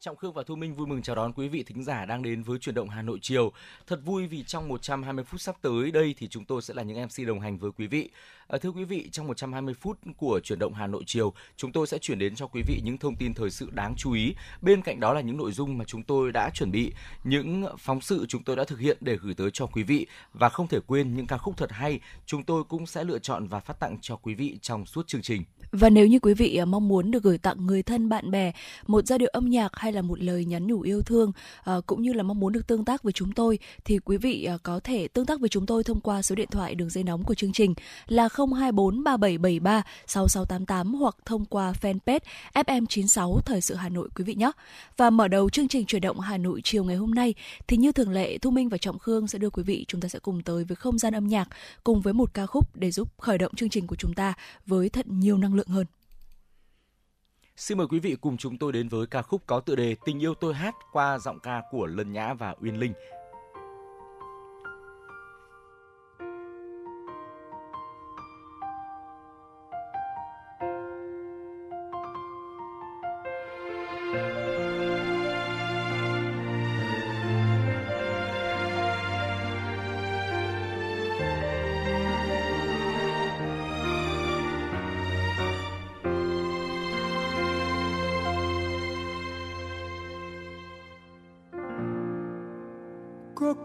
Trọng Khương và Thu Minh vui mừng chào đón quý vị thính giả đang đến với chuyển động Hà Nội chiều. Thật vui vì trong 120 phút sắp tới đây thì chúng tôi sẽ là những MC đồng hành với quý vị. À, thưa quý vị, trong 120 phút của chuyển động Hà Nội chiều, chúng tôi sẽ chuyển đến cho quý vị những thông tin thời sự đáng chú ý. Bên cạnh đó là những nội dung mà chúng tôi đã chuẩn bị, những phóng sự chúng tôi đã thực hiện để gửi tới cho quý vị và không thể quên những ca khúc thật hay chúng tôi cũng sẽ lựa chọn và phát tặng cho quý vị trong suốt chương trình. Và nếu như quý vị à, mong muốn được gửi tặng người thân bạn bè một giai điệu âm nhạc hay là là một lời nhắn nhủ yêu thương à, cũng như là mong muốn được tương tác với chúng tôi thì quý vị à, có thể tương tác với chúng tôi thông qua số điện thoại đường dây nóng của chương trình là 024 3773 6688 hoặc thông qua fanpage FM96 Thời sự Hà Nội quý vị nhé. Và mở đầu chương trình chuyển động Hà Nội chiều ngày hôm nay thì như thường lệ Thu Minh và Trọng Khương sẽ đưa quý vị chúng ta sẽ cùng tới với không gian âm nhạc cùng với một ca khúc để giúp khởi động chương trình của chúng ta với thật nhiều năng lượng hơn. Xin mời quý vị cùng chúng tôi đến với ca khúc có tựa đề Tình yêu tôi hát qua giọng ca của Lân Nhã và Uyên Linh.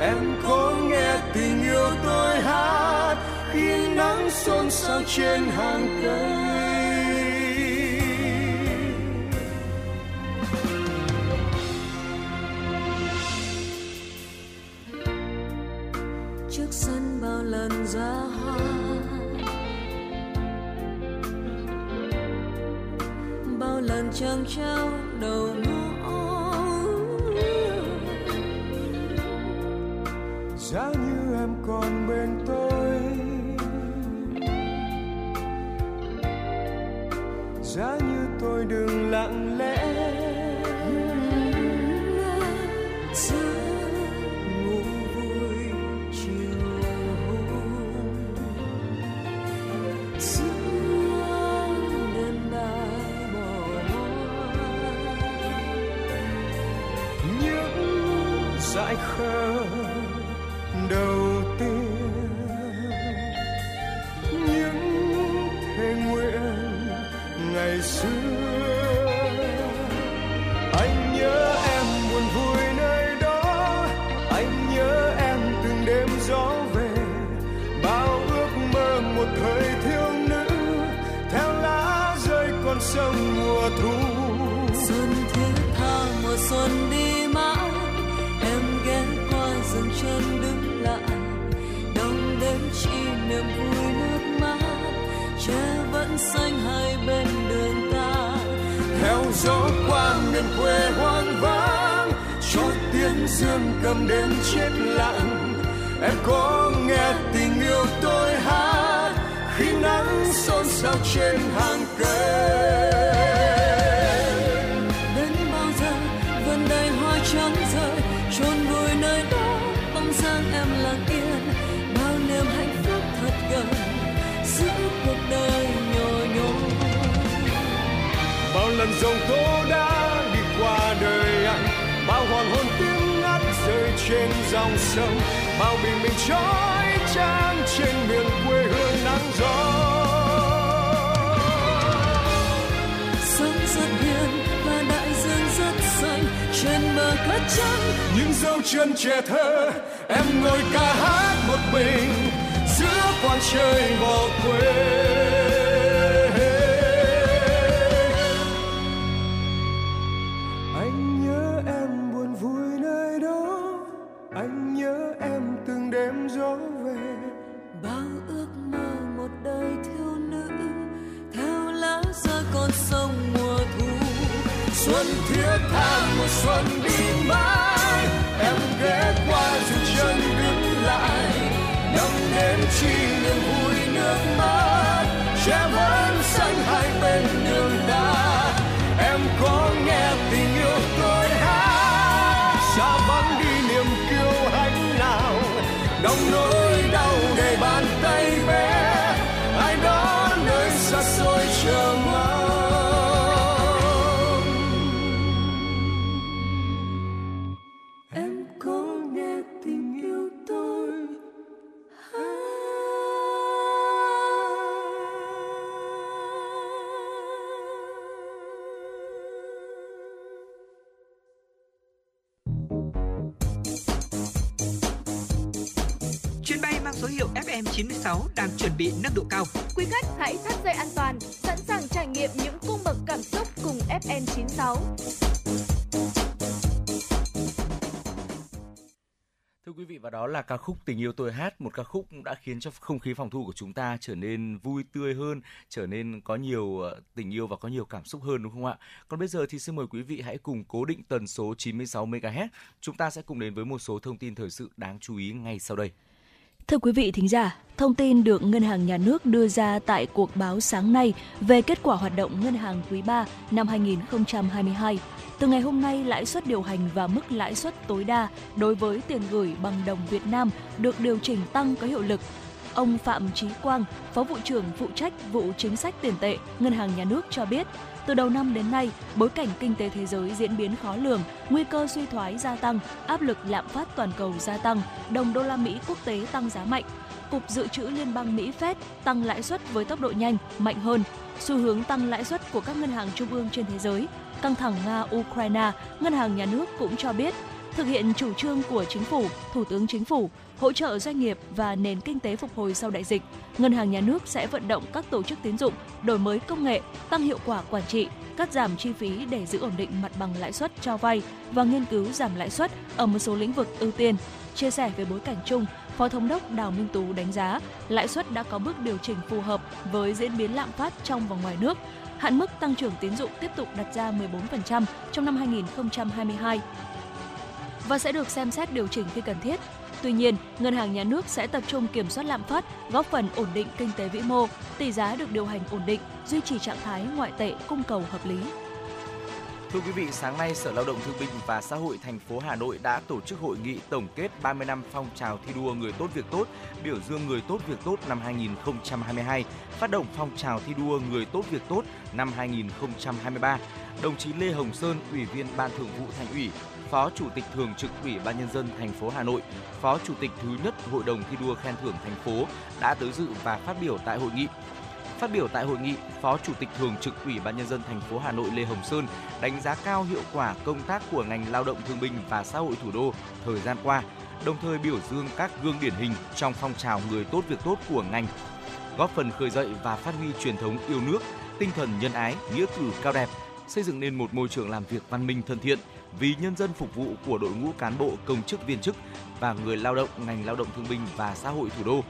em có nghe tình yêu tôi hát khi nắng xôn xao trên hàng cây. Trước sân bao lần ra hoa, bao lần trăng treo đầu ngõ giá như em còn bên tôi. Giá như tôi đừng lặng lẽ dương cầm đến chết lặng. Em có nghe tình yêu tôi hát khi nắng xôn xao trên hàng cây đến bao giờ vườn đầy hoa trắng rơi, chôn vùi nơi đó, bóng dáng em lặng yên bao niềm hạnh phúc thật gần giữa cuộc đời nhỏ nhoi bao lần dòng tôi dòng sông bao bình minh trói trang trên miền quê hương nắng gió. Sống rất hiền và đại dương rất xanh trên bờ cát trắng. Những dấu chân trẻ thơ em ngồi ca hát một mình giữa quang trời bỏ quê là ca khúc Tình yêu tôi hát, một ca khúc đã khiến cho không khí phòng thu của chúng ta trở nên vui tươi hơn, trở nên có nhiều ờ, tình yêu và có nhiều cảm xúc hơn đúng không ạ? Còn bây giờ thì xin mời quý vị hãy cùng cố định tần số 96 MHz. Chúng ta sẽ cùng đến với một số thông tin thời sự đáng chú ý ngay sau đây. Thưa quý vị thính giả, thông tin được Ngân hàng Nhà nước đưa ra tại cuộc báo sáng nay về kết quả hoạt động ngân hàng quý 3 năm 2022. Từ ngày hôm nay, lãi suất điều hành và mức lãi suất tối đa đối với tiền gửi bằng đồng Việt Nam được điều chỉnh tăng có hiệu lực. Ông Phạm Chí Quang, Phó vụ trưởng phụ trách vụ chính sách tiền tệ, Ngân hàng Nhà nước cho biết, từ đầu năm đến nay, bối cảnh kinh tế thế giới diễn biến khó lường, nguy cơ suy thoái gia tăng, áp lực lạm phát toàn cầu gia tăng, đồng đô la Mỹ quốc tế tăng giá mạnh. Cục Dự trữ Liên bang Mỹ Fed tăng lãi suất với tốc độ nhanh, mạnh hơn. Xu hướng tăng lãi suất của các ngân hàng trung ương trên thế giới, căng thẳng Nga-Ukraine, Ngân hàng Nhà nước cũng cho biết thực hiện chủ trương của chính phủ, thủ tướng chính phủ hỗ trợ doanh nghiệp và nền kinh tế phục hồi sau đại dịch, ngân hàng nhà nước sẽ vận động các tổ chức tín dụng đổi mới công nghệ, tăng hiệu quả quản trị, cắt giảm chi phí để giữ ổn định mặt bằng lãi suất cho vay và nghiên cứu giảm lãi suất ở một số lĩnh vực ưu tiên. Chia sẻ về bối cảnh chung, Phó Thống đốc Đào Minh Tú đánh giá lãi suất đã có bước điều chỉnh phù hợp với diễn biến lạm phát trong và ngoài nước. Hạn mức tăng trưởng tín dụng tiếp tục đặt ra 14% trong năm 2022 và sẽ được xem xét điều chỉnh khi cần thiết. Tuy nhiên, ngân hàng nhà nước sẽ tập trung kiểm soát lạm phát, góp phần ổn định kinh tế vĩ mô, tỷ giá được điều hành ổn định, duy trì trạng thái ngoại tệ cung cầu hợp lý. Thưa quý vị, sáng nay Sở Lao động Thương binh và Xã hội thành phố Hà Nội đã tổ chức hội nghị tổng kết 30 năm phong trào thi đua người tốt việc tốt, biểu dương người tốt việc tốt năm 2022, phát động phong trào thi đua người tốt việc tốt năm 2023. Đồng chí Lê Hồng Sơn, Ủy viên Ban Thường vụ Thành ủy, Phó Chủ tịch Thường trực Ủy ban nhân dân thành phố Hà Nội, Phó Chủ tịch thứ nhất Hội đồng thi đua khen thưởng thành phố đã tới dự và phát biểu tại hội nghị. Phát biểu tại hội nghị, Phó Chủ tịch Thường trực Ủy ban nhân dân thành phố Hà Nội Lê Hồng Sơn đánh giá cao hiệu quả công tác của ngành lao động thương binh và xã hội thủ đô thời gian qua, đồng thời biểu dương các gương điển hình trong phong trào người tốt việc tốt của ngành, góp phần khơi dậy và phát huy truyền thống yêu nước, tinh thần nhân ái, nghĩa cử cao đẹp, xây dựng nên một môi trường làm việc văn minh thân thiện, vì nhân dân phục vụ của đội ngũ cán bộ công chức viên chức và người lao động ngành lao động thương binh và xã hội thủ đô.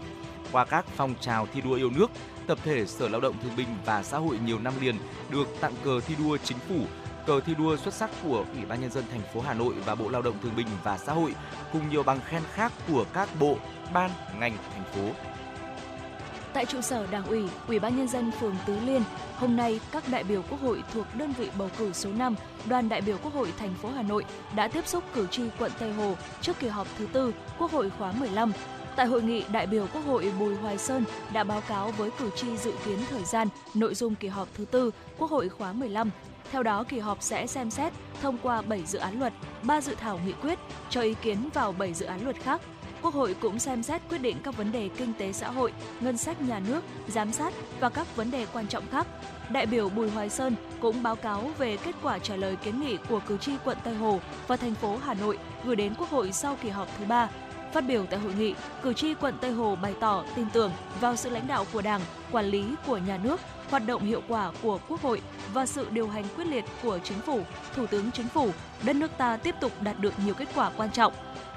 Qua các phong trào thi đua yêu nước, tập thể Sở Lao động Thương binh và Xã hội nhiều năm liền được tặng cờ thi đua chính phủ, cờ thi đua xuất sắc của Ủy ban nhân dân thành phố Hà Nội và Bộ Lao động Thương binh và Xã hội cùng nhiều bằng khen khác của các bộ, ban, ngành thành phố. Tại trụ sở Đảng ủy, Ủy ban nhân dân phường Tứ Liên, hôm nay các đại biểu Quốc hội thuộc đơn vị bầu cử số 5, đoàn đại biểu Quốc hội thành phố Hà Nội đã tiếp xúc cử tri quận Tây Hồ trước kỳ họp thứ tư Quốc hội khóa 15. Tại hội nghị, đại biểu Quốc hội Bùi Hoài Sơn đã báo cáo với cử tri dự kiến thời gian, nội dung kỳ họp thứ tư Quốc hội khóa 15. Theo đó, kỳ họp sẽ xem xét thông qua 7 dự án luật, 3 dự thảo nghị quyết, cho ý kiến vào 7 dự án luật khác Quốc hội cũng xem xét quyết định các vấn đề kinh tế xã hội, ngân sách nhà nước, giám sát và các vấn đề quan trọng khác. Đại biểu Bùi Hoài Sơn cũng báo cáo về kết quả trả lời kiến nghị của cử tri quận Tây Hồ và thành phố Hà Nội gửi đến Quốc hội sau kỳ họp thứ ba. Phát biểu tại hội nghị, cử tri quận Tây Hồ bày tỏ tin tưởng vào sự lãnh đạo của Đảng, quản lý của nhà nước, hoạt động hiệu quả của Quốc hội và sự điều hành quyết liệt của Chính phủ, Thủ tướng Chính phủ, đất nước ta tiếp tục đạt được nhiều kết quả quan trọng,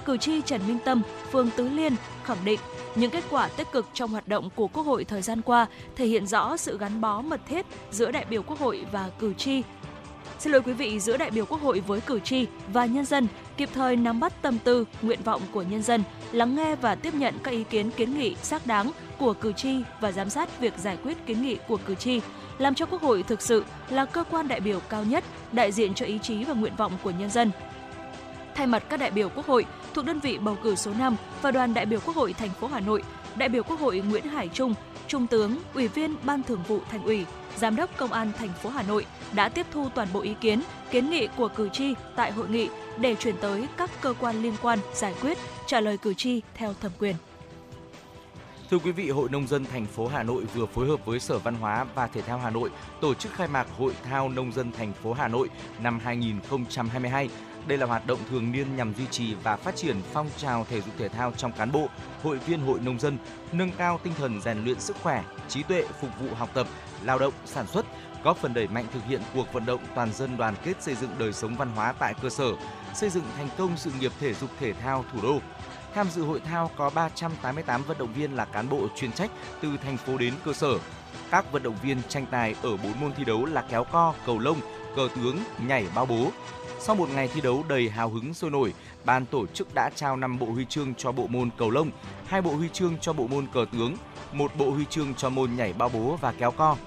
cử tri Trần Minh Tâm, phường Tứ Liên khẳng định những kết quả tích cực trong hoạt động của Quốc hội thời gian qua thể hiện rõ sự gắn bó mật thiết giữa đại biểu Quốc hội và cử tri. Xin lỗi quý vị, giữa đại biểu Quốc hội với cử tri và nhân dân kịp thời nắm bắt tâm tư, nguyện vọng của nhân dân, lắng nghe và tiếp nhận các ý kiến kiến nghị xác đáng của cử tri và giám sát việc giải quyết kiến nghị của cử tri, làm cho Quốc hội thực sự là cơ quan đại biểu cao nhất đại diện cho ý chí và nguyện vọng của nhân dân. Thay mặt các đại biểu Quốc hội, thuộc đơn vị bầu cử số 5 và đoàn đại biểu Quốc hội thành phố Hà Nội, đại biểu Quốc hội Nguyễn Hải Trung, Trung tướng, Ủy viên Ban Thường vụ Thành ủy, Giám đốc Công an thành phố Hà Nội đã tiếp thu toàn bộ ý kiến, kiến nghị của cử tri tại hội nghị để chuyển tới các cơ quan liên quan giải quyết, trả lời cử tri theo thẩm quyền. Thưa quý vị, Hội Nông dân thành phố Hà Nội vừa phối hợp với Sở Văn hóa và Thể thao Hà Nội tổ chức khai mạc Hội thao Nông dân thành phố Hà Nội năm 2022 đây là hoạt động thường niên nhằm duy trì và phát triển phong trào thể dục thể thao trong cán bộ, hội viên hội nông dân, nâng cao tinh thần rèn luyện sức khỏe, trí tuệ phục vụ học tập, lao động, sản xuất, góp phần đẩy mạnh thực hiện cuộc vận động toàn dân đoàn kết xây dựng đời sống văn hóa tại cơ sở, xây dựng thành công sự nghiệp thể dục thể thao thủ đô. Tham dự hội thao có 388 vận động viên là cán bộ chuyên trách từ thành phố đến cơ sở. Các vận động viên tranh tài ở 4 môn thi đấu là kéo co, cầu lông, cờ tướng, nhảy bao bố, sau một ngày thi đấu đầy hào hứng sôi nổi, ban tổ chức đã trao 5 bộ huy chương cho bộ môn cầu lông, hai bộ huy chương cho bộ môn cờ tướng, một bộ huy chương cho môn nhảy bao bố và kéo co.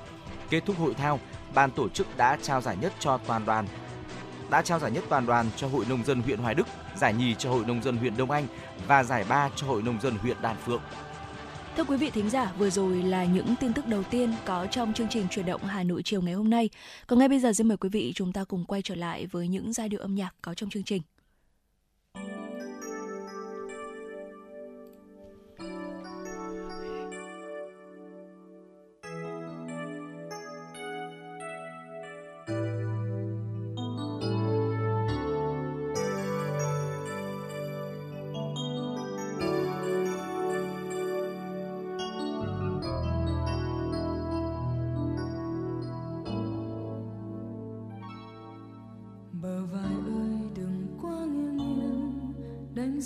Kết thúc hội thao, ban tổ chức đã trao giải nhất cho toàn đoàn đã trao giải nhất toàn đoàn cho Hội Nông dân huyện Hoài Đức, giải nhì cho Hội Nông dân huyện Đông Anh và giải ba cho Hội Nông dân huyện Đan Phượng. Thưa quý vị thính giả, vừa rồi là những tin tức đầu tiên có trong chương trình chuyển động Hà Nội chiều ngày hôm nay. Còn ngay bây giờ xin mời quý vị chúng ta cùng quay trở lại với những giai điệu âm nhạc có trong chương trình.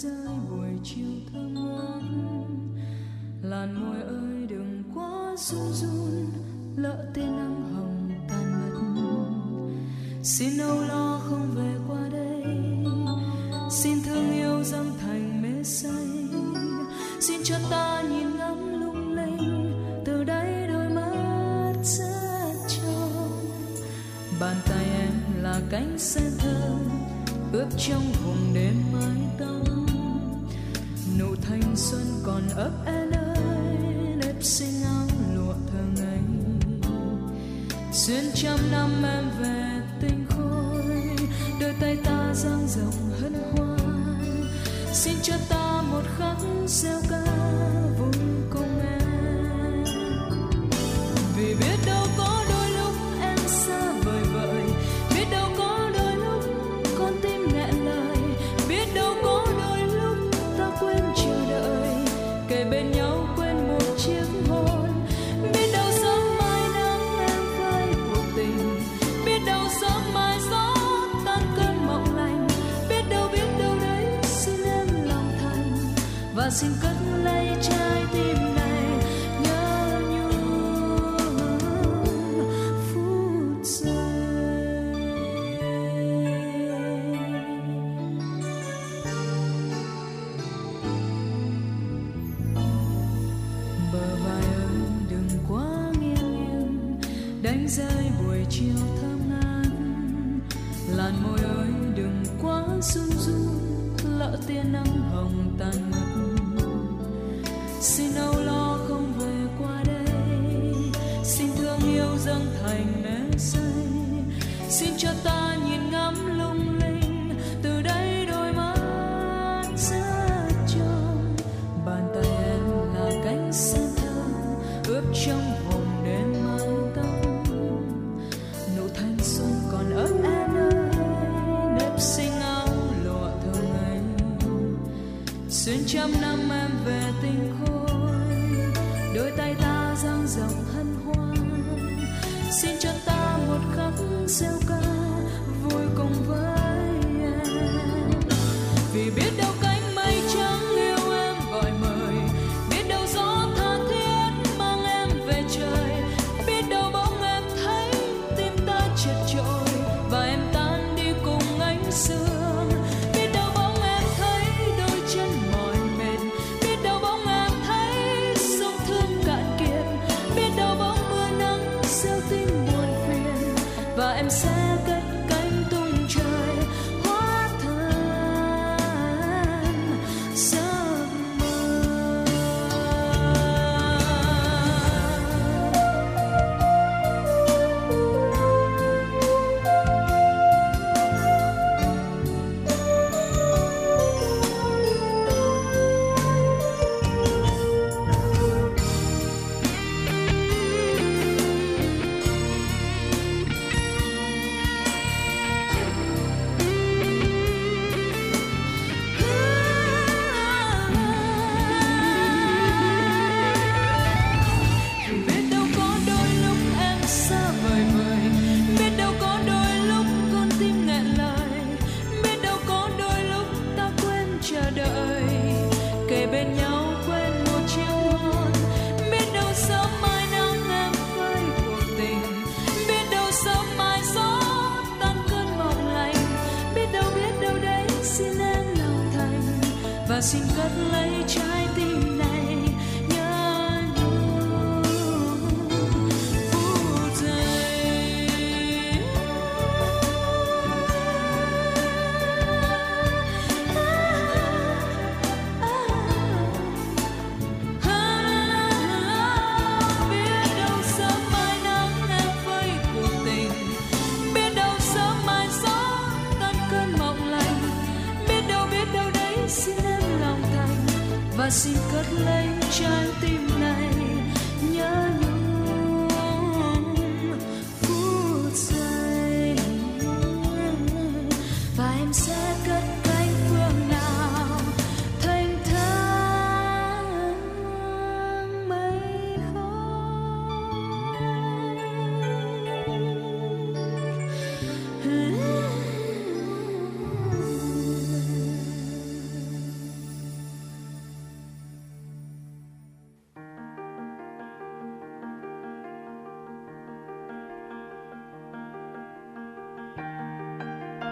rơi buổi chiều thơm ngát. Làn môi ơi, đừng quá run run, lỡ tia nắng hồng tan mất. Xin âu lo không về qua đây. Xin thương yêu dâng thành mê say. Xin cho ta nhìn ngắm lung linh, từ đây đôi mắt rất trong. Bàn tay em là cánh sen thơm, ướp trong vùng đêm mái tóc còn ấp an ơi, nếp xinh áo lụa thường ngày xuyên trăm năm em về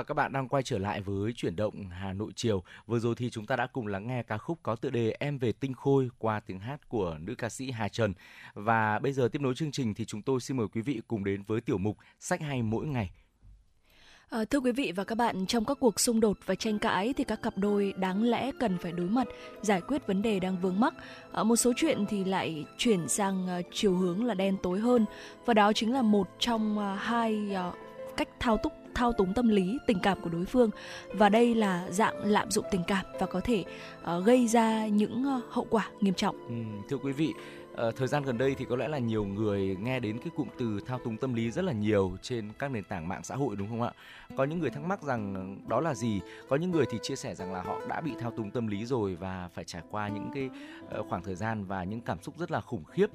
và các bạn đang quay trở lại với chuyển động Hà Nội chiều. Vừa rồi thì chúng ta đã cùng lắng nghe ca khúc có tựa đề Em về tinh khôi qua tiếng hát của nữ ca sĩ Hà Trần. Và bây giờ tiếp nối chương trình thì chúng tôi xin mời quý vị cùng đến với tiểu mục Sách hay mỗi ngày. À, thưa quý vị và các bạn, trong các cuộc xung đột và tranh cãi thì các cặp đôi đáng lẽ cần phải đối mặt, giải quyết vấn đề đang vướng mắc. À, một số chuyện thì lại chuyển sang à, chiều hướng là đen tối hơn và đó chính là một trong à, hai à, cách thao túc thao túng tâm lý tình cảm của đối phương và đây là dạng lạm dụng tình cảm và có thể uh, gây ra những uh, hậu quả nghiêm trọng. Ừ, thưa quý vị, Ờ, thời gian gần đây thì có lẽ là nhiều người nghe đến cái cụm từ thao túng tâm lý rất là nhiều trên các nền tảng mạng xã hội đúng không ạ? Có những người thắc mắc rằng ờ, đó là gì, có những người thì chia sẻ rằng là họ đã bị thao túng tâm lý rồi và phải trải qua những cái ờ, khoảng thời gian và những cảm xúc rất là khủng khiếp.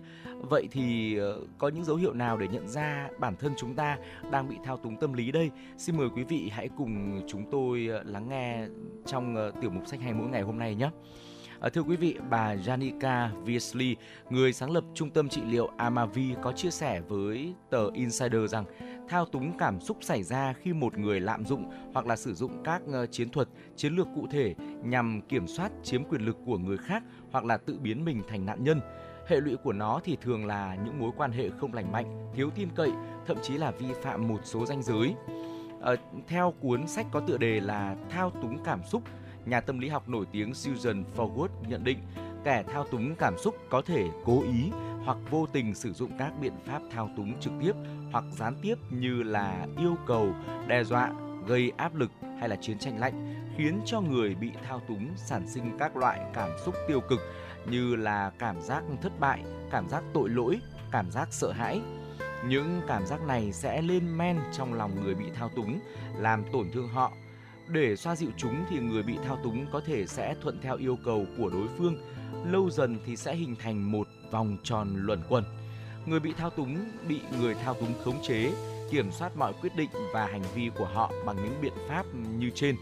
Vậy thì ờ, có những dấu hiệu nào để nhận ra bản thân chúng ta đang bị thao túng tâm lý đây? Xin mời quý vị hãy cùng chúng tôi lắng nghe trong tiểu mục sách hay mỗi ngày hôm nay nhé. À, thưa quý vị, bà Janica Viesley, người sáng lập trung tâm trị liệu Amavi có chia sẻ với tờ Insider rằng thao túng cảm xúc xảy ra khi một người lạm dụng hoặc là sử dụng các ờ, chiến thuật, chiến lược cụ thể nhằm kiểm soát chiếm quyền lực của người khác hoặc là tự biến mình thành nạn nhân. Hệ lụy của nó thì thường là những mối quan hệ không lành mạnh, thiếu tin cậy, thậm chí là vi phạm một số danh giới. À, theo cuốn sách có tựa đề là Thao túng cảm xúc, nhà tâm lý học nổi tiếng Susan Forward nhận định kẻ thao túng cảm xúc có thể cố ý hoặc vô tình sử dụng các biện pháp thao túng trực tiếp hoặc gián tiếp như là yêu cầu, đe dọa, gây áp lực hay là chiến tranh lạnh khiến cho người bị thao túng sản sinh các loại cảm xúc tiêu cực như là cảm giác thất bại, cảm giác tội lỗi, cảm giác sợ hãi. Những cảm giác này sẽ lên men trong lòng người bị thao túng, làm tổn thương họ. Để xoa dịu chúng thì người bị thao túng có thể sẽ thuận theo yêu cầu của đối phương, lâu dần thì sẽ hình thành một vòng tròn luẩn quẩn. Người bị thao túng bị người thao túng khống chế, kiểm soát mọi quyết định và hành vi của họ bằng những biện pháp như trên,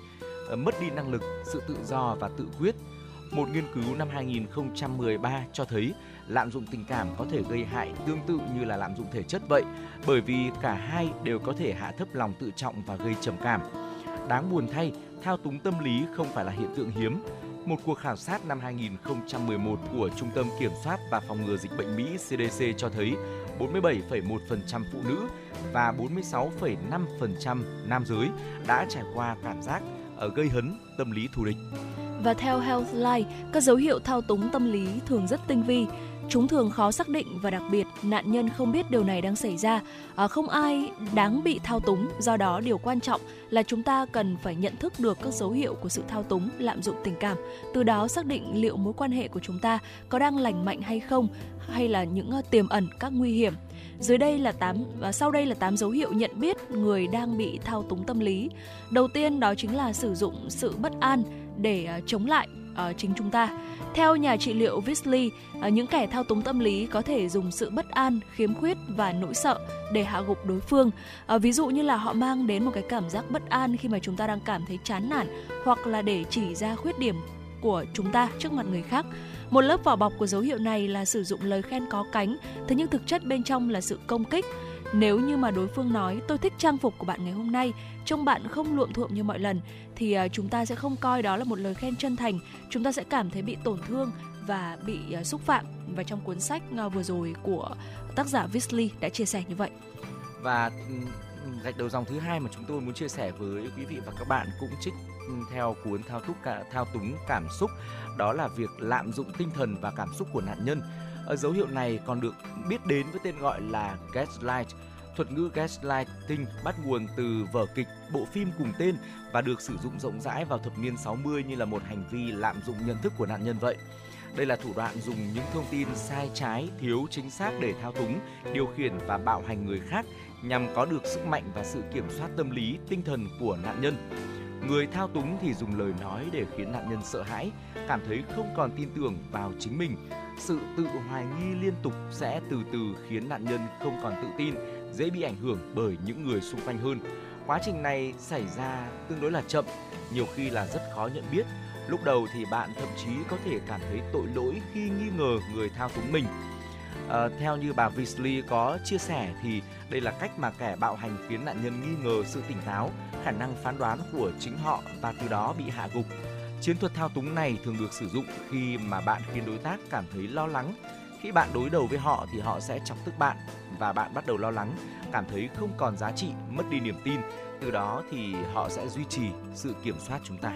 ờ, mất đi năng lực, sự tự do và tự quyết. Một nghiên cứu năm 2013 cho thấy lạm dụng tình cảm có thể gây hại tương tự như là lạm dụng thể chất vậy, bởi vì cả hai đều có thể hạ thấp lòng tự trọng và gây trầm cảm. Đáng buồn thay, thao túng tâm lý không phải là hiện tượng hiếm. Một cuộc khảo sát năm 2011 của Trung tâm Kiểm soát và Phòng ngừa Dịch bệnh Mỹ CDC cho thấy 47,1% phụ nữ và 46,5% nam giới đã trải qua cảm giác ở gây hấn tâm lý thù địch. Và theo Healthline, các dấu hiệu thao túng tâm lý thường rất tinh vi. Chúng thường khó xác định và đặc biệt nạn nhân không biết điều này đang xảy ra. À, không ai đáng bị thao túng, do đó điều quan trọng là chúng ta cần phải nhận thức được các dấu hiệu của sự thao túng, lạm dụng tình cảm. Từ đó xác định liệu mối quan hệ của chúng ta có đang lành mạnh hay không, hay là những ờ, tiềm ẩn các nguy hiểm. Dưới đây là 8 và sau đây là 8 dấu hiệu nhận biết người đang bị thao túng tâm lý. Đầu tiên đó chính là sử dụng sự bất an để ờ, chống lại uh, chính chúng ta. Theo nhà trị liệu Visley, uh, ờ, những kẻ thao túng tâm lý có thể dùng sự bất an, khiếm khuyết và nỗi sợ để hạ gục đối phương. Uh, ví dụ như là họ mang đến một cái cảm giác bất an khi mà chúng ta đang cảm thấy chán nản hoặc là để chỉ ra khuyết điểm của chúng ta trước mặt người khác. Một lớp vỏ bọc của dấu hiệu này là sử dụng lời khen có cánh, thế nhưng thực chất bên trong là sự công kích. Nếu như mà đối phương nói tôi thích trang phục của bạn ngày hôm nay, trông bạn không luộm thuộm như mọi lần thì à, chúng ta sẽ không coi đó là một lời khen chân thành, chúng ta sẽ cảm thấy bị tổn thương và bị à, xúc phạm. Và trong cuốn sách à, vừa rồi của tác giả Visley đã chia sẻ như vậy. Và gạch đầu dòng thứ hai mà chúng tôi muốn chia sẻ với quý vị và các bạn cũng trích theo cuốn thao túc cả thao túng cảm xúc. Đó là việc lạm dụng tinh thần và cảm xúc của nạn nhân ở dấu hiệu này còn được biết đến với tên gọi là gaslight thuật ngữ gaslighting bắt nguồn từ vở kịch bộ phim cùng tên và được sử dụng rộng rãi vào thập niên 60 như là một hành vi lạm dụng nhận thức của nạn nhân vậy. Đây là thủ đoạn dùng những thông tin sai trái, thiếu chính xác để thao túng, điều khiển và bạo hành người khác nhằm có được sức mạnh và sự kiểm soát tâm lý, tinh thần của nạn nhân. Người thao túng thì dùng lời nói để khiến nạn nhân sợ hãi, cảm thấy không còn tin tưởng vào chính mình. Sự tự hoài nghi liên tục sẽ từ từ khiến nạn nhân không còn tự tin, dễ bị ảnh hưởng bởi những người xung quanh hơn. Quá trình này xảy ra tương đối là chậm, nhiều khi là rất khó nhận biết. Lúc đầu thì bạn thậm chí có thể cảm thấy tội lỗi khi nghi ngờ người thao túng mình. À, theo như bà Visley có chia sẻ thì đây là cách mà kẻ bạo hành khiến nạn nhân nghi ngờ sự tỉnh táo, khả năng phán đoán của chính họ và từ đó bị hạ gục. Chiến thuật thao túng này thường được sử dụng khi mà bạn khiến đối tác cảm thấy lo lắng. Khi bạn đối đầu với họ thì họ sẽ chọc tức bạn và bạn bắt đầu lo lắng, cảm thấy không còn giá trị, mất đi niềm tin. Từ đó thì họ sẽ duy trì sự kiểm soát chúng ta.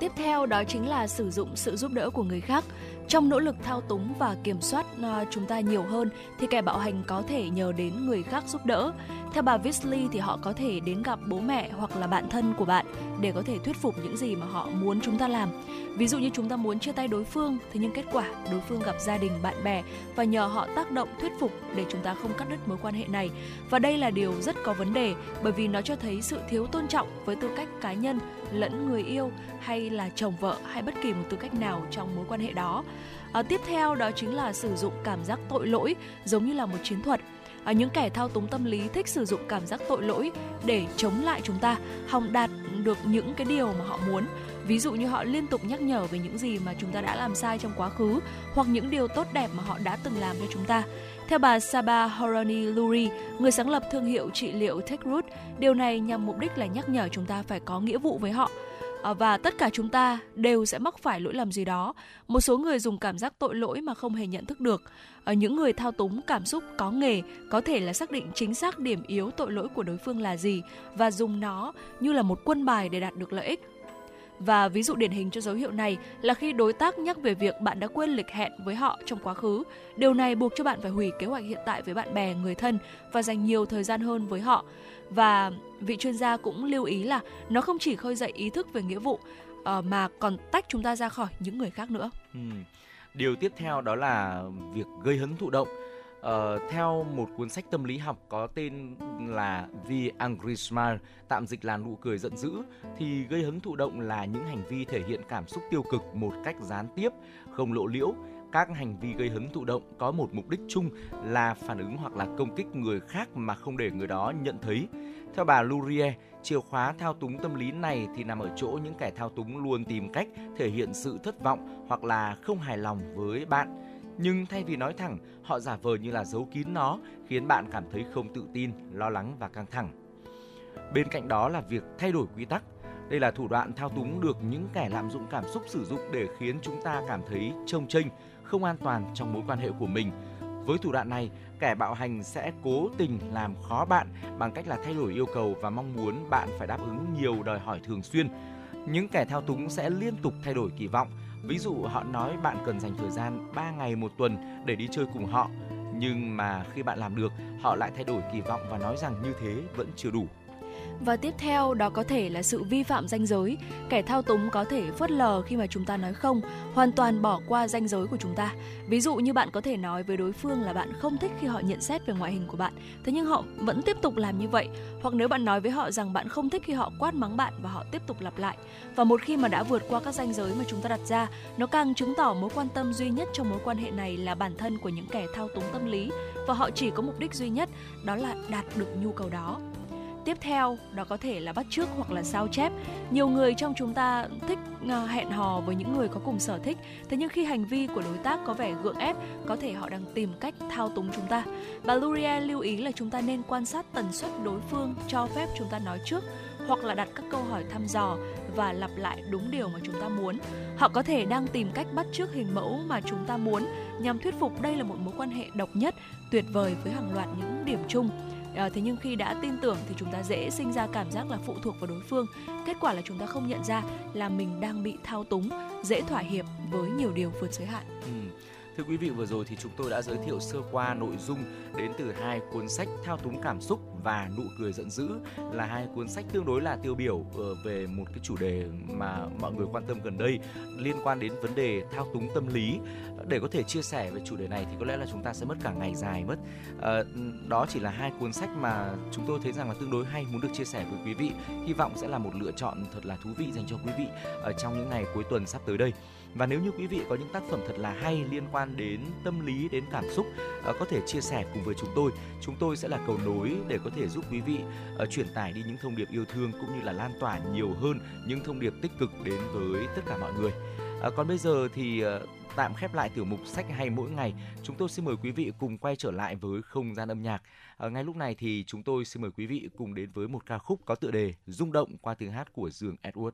Tiếp theo đó chính là sử dụng sự giúp đỡ của người khác. Trong nỗ lực thao túng và kiểm soát à, chúng ta nhiều hơn thì kẻ bạo hành có thể nhờ đến người khác giúp đỡ. Theo bà Visley thì họ có thể đến gặp bố mẹ hoặc là bạn thân của bạn để có thể thuyết phục những gì mà họ muốn chúng ta làm. Ví dụ như chúng ta muốn chia tay đối phương, thế nhưng kết quả đối phương gặp gia đình, bạn bè và nhờ họ tác động thuyết phục để chúng ta không cắt đứt mối quan hệ này. Và đây là điều rất có vấn đề bởi vì nó cho thấy sự thiếu tôn trọng với tư cách cá nhân lẫn người yêu hay là chồng vợ hay bất kỳ một tư cách nào trong mối quan hệ đó. À, tiếp theo đó chính là sử dụng cảm giác tội lỗi giống như là một chiến thuật À, những kẻ thao túng tâm lý thích sử dụng cảm giác tội lỗi để chống lại chúng ta, hòng đạt được những cái điều mà họ muốn. Ví dụ như họ liên tục nhắc nhở về những gì mà chúng ta đã làm sai trong quá khứ hoặc những điều tốt đẹp mà họ đã từng làm cho chúng ta. Theo bà Saba Horani Luri, người sáng lập thương hiệu trị liệu TechRoot, điều này nhằm mục đích là nhắc nhở chúng ta phải có nghĩa vụ với họ à, và tất cả chúng ta đều sẽ mắc phải lỗi lầm gì đó. Một số người dùng cảm giác tội lỗi mà không hề nhận thức được. À, những người thao túng cảm xúc có nghề có thể là xác định chính xác điểm yếu tội lỗi của đối phương là gì và dùng nó như là một quân bài để đạt được lợi ích. Và ví dụ điển hình cho dấu hiệu này là khi đối tác nhắc về việc bạn đã quên lịch hẹn với họ trong quá khứ. Điều này buộc cho bạn phải hủy kế hoạch hiện tại với bạn bè, người thân và dành nhiều thời gian hơn với họ. Và vị chuyên gia cũng lưu ý là nó không chỉ khơi dậy ý thức về nghĩa vụ ờ, mà còn tách chúng ta ra khỏi những người khác nữa. Ừ. Điều tiếp theo đó là việc gây hấn thụ động Uh, theo một cuốn sách tâm lý học có tên là The Angry Smile, tạm dịch là nụ cười giận dữ, thì gây hứng thụ động là những hành vi thể hiện cảm xúc tiêu cực một cách gián tiếp, không lộ liễu. Các hành vi gây hứng thụ động có một mục đích chung là phản ứng hoặc là công kích người khác mà không để người đó nhận thấy. Theo bà Lurie, chìa khóa thao túng tâm lý này thì nằm ở chỗ những kẻ thao túng luôn tìm cách thể hiện sự thất vọng hoặc là không hài lòng với bạn nhưng thay vì nói thẳng, họ giả vờ như là giấu kín nó, khiến bạn cảm thấy không tự tin, lo lắng và căng thẳng. Bên cạnh đó là việc thay đổi quy tắc. Đây là thủ đoạn thao túng được những kẻ lạm dụng cảm xúc sử dụng để khiến chúng ta cảm thấy trông chênh, không an toàn trong mối quan hệ của mình. Với thủ đoạn này, kẻ bạo hành sẽ cố tình làm khó bạn bằng cách là thay đổi yêu cầu và mong muốn bạn phải đáp ứng nhiều đòi hỏi thường xuyên. Những kẻ thao túng sẽ liên tục thay đổi kỳ vọng, Ví dụ họ nói bạn cần dành thời gian 3 ngày một tuần để đi chơi cùng họ, nhưng mà khi bạn làm được, họ lại thay đổi kỳ vọng và nói rằng như thế vẫn chưa đủ. Và tiếp theo đó có thể là sự vi phạm danh giới. Kẻ thao túng có thể phớt lờ khi mà chúng ta nói không, hoàn toàn bỏ qua danh giới của chúng ta. Ví dụ như bạn có thể nói với đối phương là bạn không thích khi họ nhận xét về ngoại hình của bạn, thế nhưng họ vẫn tiếp tục làm như vậy. Hoặc nếu bạn nói với họ rằng bạn không thích khi họ quát mắng bạn và họ tiếp tục lặp lại. Và một khi mà đã vượt qua các danh giới mà chúng ta đặt ra, nó càng chứng tỏ mối quan tâm duy nhất trong mối quan hệ này là bản thân của những kẻ thao túng tâm lý và họ chỉ có mục đích duy nhất đó là đạt được nhu cầu đó tiếp theo đó có thể là bắt chước hoặc là sao chép. Nhiều người trong chúng ta thích à, hẹn hò với những người có cùng sở thích. Thế nhưng khi hành vi của đối tác có vẻ gượng ép có thể họ đang tìm cách thao túng chúng ta. Bà Luria lưu ý là chúng ta nên quan sát tần suất đối phương cho phép chúng ta nói trước hoặc là đặt các câu hỏi thăm dò và lặp lại đúng điều mà chúng ta muốn. Họ có thể đang tìm cách bắt chước hình mẫu mà chúng ta muốn nhằm thuyết phục đây là một mối quan hệ độc nhất, tuyệt vời với hàng loạt những điểm chung à, thế nhưng khi đã tin tưởng thì chúng ta dễ sinh ra cảm giác là phụ thuộc vào đối phương kết quả là chúng ta không nhận ra là mình đang bị thao túng dễ thỏa hiệp với nhiều điều vượt giới hạn ừ. Thưa quý vị, vừa rồi thì chúng tôi đã giới thiệu sơ qua nội dung đến từ hai cuốn sách Thao túng cảm xúc và Nụ cười giận dữ là hai cuốn sách tương đối là tiêu biểu ờ, về một cái chủ đề mà mọi người quan tâm gần đây liên quan đến vấn đề thao túng tâm lý. Để có thể chia sẻ về chủ đề này thì có lẽ là chúng ta sẽ mất cả ngày dài mất. À, đó chỉ là hai cuốn sách mà chúng tôi thấy rằng là tương đối hay muốn được chia sẻ với quý vị. Hy vọng sẽ là một lựa chọn thật là thú vị dành cho quý vị ở trong những ngày cuối tuần sắp tới đây. Và nếu như quý vị có những tác phẩm thật là hay liên quan đến tâm lý, đến cảm xúc ờ, có thể chia sẻ cùng với chúng tôi. Chúng tôi sẽ là cầu nối để có thể giúp quý vị ờ, truyền tải đi những thông điệp yêu thương cũng như là lan tỏa nhiều hơn những thông điệp tích cực đến với tất cả mọi người. Ờ, còn bây giờ thì tạm khép lại tiểu mục sách hay mỗi ngày, chúng tôi xin mời quý vị cùng quay trở lại với không gian âm nhạc. À, ngay lúc này thì chúng tôi xin mời quý vị cùng đến với một ca khúc có tựa đề Rung động qua tiếng hát của Dương Edward.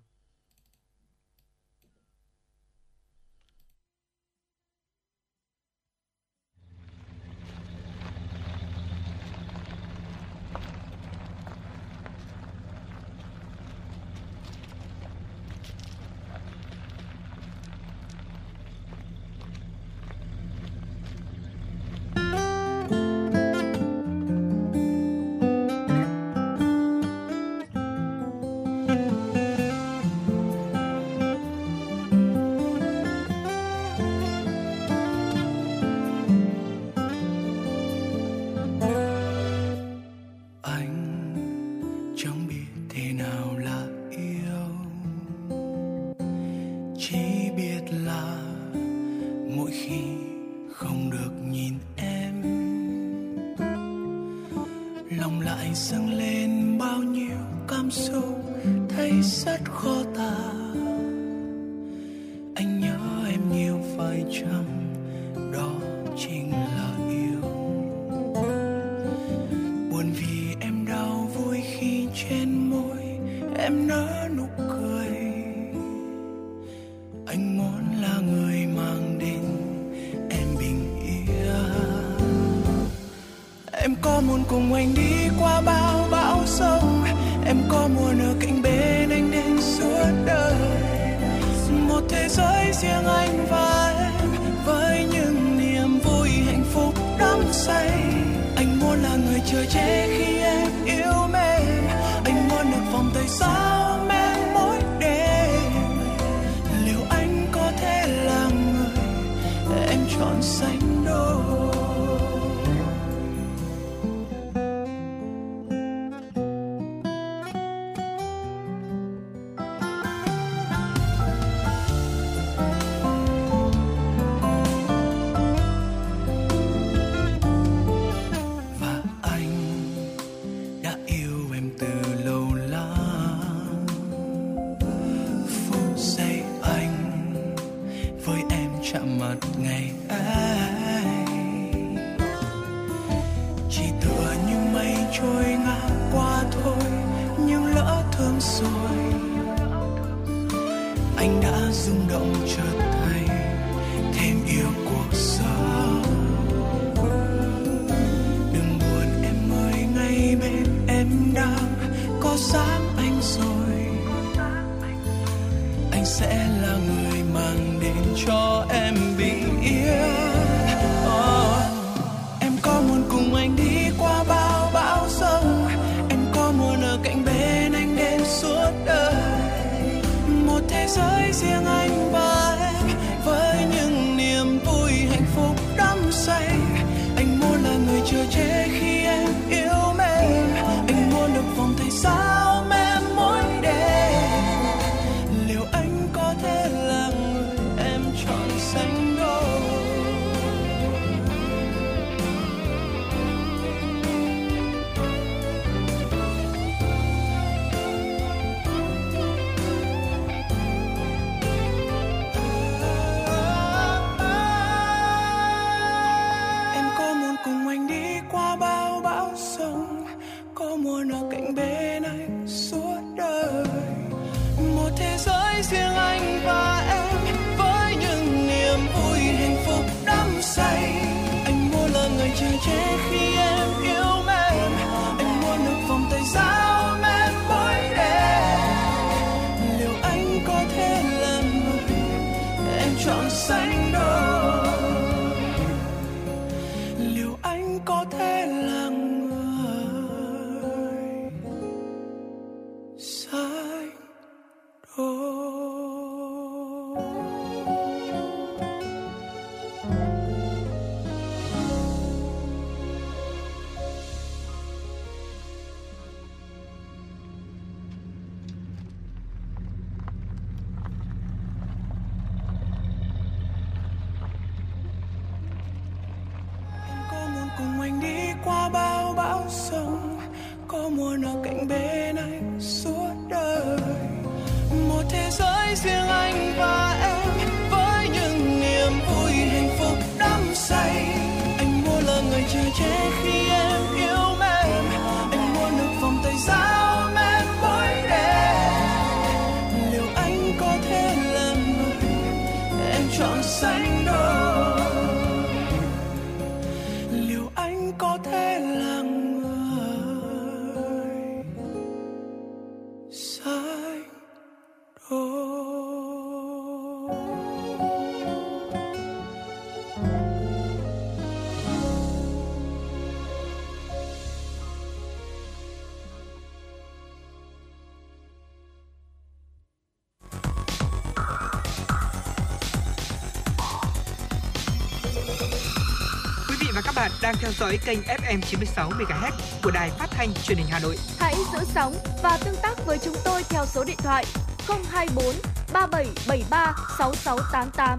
dõi kênh FM 96 MHz của đài phát thanh truyền hình Hà Nội. Hãy giữ sóng và tương tác với chúng tôi theo số điện thoại 024 3773 6688.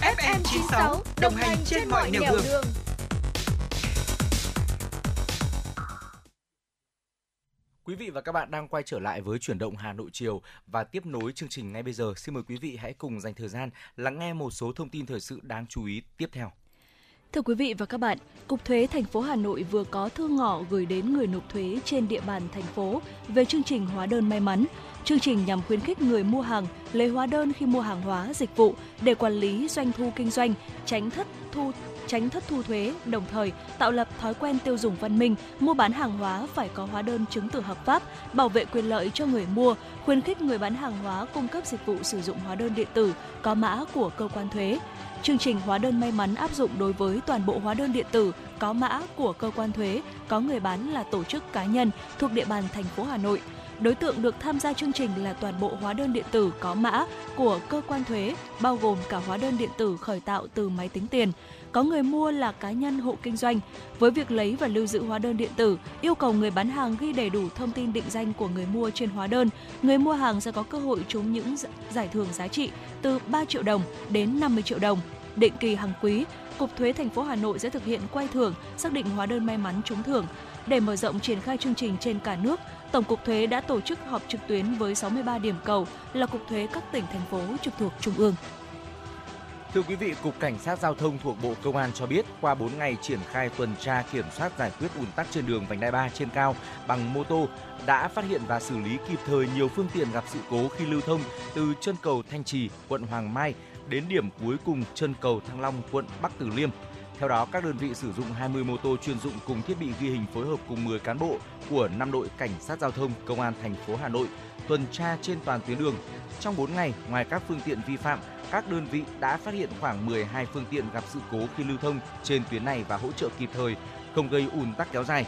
FM 96 đồng hành trên, trên mọi nẻo đường. đường. Quý vị và các bạn đang quay trở lại với chuyển động Hà Nội chiều và tiếp nối chương trình ngay bây giờ. Xin mời quý vị hãy cùng dành thời gian lắng nghe một số thông tin thời sự đáng chú ý tiếp theo. Thưa quý vị và các bạn, Cục Thuế thành phố Hà Nội vừa có thư ngỏ gửi đến người nộp thuế trên địa bàn thành phố về chương trình hóa đơn may mắn. Chương trình nhằm khuyến khích người mua hàng lấy hóa đơn khi mua hàng hóa, dịch vụ để quản lý doanh thu kinh doanh, tránh thất thu tránh thất thu thuế, đồng thời tạo lập thói quen tiêu dùng văn minh, mua bán hàng hóa phải có hóa đơn chứng từ hợp pháp, bảo vệ quyền lợi cho người mua, khuyến khích người bán hàng hóa cung cấp dịch vụ sử dụng hóa đơn điện tử có mã của cơ quan thuế. Chương trình hóa đơn may mắn áp dụng đối với toàn bộ hóa đơn điện tử có mã của cơ quan thuế, có người bán là tổ chức cá nhân thuộc địa bàn thành phố Hà Nội. Đối tượng được tham gia chương trình là toàn bộ hóa đơn điện tử có mã của cơ quan thuế, bao gồm cả hóa đơn điện tử khởi tạo từ máy tính tiền. Có người mua là cá nhân hộ kinh doanh. Với việc lấy và lưu giữ hóa đơn điện tử, yêu cầu người bán hàng ghi đầy đủ thông tin định danh của người mua trên hóa đơn. Người mua hàng sẽ có cơ hội trúng những giải thưởng giá trị từ 3 triệu đồng đến 50 triệu đồng. Định kỳ hàng quý, Cục Thuế thành phố Hà Nội sẽ thực hiện quay thưởng, xác định hóa đơn may mắn trúng thưởng. Để mở rộng triển khai chương trình trên cả nước, Tổng cục Thuế đã tổ chức họp trực tuyến với 63 điểm cầu là cục thuế các tỉnh thành phố trực thuộc trung ương. Thưa quý vị, Cục Cảnh sát Giao thông thuộc Bộ Công an cho biết, qua 4 ngày triển khai tuần tra kiểm soát giải quyết ùn tắc trên đường vành đai 3 trên cao bằng mô tô, đã phát hiện và xử lý kịp thời nhiều phương tiện gặp sự cố khi lưu thông từ chân cầu Thanh Trì, quận Hoàng Mai đến điểm cuối cùng chân cầu Thăng Long, quận Bắc Từ Liêm. Theo đó, các đơn vị sử dụng 20 mô tô chuyên dụng cùng thiết bị ghi hình phối hợp cùng 10 cán bộ của 5 đội cảnh sát giao thông công an thành phố Hà Nội tuần tra trên toàn tuyến đường. Trong 4 ngày, ngoài các phương tiện vi phạm, các đơn vị đã phát hiện khoảng 12 phương tiện gặp sự cố khi lưu thông trên tuyến này và hỗ trợ kịp thời, không gây ùn tắc kéo dài.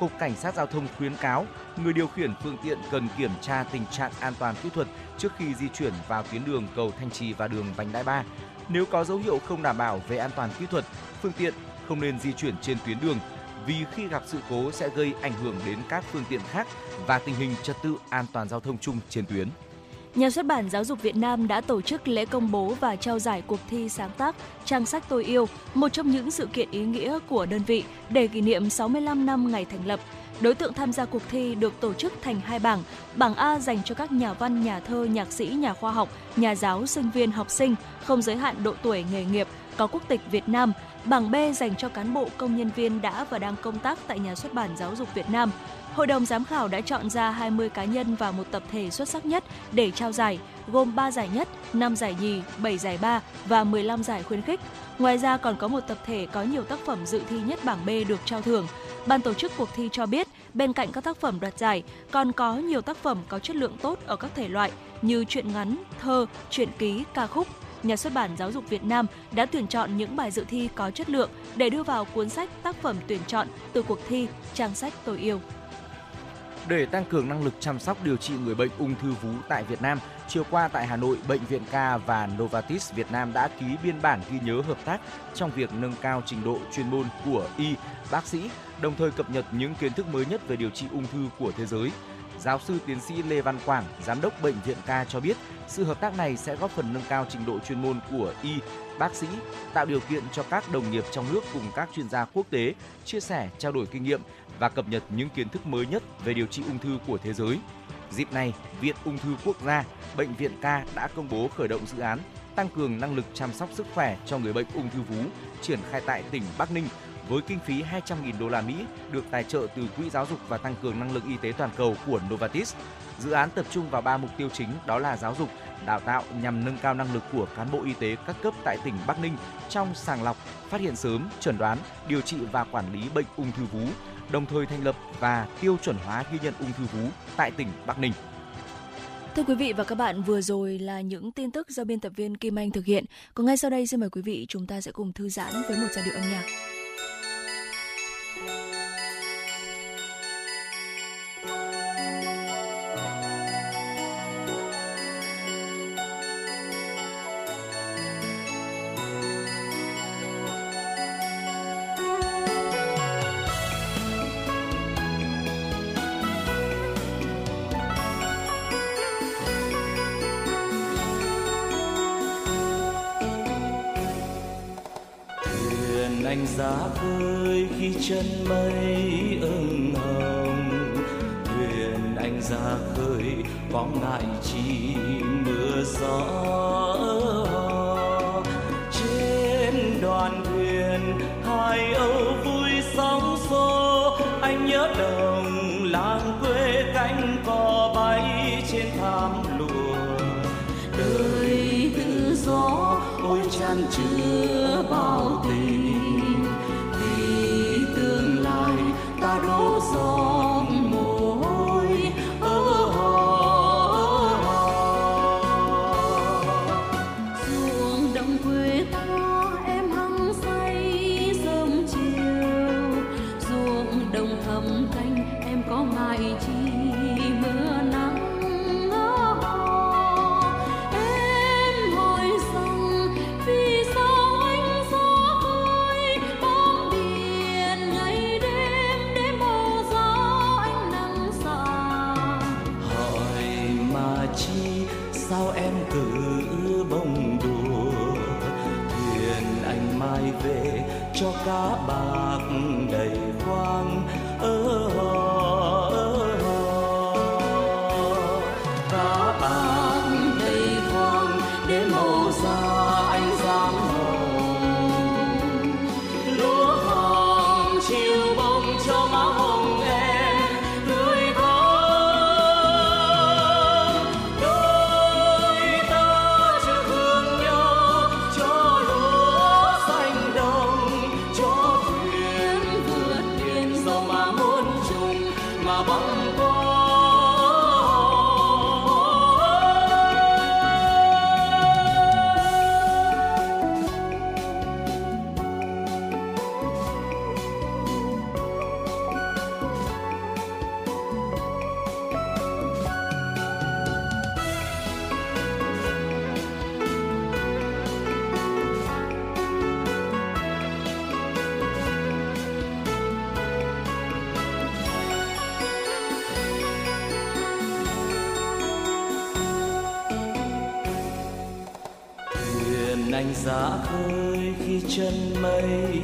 Cục Cảnh sát Giao thông khuyến cáo người điều khiển phương tiện cần kiểm tra tình trạng an toàn kỹ thuật trước khi di chuyển vào tuyến đường cầu Thanh Trì và đường Vành Đai 3. Nếu có dấu hiệu không đảm bảo về an toàn kỹ thuật, phương tiện không nên di chuyển trên tuyến đường vì khi gặp sự cố sẽ gây ảnh hưởng đến các phương tiện khác và tình hình trật tự an toàn giao thông chung trên tuyến. Nhà xuất bản Giáo dục Việt Nam đã tổ chức lễ công bố và trao giải cuộc thi sáng tác Trang sách tôi yêu, một trong những sự kiện ý nghĩa của đơn vị để kỷ niệm 65 năm ngày thành lập. Đối tượng tham gia cuộc thi được tổ chức thành hai bảng. Bảng A dành cho các nhà văn, nhà thơ, nhạc sĩ, nhà khoa học, nhà giáo, sinh viên, học sinh, không giới hạn độ tuổi nghề nghiệp, có quốc tịch Việt Nam. Bảng B dành cho cán bộ công nhân viên đã và đang công tác tại nhà xuất bản Giáo dục Việt Nam. Hội đồng giám khảo đã chọn ra 20 cá nhân và một tập thể xuất sắc nhất để trao giải, gồm 3 giải nhất, 5 giải nhì, 7 giải ba và 15 giải khuyến khích. Ngoài ra còn có một tập thể có nhiều tác phẩm dự thi nhất bảng B được trao thưởng. Ban tổ chức cuộc thi cho biết, bên cạnh các tác phẩm đoạt giải, còn có nhiều tác phẩm có chất lượng tốt ở các thể loại như truyện ngắn, thơ, truyện ký, ca khúc, Nhà xuất bản Giáo dục Việt Nam đã tuyển chọn những bài dự thi có chất lượng để đưa vào cuốn sách tác phẩm tuyển chọn từ cuộc thi Trang sách tôi yêu. Để tăng cường năng lực chăm sóc điều trị người bệnh ung thư vú tại Việt Nam, chiều qua tại Hà Nội, Bệnh viện Ca và Novartis Việt Nam đã ký biên bản ghi nhớ hợp tác trong việc nâng cao trình độ chuyên môn của y, bác sĩ, đồng thời cập nhật những kiến thức mới nhất về điều trị ung thư của thế giới. Giáo sư tiến sĩ Lê Văn Quảng, giám đốc bệnh viện Ca cho biết, sự hợp tác này sẽ góp phần nâng cao trình độ chuyên môn của y, bác sĩ, tạo điều kiện cho các đồng nghiệp trong nước cùng các chuyên gia quốc tế chia sẻ, trao đổi kinh nghiệm và cập nhật những kiến thức mới nhất về điều trị ung thư của thế giới. Dịp này, Viện Ung thư Quốc gia, Bệnh viện Ca đã công bố khởi động dự án tăng cường năng lực chăm sóc sức khỏe cho người bệnh ung thư vú triển khai tại tỉnh Bắc Ninh với kinh phí 200.000 đô la Mỹ được tài trợ từ Quỹ Giáo dục và Tăng cường năng lực y tế toàn cầu của Novartis. Dự án tập trung vào ba mục tiêu chính đó là giáo dục, đào tạo nhằm nâng cao năng lực của cán bộ y tế các cấp tại tỉnh Bắc Ninh trong sàng lọc, phát hiện sớm, chẩn đoán, điều trị và quản lý bệnh ung thư vú, đồng thời thành lập và tiêu chuẩn hóa ghi nhận ung thư vú tại tỉnh Bắc Ninh. Thưa quý vị và các bạn, vừa rồi là những tin tức do biên tập viên Kim Anh thực hiện. Còn ngay sau đây xin mời quý vị chúng ta sẽ cùng thư giãn với một giai điệu âm nhạc. chân mây ưng hồng thuyền anh ra khơi có ngại chi mưa gió. chân mây.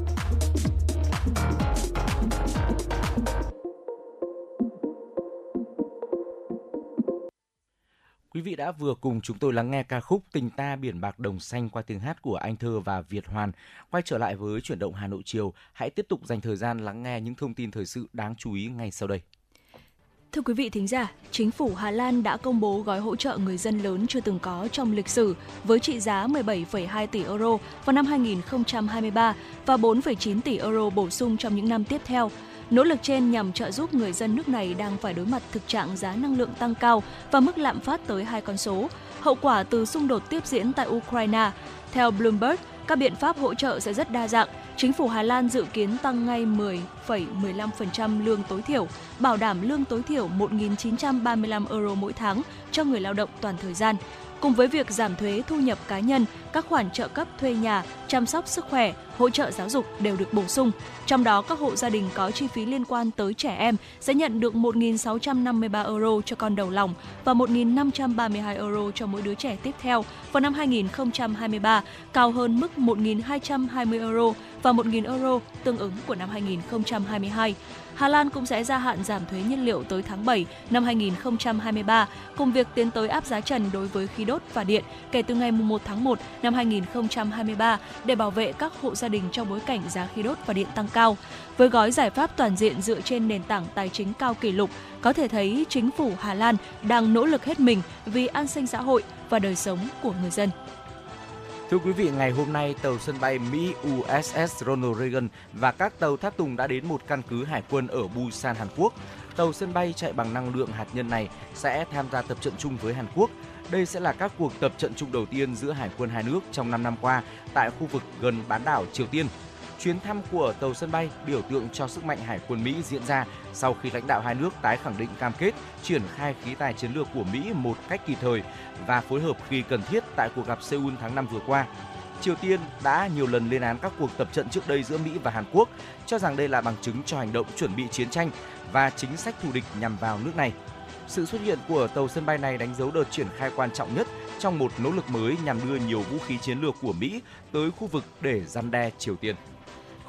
Quý vị đã vừa cùng chúng tôi lắng nghe ca khúc Tình ta biển bạc đồng xanh qua tiếng hát của Anh Thơ và Việt Hoàn. Quay trở lại với chuyển động Hà Nội chiều, hãy tiếp tục dành thời gian lắng nghe những thông tin thời sự đáng chú ý ngay sau đây. Thưa quý vị thính giả, chính phủ Hà Lan đã công bố gói hỗ trợ người dân lớn chưa từng có trong lịch sử với trị giá 17,2 tỷ euro vào năm 2023 và 4,9 tỷ euro bổ sung trong những năm tiếp theo. Nỗ lực trên nhằm trợ giúp người dân nước này đang phải đối mặt thực trạng giá năng lượng tăng cao và mức lạm phát tới hai con số, hậu quả từ xung đột tiếp diễn tại Ukraine. Theo Bloomberg, các biện pháp hỗ trợ sẽ rất đa dạng. Chính phủ Hà Lan dự kiến tăng ngay 10,15% lương tối thiểu, bảo đảm lương tối thiểu 1.935 euro mỗi tháng cho người lao động toàn thời gian. Cùng với việc giảm thuế thu nhập cá nhân, các khoản trợ cấp thuê nhà, chăm sóc sức khỏe, hỗ trợ giáo dục đều được bổ sung. Trong đó, các hộ gia đình có chi phí liên quan tới trẻ em sẽ nhận được 1.653 euro cho con đầu lòng và 1.532 euro cho mỗi đứa trẻ tiếp theo vào năm 2023, cao hơn mức 1.220 euro và 1.000 euro tương ứng của năm 2022. Hà Lan cũng sẽ gia hạn giảm thuế nhiên liệu tới tháng 7 năm 2023, cùng việc tiến tới áp giá trần đối với khí đốt và điện kể từ ngày 1 tháng 1 năm 2023 để bảo vệ các hộ gia đình trong bối cảnh giá khí đốt và điện tăng cao. Với gói giải pháp toàn diện dựa trên nền tảng tài chính cao kỷ lục, có thể thấy chính phủ Hà Lan đang nỗ lực hết mình vì an sinh xã hội và đời sống của người dân. Thưa quý vị, ngày hôm nay tàu sân bay Mỹ USS Ronald Reagan và các tàu tháp tùng đã đến một căn cứ hải quân ở Busan, Hàn Quốc. Tàu sân bay chạy bằng năng lượng hạt nhân này sẽ tham gia tập trận chung với Hàn Quốc. Đây sẽ là các cuộc tập trận chung đầu tiên giữa hải quân hai nước trong 5 năm qua tại khu vực gần bán đảo Triều Tiên. Chuyến thăm của tàu sân bay biểu tượng cho sức mạnh hải quân Mỹ diễn ra sau khi lãnh đạo hai nước tái khẳng định cam kết triển khai khí tài chiến lược của Mỹ một cách kịp thời và phối hợp khi cần thiết tại cuộc gặp Seoul tháng 5 vừa qua. Triều Tiên đã nhiều lần lên án các cuộc tập trận trước đây giữa Mỹ và Hàn Quốc, cho rằng đây là bằng chứng cho hành động chuẩn bị chiến tranh và chính sách thù địch nhằm vào nước này. Sự xuất hiện của tàu sân bay này đánh dấu đợt triển khai quan trọng nhất trong một nỗ lực mới nhằm đưa nhiều vũ khí chiến lược của Mỹ tới khu vực để răn đe Triều Tiên.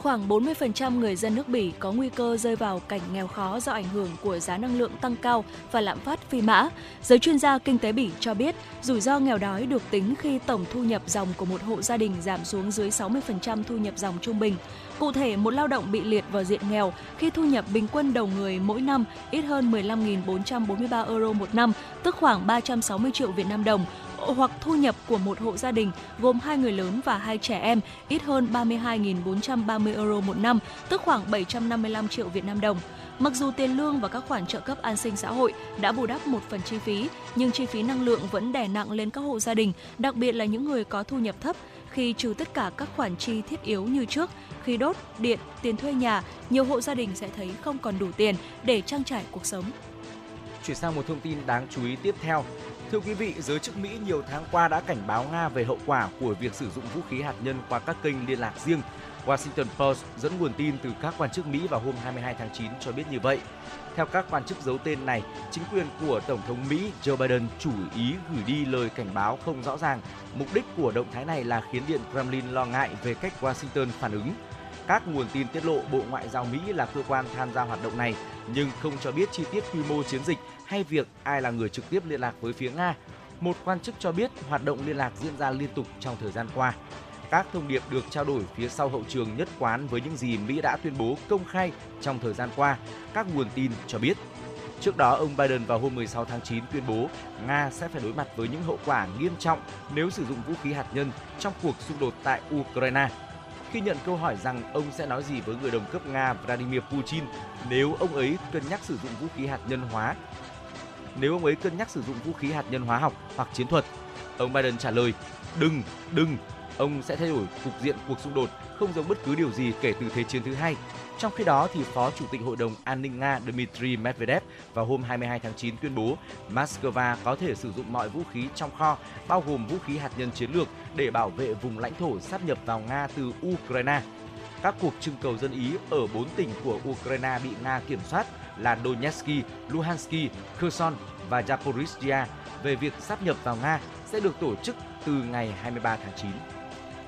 Khoảng 40% người dân nước Bỉ có nguy cơ rơi vào cảnh nghèo khó do ảnh hưởng của giá năng lượng tăng cao và lạm phát phi mã. Giới chuyên gia kinh tế Bỉ cho biết, rủi ro nghèo đói được tính khi tổng thu nhập dòng của một hộ gia đình giảm xuống dưới 60% thu nhập dòng trung bình. Cụ thể, một lao động bị liệt vào diện nghèo khi thu nhập bình quân đầu người mỗi năm ít hơn 15.443 euro một năm, tức khoảng 360 triệu Việt Nam đồng, hoặc thu nhập của một hộ gia đình gồm hai người lớn và hai trẻ em ít hơn 32.430 euro một năm, tức khoảng 755 triệu Việt Nam đồng. Mặc dù tiền lương và các khoản trợ cấp an sinh xã hội đã bù đắp một phần chi phí, nhưng chi phí năng lượng vẫn đè nặng lên các hộ gia đình, đặc biệt là những người có thu nhập thấp. Khi trừ tất cả các khoản chi thiết yếu như trước, khi đốt, điện, tiền thuê nhà, nhiều hộ gia đình sẽ thấy không còn đủ tiền để trang trải cuộc sống. Chuyển sang một thông tin đáng chú ý tiếp theo. Thưa quý vị, giới chức Mỹ nhiều tháng qua đã cảnh báo Nga về hậu quả của việc sử dụng vũ khí hạt nhân qua các kênh liên lạc riêng. Washington Post dẫn nguồn tin từ các quan chức Mỹ vào hôm 22 tháng 9 cho biết như vậy. Theo các quan chức giấu tên này, chính quyền của Tổng thống Mỹ Joe Biden chủ ý gửi đi lời cảnh báo không rõ ràng. Mục đích của động thái này là khiến Điện Kremlin lo ngại về cách Washington phản ứng. Các nguồn tin tiết lộ Bộ Ngoại giao Mỹ là cơ quan tham gia hoạt động này, nhưng không cho biết chi tiết quy mô chiến dịch hay việc ai là người trực tiếp liên lạc với phía Nga. Một quan chức cho biết hoạt động liên lạc diễn ra liên tục trong thời gian qua. Các thông điệp được trao đổi phía sau hậu trường nhất quán với những gì Mỹ đã tuyên bố công khai trong thời gian qua, các nguồn tin cho biết. Trước đó, ông Biden vào hôm 16 tháng 9 tuyên bố Nga sẽ phải đối mặt với những hậu quả nghiêm trọng nếu sử dụng vũ khí hạt nhân trong cuộc xung đột tại Ukraine. Khi nhận câu hỏi rằng ông sẽ nói gì với người đồng cấp Nga Vladimir Putin nếu ông ấy cân nhắc sử dụng vũ khí hạt nhân hóa nếu ông ấy cân nhắc sử dụng vũ khí hạt nhân hóa học hoặc chiến thuật. Ông Biden trả lời, đừng, đừng, ông sẽ thay đổi cục diện cuộc xung đột không giống bất cứ điều gì kể từ Thế chiến thứ hai. Trong khi đó, thì Phó Chủ tịch Hội đồng An ninh Nga Dmitry Medvedev vào hôm 22 tháng 9 tuyên bố Moscow có thể sử dụng mọi vũ khí trong kho, bao gồm vũ khí hạt nhân chiến lược, để bảo vệ vùng lãnh thổ sáp nhập vào Nga từ Ukraine các cuộc trưng cầu dân Ý ở bốn tỉnh của Ukraine bị Nga kiểm soát là Donetsk, Luhansk, Kherson và Zaporizhia về việc sáp nhập vào Nga sẽ được tổ chức từ ngày 23 tháng 9.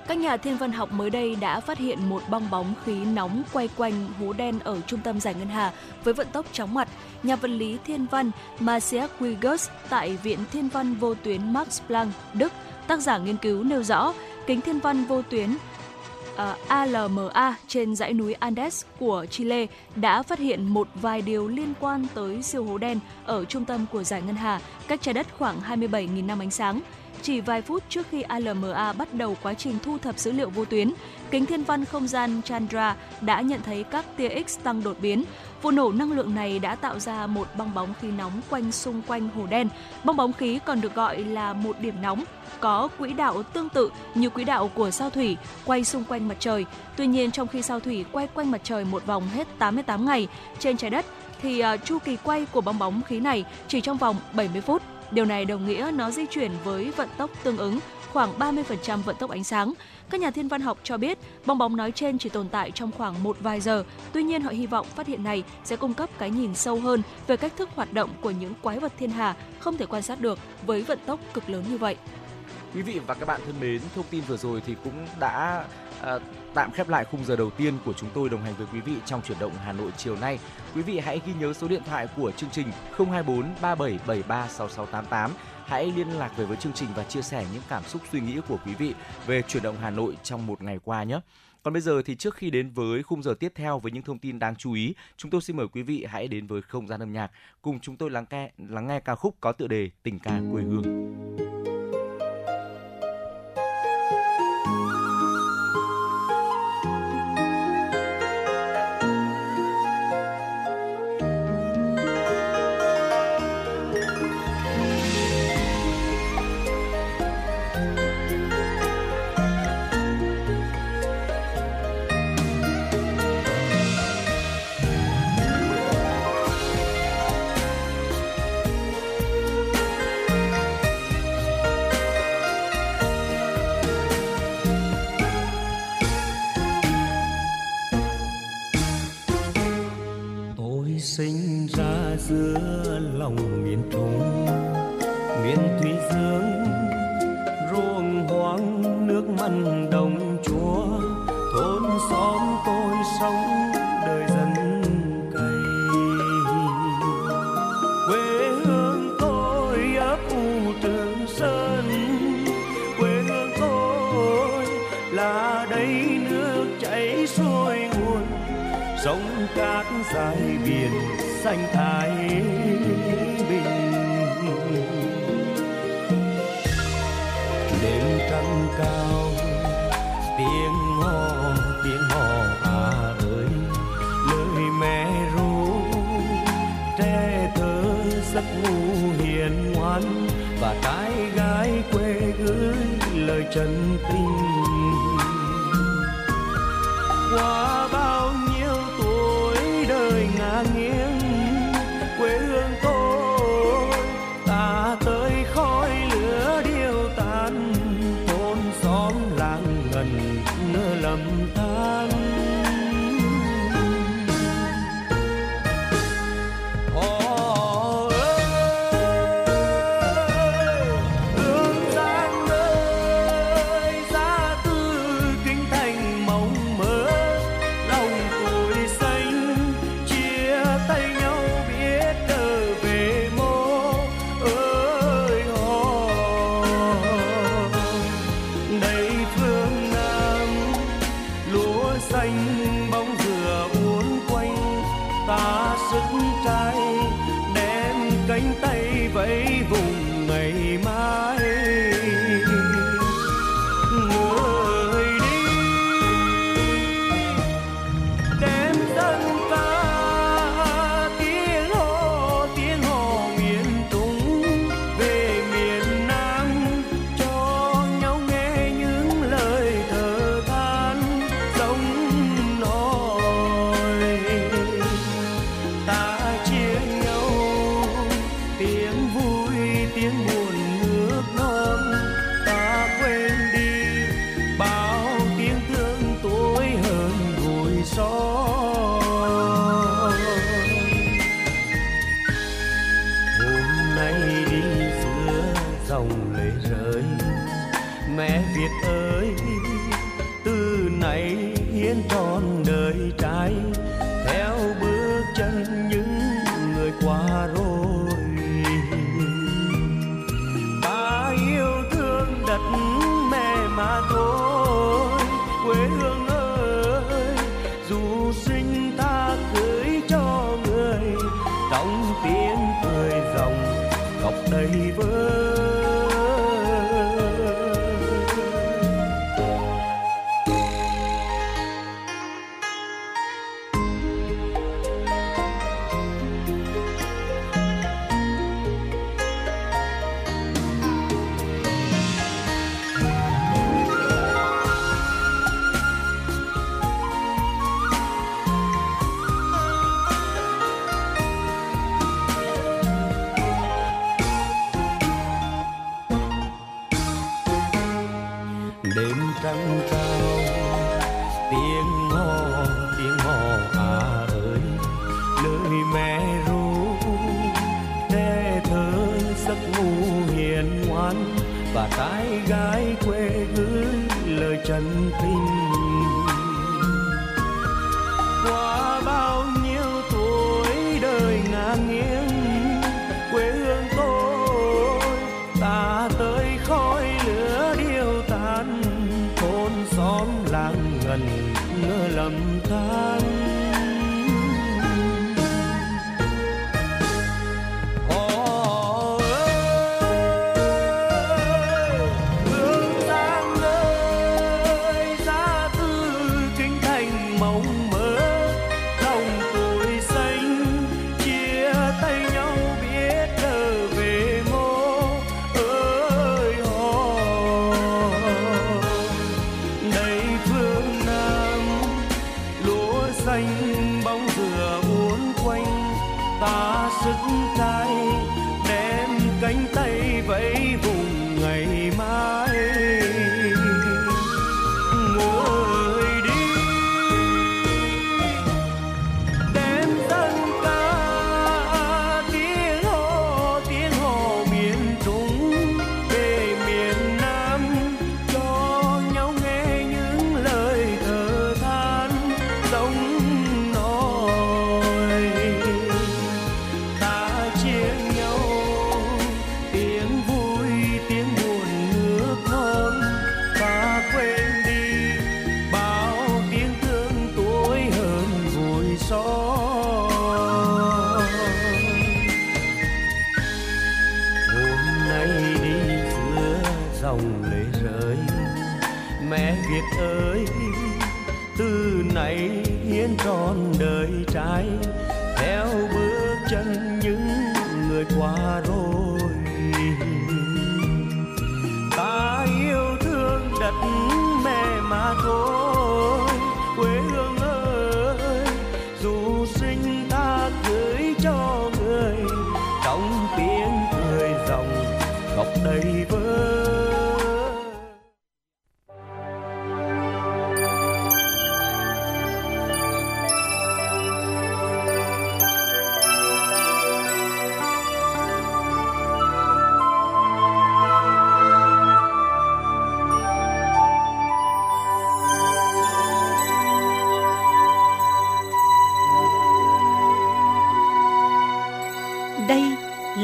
Các nhà thiên văn học mới đây đã phát hiện một bong bóng khí nóng quay quanh hố đen ở trung tâm giải ngân hà với vận tốc chóng mặt. Nhà vật lý thiên văn Marcia Quigus tại Viện Thiên văn Vô tuyến Max Planck, Đức, tác giả nghiên cứu nêu rõ kính thiên văn vô tuyến Ờ, uh, ALMA trên dãy núi Andes của Chile đã phát hiện một vài điều liên quan tới siêu hố đen ở trung tâm của giải ngân hà, cách trái đất khoảng 27.000 năm ánh sáng. Chỉ vài phút trước khi ALMA bắt đầu quá trình thu thập dữ liệu vô tuyến, kính thiên văn không gian Chandra đã nhận thấy các tia X tăng đột biến. Vụ nổ năng lượng này đã tạo ra một bong bóng khí nóng quanh xung quanh hồ đen. Bong bóng khí còn được gọi là một điểm nóng, có quỹ đạo tương tự như quỹ đạo của sao thủy quay xung quanh mặt trời. Tuy nhiên trong khi sao thủy quay quanh mặt trời một vòng hết 88 ngày trên trái đất thì uh, chu kỳ quay của bong bóng khí này chỉ trong vòng 70 phút. Điều này đồng nghĩa nó di chuyển với vận tốc tương ứng khoảng 30% vận tốc ánh sáng. Các nhà thiên văn học cho biết bong bóng nói trên chỉ tồn tại trong khoảng một vài giờ. Tuy nhiên họ hy vọng phát hiện này sẽ cung cấp cái nhìn sâu hơn về cách thức hoạt động của những quái vật thiên hà không thể quan sát được với vận tốc cực lớn như vậy. Quý vị và các bạn thân mến, thông tin vừa rồi thì cũng đã à, tạm khép lại khung giờ đầu tiên của chúng tôi đồng hành với quý vị trong chuyển động Hà Nội chiều nay. Quý vị hãy ghi nhớ số điện thoại của chương trình 024 3773 6688. Hãy liên lạc về với chương trình và chia sẻ những cảm xúc suy nghĩ của quý vị về chuyển động Hà Nội trong một ngày qua nhé. Còn bây giờ thì trước khi đến với khung giờ tiếp theo với những thông tin đáng chú ý, chúng tôi xin mời quý vị hãy đến với không gian âm nhạc cùng chúng tôi lắng nghe lắng nghe ca khúc có tựa đề Tình ca quê hương.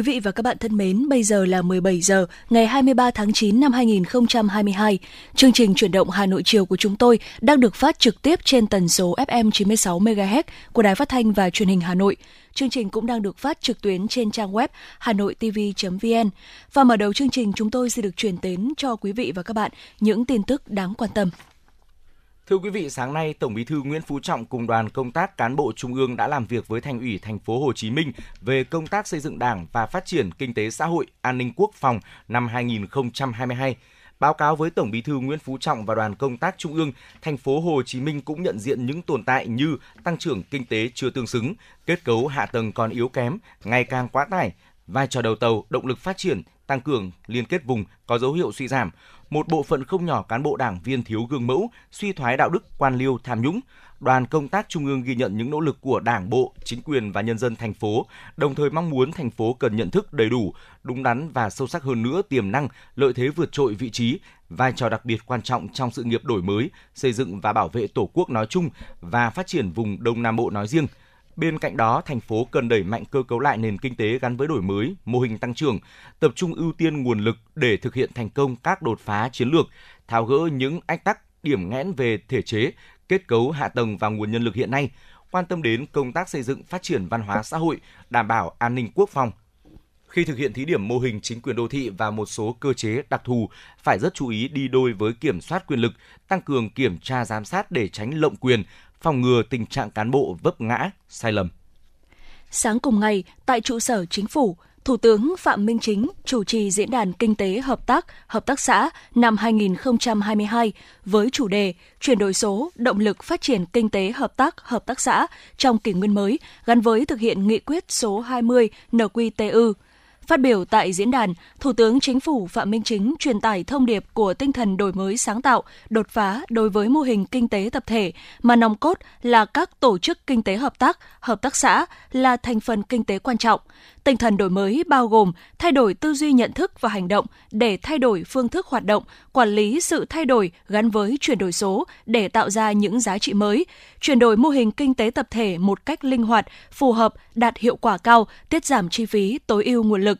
Quý vị và các bạn thân mến, bây giờ là 17 giờ ngày 23 tháng 9 năm 2022. Chương trình chuyển động Hà Nội chiều của chúng tôi đang được phát trực tiếp trên tần số FM 96 MHz của Đài Phát thanh và Truyền hình Hà Nội. Chương trình cũng đang được phát trực tuyến trên trang web hanoitv.vn. Và mở đầu chương trình chúng tôi sẽ được truyền đến cho quý vị và các bạn những tin tức đáng quan tâm. Thưa quý vị, sáng nay Tổng Bí thư Nguyễn Phú Trọng cùng đoàn công tác cán bộ trung ương đã làm việc với Thành ủy thành phố Hồ Chí Minh về công tác xây dựng Đảng và phát triển kinh tế xã hội, an ninh quốc phòng năm 2022. Báo cáo với Tổng Bí thư Nguyễn Phú Trọng và đoàn công tác trung ương, thành phố Hồ Chí Minh cũng nhận diện những tồn tại như tăng trưởng kinh tế chưa tương xứng, kết cấu hạ tầng còn yếu kém, ngày càng quá tải, vai trò đầu tàu, động lực phát triển, tăng cường liên kết vùng có dấu hiệu suy giảm, một bộ phận không nhỏ cán bộ đảng viên thiếu gương mẫu, suy thoái đạo đức, quan liêu, tham nhũng. Đoàn công tác trung ương ghi nhận những nỗ lực của Đảng bộ, chính quyền và nhân dân thành phố, đồng thời mong muốn thành phố cần nhận thức đầy đủ, đúng đắn và sâu sắc hơn nữa tiềm năng, lợi thế vượt trội vị trí, vai trò đặc biệt quan trọng trong sự nghiệp đổi mới, xây dựng và bảo vệ Tổ quốc nói chung và phát triển vùng Đông Nam Bộ nói riêng – Bên cạnh đó, thành phố cần đẩy mạnh cơ cấu lại nền kinh tế gắn với đổi mới, mô hình tăng trưởng, tập trung ưu tiên nguồn lực để thực hiện thành công các đột phá chiến lược, tháo gỡ những ách tắc, điểm nghẽn về thể chế, kết cấu hạ tầng và nguồn nhân lực hiện nay, quan tâm đến công tác xây dựng phát triển văn hóa xã hội, đảm bảo an ninh quốc phòng, khi thực hiện thí điểm mô hình chính quyền đô thị và một số cơ chế đặc thù phải rất chú ý đi đôi với kiểm soát quyền lực, tăng cường kiểm tra giám sát để tránh lộng quyền, phòng ngừa tình trạng cán bộ vấp ngã, sai lầm. Sáng cùng ngày, tại trụ sở chính phủ, Thủ tướng Phạm Minh Chính chủ trì diễn đàn kinh tế hợp tác, hợp tác xã năm 2022 với chủ đề chuyển đổi số, động lực phát triển kinh tế hợp tác, hợp tác xã trong kỷ nguyên mới gắn với thực hiện nghị quyết số 20 NQTU Phát biểu tại diễn đàn, Thủ tướng Chính phủ Phạm Minh Chính truyền tải thông điệp của tinh thần đổi mới sáng tạo, đột phá đối với mô hình kinh tế tập thể, mà nòng cốt là các tổ chức kinh tế hợp tác, hợp tác xã là thành phần kinh tế quan trọng. Tinh thần đổi mới bao gồm thay đổi tư duy nhận thức và hành động để thay đổi phương thức hoạt động, quản lý sự thay đổi gắn với chuyển đổi số để tạo ra những giá trị mới, chuyển đổi mô hình kinh tế tập thể một cách linh hoạt, phù hợp, đạt hiệu quả cao, tiết giảm chi phí, tối ưu nguồn lực.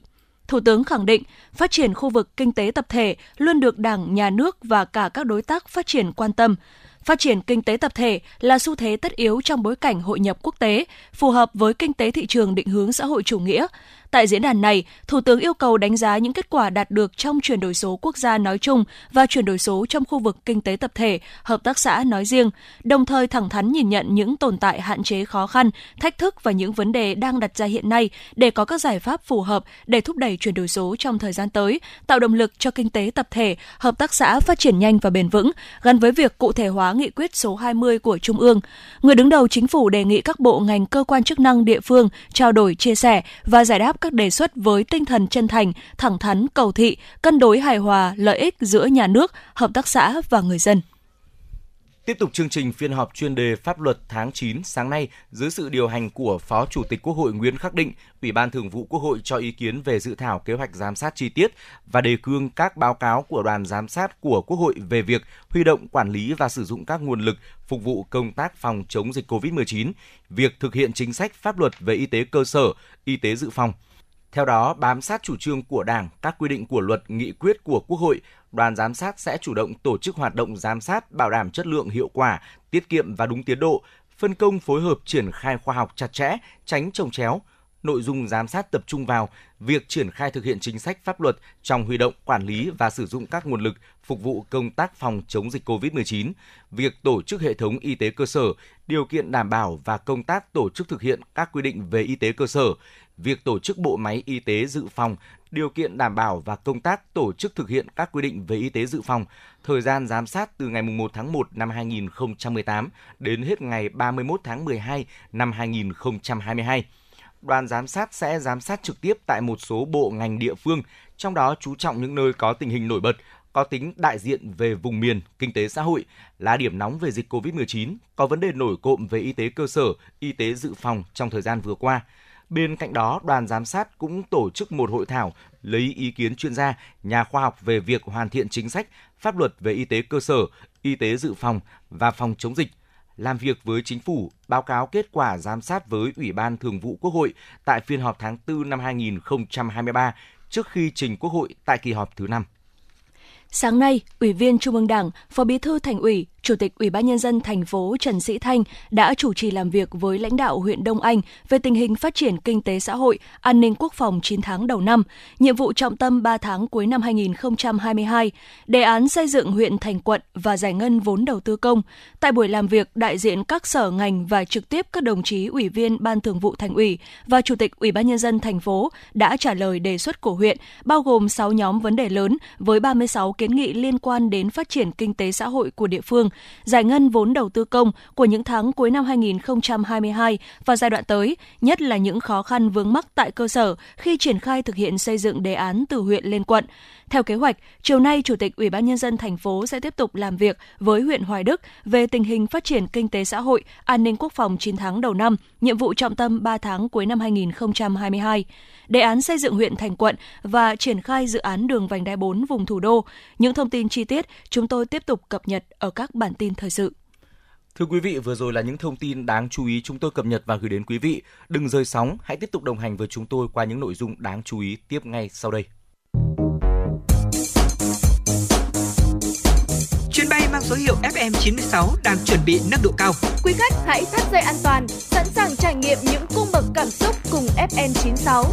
Thủ tướng khẳng định, phát triển khu vực kinh tế tập thể luôn được Đảng, Nhà nước và cả các đối tác phát triển quan tâm. Phát triển kinh tế tập thể là xu thế tất yếu trong bối cảnh hội nhập quốc tế, phù hợp với kinh tế thị trường định hướng xã hội chủ nghĩa. Tại diễn đàn này, Thủ tướng yêu cầu đánh giá những kết quả đạt được trong chuyển đổi số quốc gia nói chung và chuyển đổi số trong khu vực kinh tế tập thể, hợp tác xã nói riêng, đồng thời thẳng thắn nhìn nhận những tồn tại hạn chế khó khăn, thách thức và những vấn đề đang đặt ra hiện nay để có các giải pháp phù hợp để thúc đẩy chuyển đổi số trong thời gian tới, tạo động lực cho kinh tế tập thể, hợp tác xã phát triển nhanh và bền vững, gắn với việc cụ thể hóa nghị quyết số 20 của Trung ương. Người đứng đầu chính phủ đề nghị các bộ ngành cơ quan chức năng địa phương trao đổi, chia sẻ và giải đáp các đề xuất với tinh thần chân thành, thẳng thắn, cầu thị, cân đối hài hòa lợi ích giữa nhà nước, hợp tác xã và người dân. Tiếp tục chương trình phiên họp chuyên đề pháp luật tháng 9 sáng nay dưới sự điều hành của Phó Chủ tịch Quốc hội Nguyễn Khắc Định, Ủy ban Thường vụ Quốc hội cho ý kiến về dự thảo kế hoạch giám sát chi tiết và đề cương các báo cáo của đoàn giám sát của Quốc hội về việc huy động quản lý và sử dụng các nguồn lực phục vụ công tác phòng chống dịch COVID-19, việc thực hiện chính sách pháp luật về y tế cơ sở, y tế dự phòng, theo đó, bám sát chủ trương của Đảng, các quy định của luật, nghị quyết của Quốc hội, đoàn giám sát sẽ chủ động tổ chức hoạt động giám sát bảo đảm chất lượng hiệu quả, tiết kiệm và đúng tiến độ, phân công phối hợp triển khai khoa học chặt chẽ, tránh trồng chéo. Nội dung giám sát tập trung vào việc triển khai thực hiện chính sách pháp luật trong huy động, quản lý và sử dụng các nguồn lực phục vụ công tác phòng chống dịch COVID-19, việc tổ chức hệ thống y tế cơ sở, điều kiện đảm bảo và công tác tổ chức thực hiện các quy định về y tế cơ sở, việc tổ chức bộ máy y tế dự phòng, điều kiện đảm bảo và công tác tổ chức thực hiện các quy định về y tế dự phòng, thời gian giám sát từ ngày 1 tháng 1 năm 2018 đến hết ngày 31 tháng 12 năm 2022. Đoàn giám sát sẽ giám sát trực tiếp tại một số bộ ngành địa phương, trong đó chú trọng những nơi có tình hình nổi bật, có tính đại diện về vùng miền, kinh tế xã hội, là điểm nóng về dịch COVID-19, có vấn đề nổi cộm về y tế cơ sở, y tế dự phòng trong thời gian vừa qua – Bên cạnh đó, đoàn giám sát cũng tổ chức một hội thảo lấy ý kiến chuyên gia, nhà khoa học về việc hoàn thiện chính sách, pháp luật về y tế cơ sở, y tế dự phòng và phòng chống dịch, làm việc với chính phủ, báo cáo kết quả giám sát với Ủy ban Thường vụ Quốc hội tại phiên họp tháng 4 năm 2023 trước khi trình Quốc hội tại kỳ họp thứ 5. Sáng nay, Ủy viên Trung ương Đảng, Phó Bí thư Thành ủy, Chủ tịch Ủy ban nhân dân thành phố Trần Sĩ Thanh đã chủ trì làm việc với lãnh đạo huyện Đông Anh về tình hình phát triển kinh tế xã hội, an ninh quốc phòng 9 tháng đầu năm, nhiệm vụ trọng tâm 3 tháng cuối năm 2022, đề án xây dựng huyện thành quận và giải ngân vốn đầu tư công. Tại buổi làm việc, đại diện các sở ngành và trực tiếp các đồng chí ủy viên Ban Thường vụ Thành ủy và Chủ tịch Ủy ban nhân dân thành phố đã trả lời đề xuất của huyện, bao gồm 6 nhóm vấn đề lớn với 36 kiến nghị liên quan đến phát triển kinh tế xã hội của địa phương giải ngân vốn đầu tư công của những tháng cuối năm 2022 và giai đoạn tới, nhất là những khó khăn vướng mắc tại cơ sở khi triển khai thực hiện xây dựng đề án từ huyện lên quận. Theo kế hoạch, chiều nay Chủ tịch Ủy ban nhân dân thành phố sẽ tiếp tục làm việc với huyện Hoài Đức về tình hình phát triển kinh tế xã hội, an ninh quốc phòng 9 tháng đầu năm, nhiệm vụ trọng tâm 3 tháng cuối năm 2022 đề án xây dựng huyện thành quận và triển khai dự án đường vành đai 4 vùng thủ đô. Những thông tin chi tiết chúng tôi tiếp tục cập nhật ở các bản tin thời sự. Thưa quý vị, vừa rồi là những thông tin đáng chú ý chúng tôi cập nhật và gửi đến quý vị. Đừng rời sóng, hãy tiếp tục đồng hành với chúng tôi qua những nội dung đáng chú ý tiếp ngay sau đây. Mang số hiệu FM96 đang chuẩn bị nâng độ cao. Quý khách hãy thắt dây an toàn, sẵn sàng trải nghiệm những cung bậc cảm xúc cùng FN96.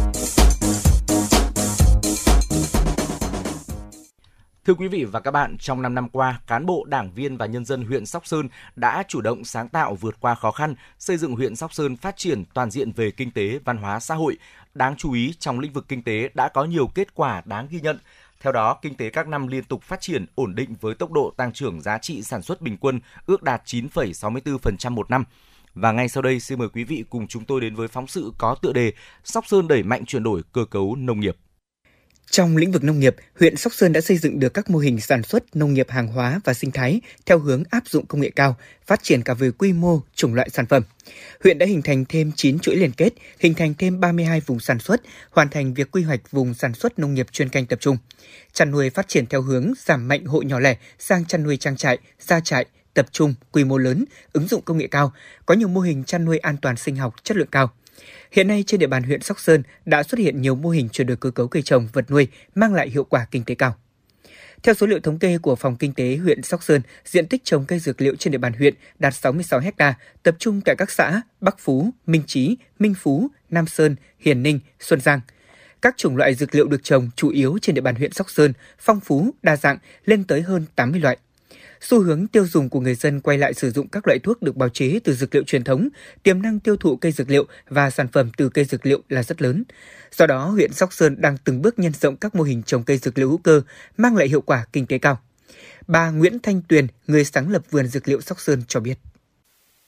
Thưa quý vị và các bạn, trong 5 năm qua, cán bộ, đảng viên và nhân dân huyện Sóc Sơn đã chủ động sáng tạo vượt qua khó khăn, xây dựng huyện Sóc Sơn phát triển toàn diện về kinh tế, văn hóa, xã hội. Đáng chú ý, trong lĩnh vực kinh tế đã có nhiều kết quả đáng ghi nhận. Theo đó, kinh tế các năm liên tục phát triển ổn định với tốc độ tăng trưởng giá trị sản xuất bình quân ước đạt 9,64% một năm. Và ngay sau đây, xin mời quý vị cùng chúng tôi đến với phóng sự có tựa đề Sóc Sơn đẩy mạnh chuyển đổi cơ cấu nông nghiệp. Trong lĩnh vực nông nghiệp, huyện Sóc Sơn đã xây dựng được các mô hình sản xuất nông nghiệp hàng hóa và sinh thái theo hướng áp dụng công nghệ cao, phát triển cả về quy mô, chủng loại sản phẩm. Huyện đã hình thành thêm 9 chuỗi liên kết, hình thành thêm 32 vùng sản xuất, hoàn thành việc quy hoạch vùng sản xuất nông nghiệp chuyên canh tập trung. Chăn nuôi phát triển theo hướng giảm mạnh hộ nhỏ lẻ sang chăn nuôi trang trại, gia trại, tập trung, quy mô lớn, ứng dụng công nghệ cao, có nhiều mô hình chăn nuôi an toàn sinh học, chất lượng cao. Hiện nay trên địa bàn huyện Sóc Sơn đã xuất hiện nhiều mô hình chuyển đổi cơ cấu cây trồng, vật nuôi mang lại hiệu quả kinh tế cao. Theo số liệu thống kê của Phòng Kinh tế huyện Sóc Sơn, diện tích trồng cây dược liệu trên địa bàn huyện đạt 66 ha, tập trung tại các xã Bắc Phú, Minh Chí, Minh Phú, Nam Sơn, Hiền Ninh, Xuân Giang. Các chủng loại dược liệu được trồng chủ yếu trên địa bàn huyện Sóc Sơn, phong phú, đa dạng, lên tới hơn 80 loại xu hướng tiêu dùng của người dân quay lại sử dụng các loại thuốc được bào chế từ dược liệu truyền thống, tiềm năng tiêu thụ cây dược liệu và sản phẩm từ cây dược liệu là rất lớn. Do đó, huyện Sóc Sơn đang từng bước nhân rộng các mô hình trồng cây dược liệu hữu cơ, mang lại hiệu quả kinh tế cao. Bà Nguyễn Thanh Tuyền, người sáng lập vườn dược liệu Sóc Sơn cho biết.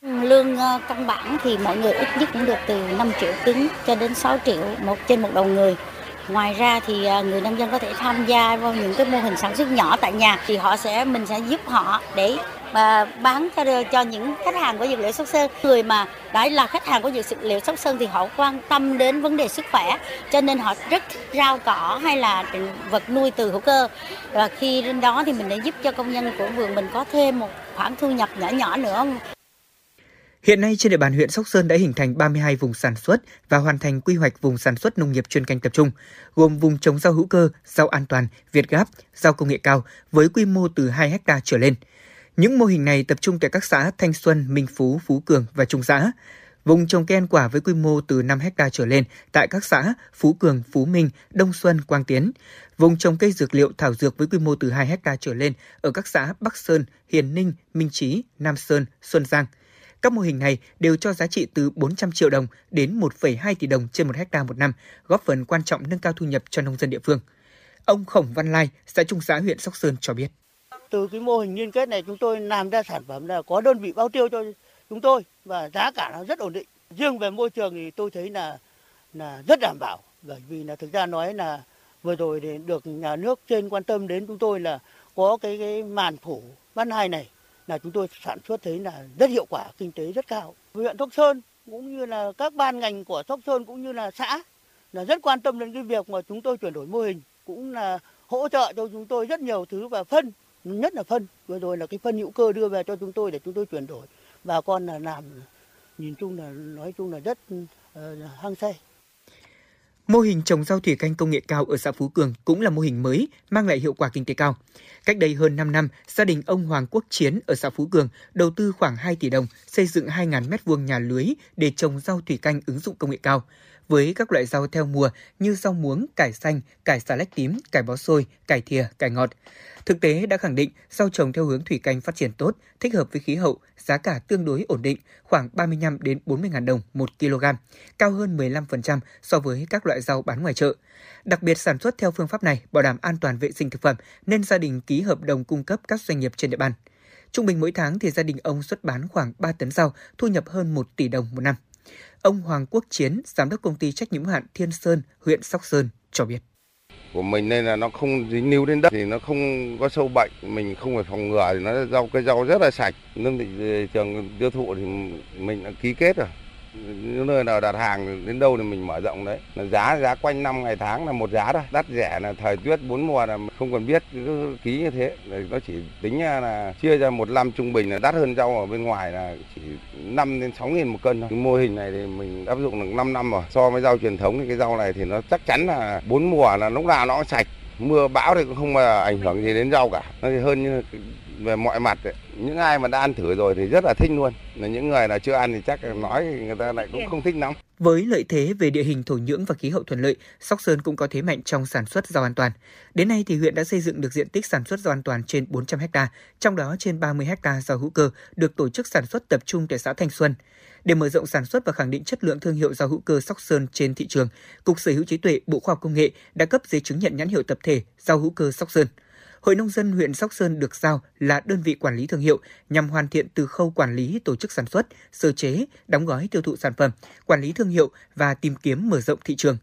Lương ờ, căn bản thì mọi người ít nhất cũng được từ 5 triệu tính cho đến 6 triệu một trên một đầu người. Ngoài ra thì à, người nông dân có thể tham gia vào những cái mô hình sản xuất nhỏ tại nhà thì họ sẽ, mình sẽ giúp họ để mà bán cho cho những khách hàng của dược liệu Sóc Sơn. Người mà đã là khách hàng của dược liệu Sóc Sơn thì họ quan tâm đến vấn đề sức khỏe, cho nên họ rất thích rau cỏ hay là vật nuôi từ hữu cơ. Và khi đến đó thì mình đã giúp cho công nhân của vườn mình có thêm một khoản thu nhập nhỏ nhỏ nữa Hiện nay trên địa bàn huyện Sóc Sơn đã hình thành 32 vùng sản xuất và hoàn thành quy hoạch vùng sản xuất nông nghiệp chuyên canh tập trung, gồm vùng trồng rau hữu cơ, rau an toàn, Việt Gáp, rau công nghệ cao với quy mô từ 2 ha trở lên. Những mô hình này tập trung tại các xã Thanh Xuân, Minh Phú, Phú Cường và Trung Giã. Vùng trồng cây ăn quả với quy mô từ 5 ha trở lên tại các xã Phú Cường, Phú Minh, Đông Xuân, Quang Tiến. Vùng trồng cây dược liệu thảo dược với quy mô từ 2 ha trở lên ở các xã Bắc Sơn, Hiền Ninh, Minh Chí, Nam Sơn, Xuân Giang – các mô hình này đều cho giá trị từ 400 triệu đồng đến 1,2 tỷ đồng trên một hecta một năm, góp phần quan trọng nâng cao thu nhập cho nông dân địa phương. Ông Khổng Văn Lai, xã Trung xã huyện Sóc Sơn cho biết. Từ cái mô hình liên kết này chúng tôi làm ra sản phẩm là có đơn vị bao tiêu cho chúng tôi và giá cả nó rất ổn định. Riêng về môi trường thì tôi thấy là là rất đảm bảo bởi vì là thực ra nói là vừa rồi thì được nhà nước trên quan tâm đến chúng tôi là có cái cái màn phủ văn hai này là chúng tôi sản xuất thấy là rất hiệu quả, kinh tế rất cao. Huyện Sóc Sơn cũng như là các ban ngành của Sóc Sơn cũng như là xã là rất quan tâm đến cái việc mà chúng tôi chuyển đổi mô hình cũng là hỗ trợ cho chúng tôi rất nhiều thứ và phân nhất là phân. Vừa rồi là cái phân hữu cơ đưa về cho chúng tôi để chúng tôi chuyển đổi. Bà con là làm nhìn chung là nói chung là rất uh, hăng say. Mô hình trồng rau thủy canh công nghệ cao ở xã Phú Cường cũng là mô hình mới mang lại hiệu quả kinh tế cao. Cách đây hơn 5 năm, gia đình ông Hoàng Quốc Chiến ở xã Phú Cường đầu tư khoảng 2 tỷ đồng xây dựng 2.000 m2 nhà lưới để trồng rau thủy canh ứng dụng công nghệ cao với các loại rau theo mùa như rau muống, cải xanh, cải xà lách tím, cải bó xôi, cải thìa, cải ngọt. Thực tế đã khẳng định rau trồng theo hướng thủy canh phát triển tốt, thích hợp với khí hậu, giá cả tương đối ổn định, khoảng 35 đến 40 ngàn đồng 1 kg, cao hơn 15% so với các loại rau bán ngoài chợ. Đặc biệt sản xuất theo phương pháp này bảo đảm an toàn vệ sinh thực phẩm nên gia đình ký hợp đồng cung cấp các doanh nghiệp trên địa bàn. Trung bình mỗi tháng thì gia đình ông xuất bán khoảng 3 tấn rau, thu nhập hơn 1 tỷ đồng một năm. Ông Hoàng Quốc Chiến, giám đốc công ty trách nhiệm hữu hạn Thiên Sơn, huyện Sóc Sơn cho biết. Của mình nên là nó không dính níu đến đất thì nó không có sâu bệnh mình không phải phòng ngừa thì nó rau cây rau rất là sạch. Nên thị trường tiêu thụ thì mình đã ký kết rồi những nơi nào đặt hàng đến đâu thì mình mở rộng đấy. Là giá giá quanh năm, ngày tháng là một giá thôi. Đắt rẻ là thời tiết bốn mùa là không cần biết, cứ ký như thế. Nó chỉ tính là chia ra một năm trung bình là đắt hơn rau ở bên ngoài là chỉ 5 đến 6 nghìn một cân thôi. Cái mô hình này thì mình áp dụng được 5 năm rồi. So với rau truyền thống thì cái rau này thì nó chắc chắn là bốn mùa là lúc nào nó cũng sạch. Mưa bão thì cũng không mà ảnh hưởng gì đến rau cả. Nó thì hơn như về mọi mặt ấy. những ai mà đã ăn thử rồi thì rất là thích luôn là những người là chưa ăn thì chắc nói người ta lại cũng không thích lắm Với lợi thế về địa hình thổ nhưỡng và khí hậu thuận lợi, Sóc Sơn cũng có thế mạnh trong sản xuất rau an toàn. Đến nay thì huyện đã xây dựng được diện tích sản xuất rau an toàn trên 400 ha, trong đó trên 30 ha rau hữu cơ được tổ chức sản xuất tập trung tại xã Thanh Xuân. Để mở rộng sản xuất và khẳng định chất lượng thương hiệu rau hữu cơ Sóc Sơn trên thị trường, Cục Sở hữu trí tuệ Bộ Khoa học Công nghệ đã cấp giấy chứng nhận nhãn hiệu tập thể rau hữu cơ Sóc Sơn. Hội nông dân huyện Sóc Sơn được giao là đơn vị quản lý thương hiệu nhằm hoàn thiện từ khâu quản lý tổ chức sản xuất, sơ chế, đóng gói tiêu thụ sản phẩm, quản lý thương hiệu và tìm kiếm mở rộng thị trường.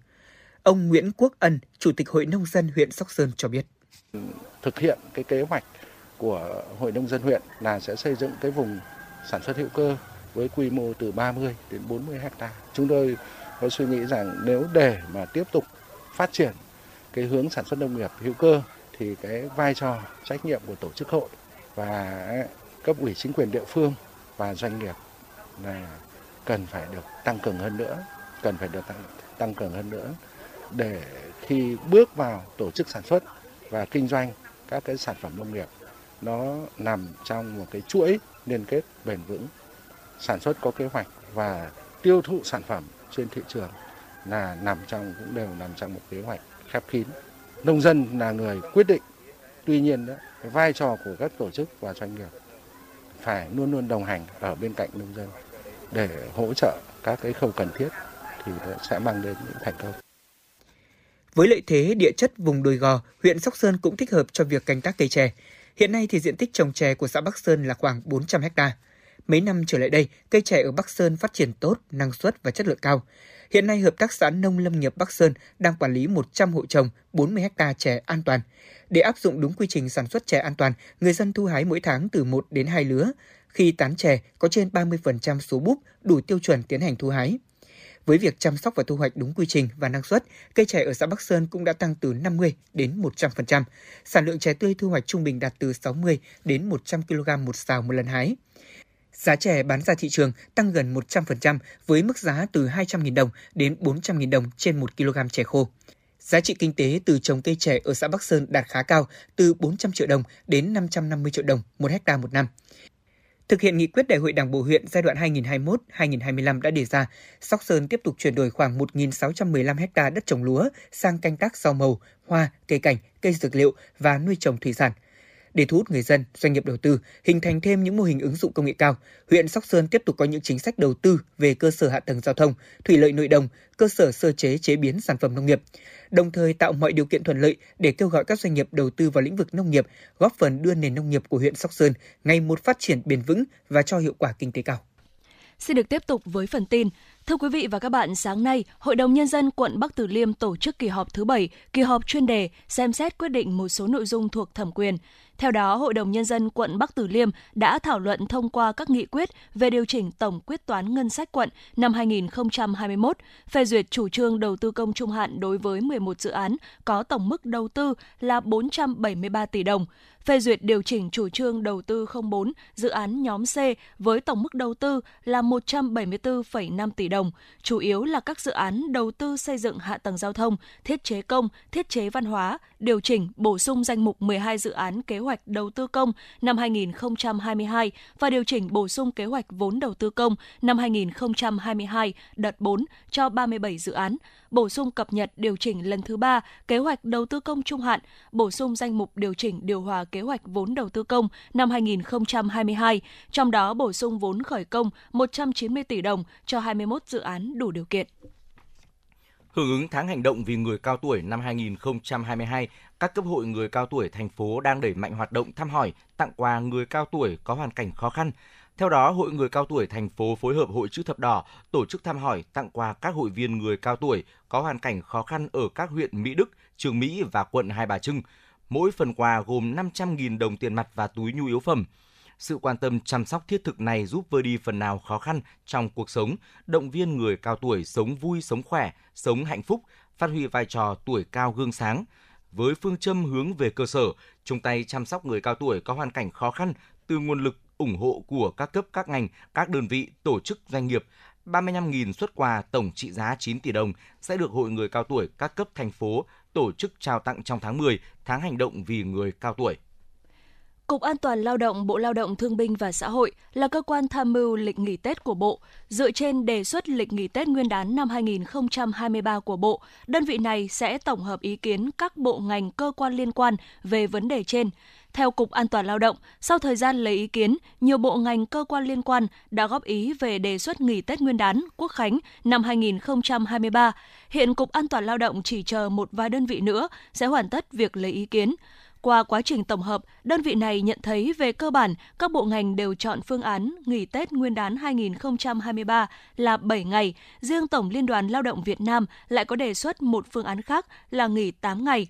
Ông Nguyễn Quốc Ân, Chủ tịch Hội nông dân huyện Sóc Sơn cho biết. thực hiện cái kế hoạch của Hội nông dân huyện là sẽ xây dựng cái vùng sản xuất hữu cơ với quy mô từ 30 đến 40 hecta. Chúng tôi có suy nghĩ rằng nếu để mà tiếp tục phát triển cái hướng sản xuất nông nghiệp hữu cơ thì cái vai trò trách nhiệm của tổ chức hội và cấp ủy chính quyền địa phương và doanh nghiệp là cần phải được tăng cường hơn nữa, cần phải được tăng, tăng cường hơn nữa để khi bước vào tổ chức sản xuất và kinh doanh các cái sản phẩm nông nghiệp nó nằm trong một cái chuỗi liên kết bền vững. Sản xuất có kế hoạch và tiêu thụ sản phẩm trên thị trường là nằm trong cũng đều nằm trong một kế hoạch khép kín nông dân là người quyết định tuy nhiên đó, cái vai trò của các tổ chức và doanh nghiệp phải luôn luôn đồng hành ở bên cạnh nông dân để hỗ trợ các cái khâu cần thiết thì sẽ mang đến những thành công Với lợi thế địa chất vùng đồi gò, huyện Sóc Sơn cũng thích hợp cho việc canh tác cây chè. Hiện nay thì diện tích trồng chè của xã Bắc Sơn là khoảng 400 ha. Mấy năm trở lại đây, cây chè ở Bắc Sơn phát triển tốt, năng suất và chất lượng cao. Hiện nay, Hợp tác xã Nông Lâm nghiệp Bắc Sơn đang quản lý 100 hộ trồng 40 ha chè an toàn. Để áp dụng đúng quy trình sản xuất chè an toàn, người dân thu hái mỗi tháng từ 1 đến 2 lứa. Khi tán chè có trên 30% số búp đủ tiêu chuẩn tiến hành thu hái. Với việc chăm sóc và thu hoạch đúng quy trình và năng suất, cây chè ở xã Bắc Sơn cũng đã tăng từ 50 đến 100%. Sản lượng chè tươi thu hoạch trung bình đạt từ 60 đến 100 kg một sào một lần hái. Giá chè bán ra thị trường tăng gần 100% với mức giá từ 200.000 đồng đến 400.000 đồng trên 1 kg chè khô. Giá trị kinh tế từ trồng cây chè ở xã Bắc Sơn đạt khá cao, từ 400 triệu đồng đến 550 triệu đồng một hecta một năm. Thực hiện nghị quyết Đại hội Đảng bộ huyện giai đoạn 2021-2025 đã đề ra, Sóc Sơn tiếp tục chuyển đổi khoảng 1.615 ha đất trồng lúa sang canh tác rau màu, hoa, cây cảnh, cây dược liệu và nuôi trồng thủy sản. Để thu hút người dân, doanh nghiệp đầu tư, hình thành thêm những mô hình ứng dụng công nghệ cao, huyện Sóc Sơn tiếp tục có những chính sách đầu tư về cơ sở hạ tầng giao thông, thủy lợi nội đồng, cơ sở sơ chế chế biến sản phẩm nông nghiệp, đồng thời tạo mọi điều kiện thuận lợi để kêu gọi các doanh nghiệp đầu tư vào lĩnh vực nông nghiệp, góp phần đưa nền nông nghiệp của huyện Sóc Sơn ngày một phát triển bền vững và cho hiệu quả kinh tế cao. Xin được tiếp tục với phần tin. Thưa quý vị và các bạn, sáng nay, Hội đồng Nhân dân quận Bắc Từ Liêm tổ chức kỳ họp thứ 7, kỳ họp chuyên đề xem xét quyết định một số nội dung thuộc thẩm quyền. Theo đó, Hội đồng Nhân dân quận Bắc Từ Liêm đã thảo luận thông qua các nghị quyết về điều chỉnh tổng quyết toán ngân sách quận năm 2021, phê duyệt chủ trương đầu tư công trung hạn đối với 11 dự án có tổng mức đầu tư là 473 tỷ đồng, phê duyệt điều chỉnh chủ trương đầu tư 04 dự án nhóm C với tổng mức đầu tư là 174,5 tỷ đồng, chủ yếu là các dự án đầu tư xây dựng hạ tầng giao thông, thiết chế công, thiết chế văn hóa, điều chỉnh bổ sung danh mục 12 dự án kế hoạch đầu tư công năm 2022 và điều chỉnh bổ sung kế hoạch vốn đầu tư công năm 2022 đợt 4 cho 37 dự án, bổ sung cập nhật điều chỉnh lần thứ ba kế hoạch đầu tư công trung hạn, bổ sung danh mục điều chỉnh điều hòa kế kế hoạch vốn đầu tư công năm 2022, trong đó bổ sung vốn khởi công 190 tỷ đồng cho 21 dự án đủ điều kiện. Hưởng ứng tháng hành động vì người cao tuổi năm 2022, các cấp hội người cao tuổi thành phố đang đẩy mạnh hoạt động thăm hỏi, tặng quà người cao tuổi có hoàn cảnh khó khăn. Theo đó, Hội người cao tuổi thành phố phối hợp Hội chữ thập đỏ tổ chức thăm hỏi, tặng quà các hội viên người cao tuổi có hoàn cảnh khó khăn ở các huyện Mỹ Đức, Trường Mỹ và quận Hai Bà Trưng. Mỗi phần quà gồm 500.000 đồng tiền mặt và túi nhu yếu phẩm. Sự quan tâm chăm sóc thiết thực này giúp vơi đi phần nào khó khăn trong cuộc sống, động viên người cao tuổi sống vui, sống khỏe, sống hạnh phúc, phát huy vai trò tuổi cao gương sáng. Với phương châm hướng về cơ sở, chung tay chăm sóc người cao tuổi có hoàn cảnh khó khăn từ nguồn lực ủng hộ của các cấp các ngành, các đơn vị, tổ chức doanh nghiệp, 35.000 xuất quà tổng trị giá 9 tỷ đồng sẽ được Hội người cao tuổi các cấp thành phố tổ chức trao tặng trong tháng 10, tháng hành động vì người cao tuổi. Cục An toàn Lao động Bộ Lao động Thương binh và Xã hội là cơ quan tham mưu lịch nghỉ Tết của Bộ. Dựa trên đề xuất lịch nghỉ Tết Nguyên đán năm 2023 của Bộ, đơn vị này sẽ tổng hợp ý kiến các bộ ngành cơ quan liên quan về vấn đề trên. Theo Cục An toàn Lao động, sau thời gian lấy ý kiến, nhiều bộ ngành cơ quan liên quan đã góp ý về đề xuất nghỉ Tết Nguyên đán, Quốc khánh năm 2023. Hiện Cục An toàn Lao động chỉ chờ một vài đơn vị nữa sẽ hoàn tất việc lấy ý kiến. Qua quá trình tổng hợp, đơn vị này nhận thấy về cơ bản các bộ ngành đều chọn phương án nghỉ Tết Nguyên đán 2023 là 7 ngày, riêng Tổng Liên đoàn Lao động Việt Nam lại có đề xuất một phương án khác là nghỉ 8 ngày.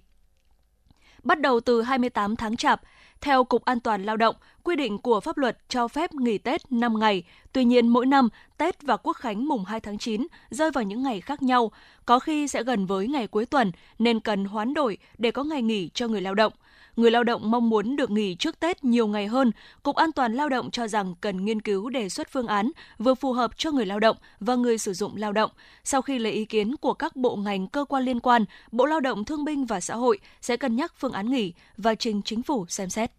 Bắt đầu từ 28 tháng Chạp, theo Cục An toàn Lao động, quy định của pháp luật cho phép nghỉ Tết 5 ngày. Tuy nhiên, mỗi năm, Tết và Quốc khánh mùng 2 tháng 9 rơi vào những ngày khác nhau, có khi sẽ gần với ngày cuối tuần, nên cần hoán đổi để có ngày nghỉ cho người lao động – người lao động mong muốn được nghỉ trước Tết nhiều ngày hơn, Cục An toàn Lao động cho rằng cần nghiên cứu đề xuất phương án vừa phù hợp cho người lao động và người sử dụng lao động. Sau khi lấy ý kiến của các bộ ngành cơ quan liên quan, Bộ Lao động Thương binh và Xã hội sẽ cân nhắc phương án nghỉ và trình chính phủ xem xét.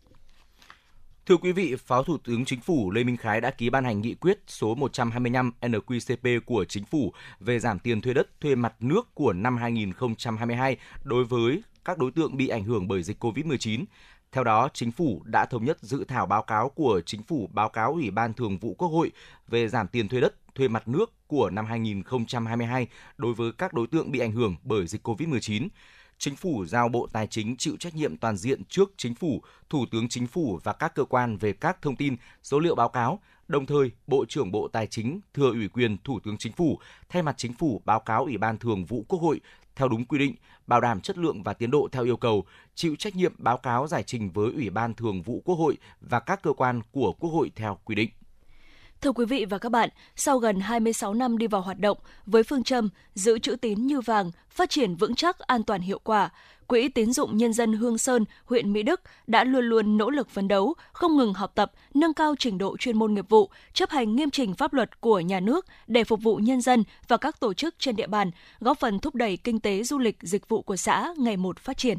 Thưa quý vị, Phó Thủ tướng Chính phủ Lê Minh Khái đã ký ban hành nghị quyết số 125 NQCP của Chính phủ về giảm tiền thuê đất, thuê mặt nước của năm 2022 đối với các đối tượng bị ảnh hưởng bởi dịch COVID-19. Theo đó, Chính phủ đã thống nhất dự thảo báo cáo của Chính phủ báo cáo Ủy ban Thường vụ Quốc hội về giảm tiền thuê đất, thuê mặt nước của năm 2022 đối với các đối tượng bị ảnh hưởng bởi dịch COVID-19. Chính phủ giao Bộ Tài chính chịu trách nhiệm toàn diện trước Chính phủ, Thủ tướng Chính phủ và các cơ quan về các thông tin, số liệu báo cáo. Đồng thời, Bộ trưởng Bộ Tài chính thừa ủy quyền Thủ tướng Chính phủ thay mặt Chính phủ báo cáo Ủy ban Thường vụ Quốc hội theo đúng quy định, bảo đảm chất lượng và tiến độ theo yêu cầu, chịu trách nhiệm báo cáo giải trình với Ủy ban Thường vụ Quốc hội và các cơ quan của Quốc hội theo quy định. Thưa quý vị và các bạn, sau gần 26 năm đi vào hoạt động với phương châm giữ chữ tín như vàng, phát triển vững chắc, an toàn hiệu quả, Quỹ tín dụng nhân dân Hương Sơn, huyện Mỹ Đức đã luôn luôn nỗ lực phấn đấu, không ngừng học tập, nâng cao trình độ chuyên môn nghiệp vụ, chấp hành nghiêm trình pháp luật của nhà nước để phục vụ nhân dân và các tổ chức trên địa bàn, góp phần thúc đẩy kinh tế du lịch dịch vụ của xã ngày một phát triển.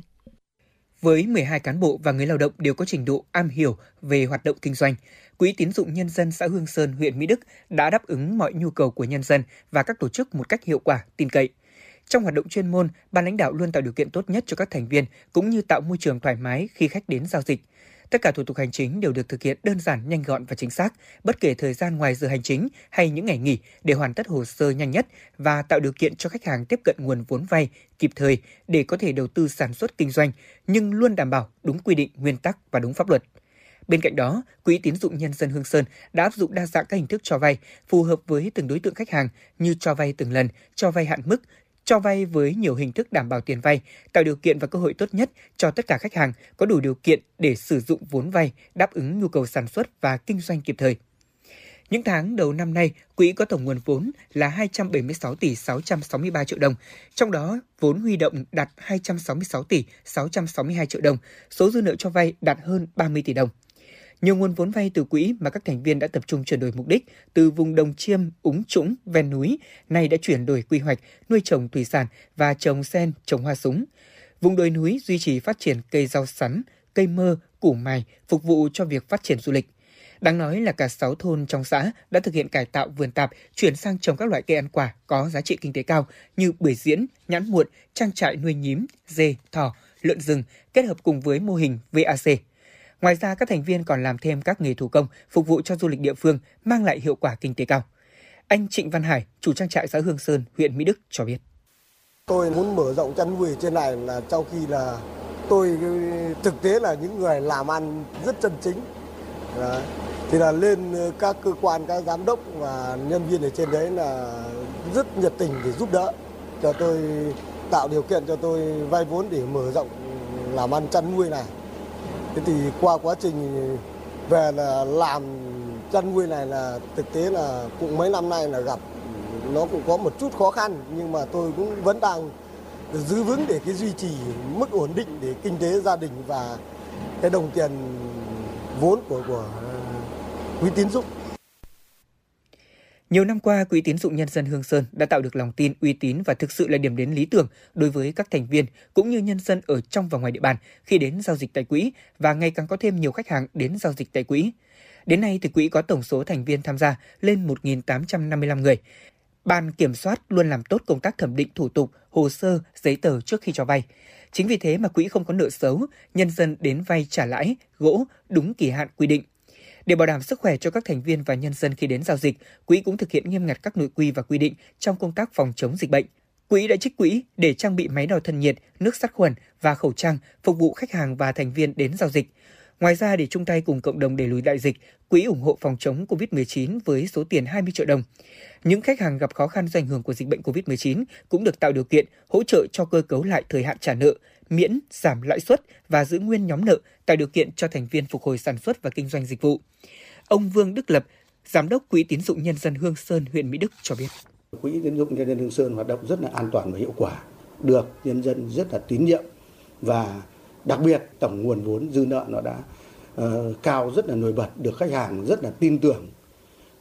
Với 12 cán bộ và người lao động đều có trình độ am hiểu về hoạt động kinh doanh, Quỹ tín dụng nhân dân xã Hương Sơn, huyện Mỹ Đức đã đáp ứng mọi nhu cầu của nhân dân và các tổ chức một cách hiệu quả, tin cậy. Trong hoạt động chuyên môn, ban lãnh đạo luôn tạo điều kiện tốt nhất cho các thành viên cũng như tạo môi trường thoải mái khi khách đến giao dịch. Tất cả thủ tục hành chính đều được thực hiện đơn giản, nhanh gọn và chính xác, bất kể thời gian ngoài giờ hành chính hay những ngày nghỉ để hoàn tất hồ sơ nhanh nhất và tạo điều kiện cho khách hàng tiếp cận nguồn vốn vay kịp thời để có thể đầu tư sản xuất kinh doanh, nhưng luôn đảm bảo đúng quy định, nguyên tắc và đúng pháp luật. Bên cạnh đó, Quỹ tín dụng nhân dân Hương Sơn đã áp dụng đa dạng các hình thức cho vay phù hợp với từng đối tượng khách hàng như cho vay từng lần, cho vay hạn mức, cho vay với nhiều hình thức đảm bảo tiền vay, tạo điều kiện và cơ hội tốt nhất cho tất cả khách hàng có đủ điều kiện để sử dụng vốn vay đáp ứng nhu cầu sản xuất và kinh doanh kịp thời. Những tháng đầu năm nay, quỹ có tổng nguồn vốn là 276 tỷ 663 triệu đồng, trong đó vốn huy động đạt 266 tỷ 662 triệu đồng, số dư nợ cho vay đạt hơn 30 tỷ đồng. Nhiều nguồn vốn vay từ quỹ mà các thành viên đã tập trung chuyển đổi mục đích từ vùng đồng chiêm, úng trũng, ven núi, nay đã chuyển đổi quy hoạch, nuôi trồng thủy sản và trồng sen, trồng hoa súng. Vùng đồi núi duy trì phát triển cây rau sắn, cây mơ, củ mài phục vụ cho việc phát triển du lịch. Đáng nói là cả 6 thôn trong xã đã thực hiện cải tạo vườn tạp, chuyển sang trồng các loại cây ăn quả có giá trị kinh tế cao như bưởi diễn, nhãn muộn, trang trại nuôi nhím, dê, thỏ, lợn rừng kết hợp cùng với mô hình VAC. Ngoài ra, các thành viên còn làm thêm các nghề thủ công phục vụ cho du lịch địa phương, mang lại hiệu quả kinh tế cao. Anh Trịnh Văn Hải, chủ trang trại xã Hương Sơn, huyện Mỹ Đức cho biết. Tôi muốn mở rộng chăn nuôi trên này là trong khi là tôi thực tế là những người làm ăn rất chân chính. Đấy. Thì là lên ờ, các cơ quan, các giám đốc và nhân viên ở trên đấy là rất nhiệt tình để giúp đỡ cho tôi tạo điều kiện cho tôi vay vốn để mở rộng làm ăn chăn nuôi này. Thế thì qua quá trình về là làm chăn nuôi này là thực tế là cũng mấy năm nay là gặp, nó cũng có một chút khó khăn, nhưng mà tôi cũng vẫn đang giữ vững để cái duy trì mức ổn định để kinh tế gia đình và cái đồng tiền vốn của của ờ, quỹ tín dụng. Nhiều năm qua, Quỹ tín dụng nhân dân Hương Sơn đã tạo được lòng tin, uy tín và thực sự là điểm đến lý tưởng đối với các thành viên cũng như nhân dân ở trong và ngoài địa bàn khi đến giao dịch tại quỹ và ngày càng có thêm nhiều khách hàng đến giao dịch tại quỹ. Đến nay thì quỹ có tổng số thành viên tham gia lên 1.855 người. Ban kiểm soát luôn làm tốt công tác thẩm định thủ tục, hồ sơ, giấy tờ trước khi cho vay. Chính vì thế mà quỹ không có nợ xấu, nhân dân đến vay trả lãi, gỗ đúng kỳ hạn quy định. Để bảo đảm sức khỏe cho các thành viên và nhân dân khi đến giao dịch, quỹ cũng thực hiện nghiêm ngặt các nội quy và quy định trong công tác phòng chống dịch bệnh. Quỹ đã trích quỹ để trang bị máy đo thân nhiệt, nước sát khuẩn và khẩu trang phục vụ khách hàng và thành viên đến giao dịch. Ngoài ra, để chung tay cùng cộng đồng đẩy lùi đại dịch, Quỹ ủng hộ phòng chống COVID-19 với số tiền 20 triệu đồng. Những khách hàng gặp khó khăn do ảnh hưởng của dịch bệnh COVID-19 cũng được tạo điều kiện hỗ trợ cho cơ cấu lại thời hạn trả nợ, miễn, giảm lãi suất và giữ nguyên nhóm nợ, tạo điều kiện cho thành viên phục hồi sản xuất và kinh doanh dịch vụ. Ông Vương Đức Lập, Giám đốc Quỹ tín dụng nhân dân Hương Sơn, huyện Mỹ Đức cho biết. Quỹ tín dụng nhân dân Hương Sơn hoạt động rất là an toàn và hiệu quả, được nhân dân rất là tín nhiệm và đặc biệt tổng nguồn vốn dư nợ nó đã uh, cao rất là nổi bật, được khách hàng rất là tin tưởng.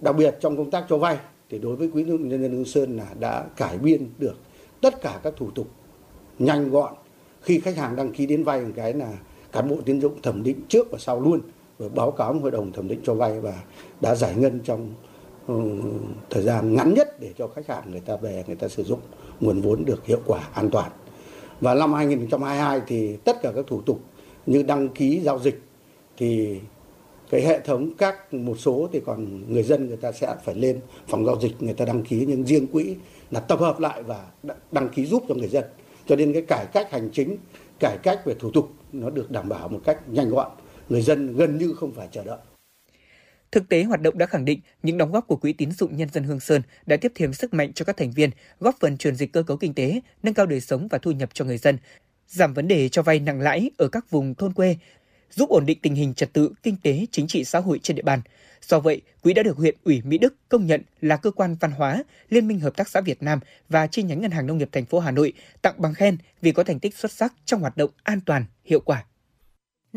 Đặc biệt trong công tác cho vay thì đối với Quỹ tín dụng nhân dân Hương Sơn là đã cải biên được tất cả các thủ tục nhanh gọn khi khách hàng đăng ký đến vay một cái là cán bộ tín dụng thẩm định trước và sau luôn và báo cáo hội đồng thẩm định cho vay và đã giải ngân trong uh, thời gian ngắn nhất để cho khách hàng người ta về người ta sử dụng nguồn vốn được hiệu quả an toàn. Và năm 2022 thì tất cả các thủ tục như đăng ký giao dịch thì cái hệ thống các một số thì còn người dân người ta sẽ phải lên phòng giao dịch người ta đăng ký nhưng riêng quỹ là tập hợp lại và đăng ký giúp cho người dân cho nên cái cải cách hành chính cải cách về thủ tục nó được đảm bảo một cách nhanh gọn người dân gần như không phải chờ đợi Thực tế hoạt động đã khẳng định những đóng góp của Quỹ tín dụng nhân dân Hương Sơn đã tiếp thêm sức mạnh cho các thành viên, góp phần chuyển dịch cơ cấu kinh tế, nâng cao đời sống và thu nhập cho người dân, giảm vấn đề cho vay nặng lãi ở các vùng thôn quê, giúp ổn định tình hình trật tự kinh tế chính trị xã hội trên địa bàn. Do vậy, quỹ đã được huyện ủy Mỹ Đức công nhận là cơ quan văn hóa, Liên minh hợp tác xã Việt Nam và chi nhánh Ngân hàng Nông nghiệp thành phố Hà Nội tặng bằng khen vì có thành tích xuất sắc trong hoạt động an toàn, hiệu quả.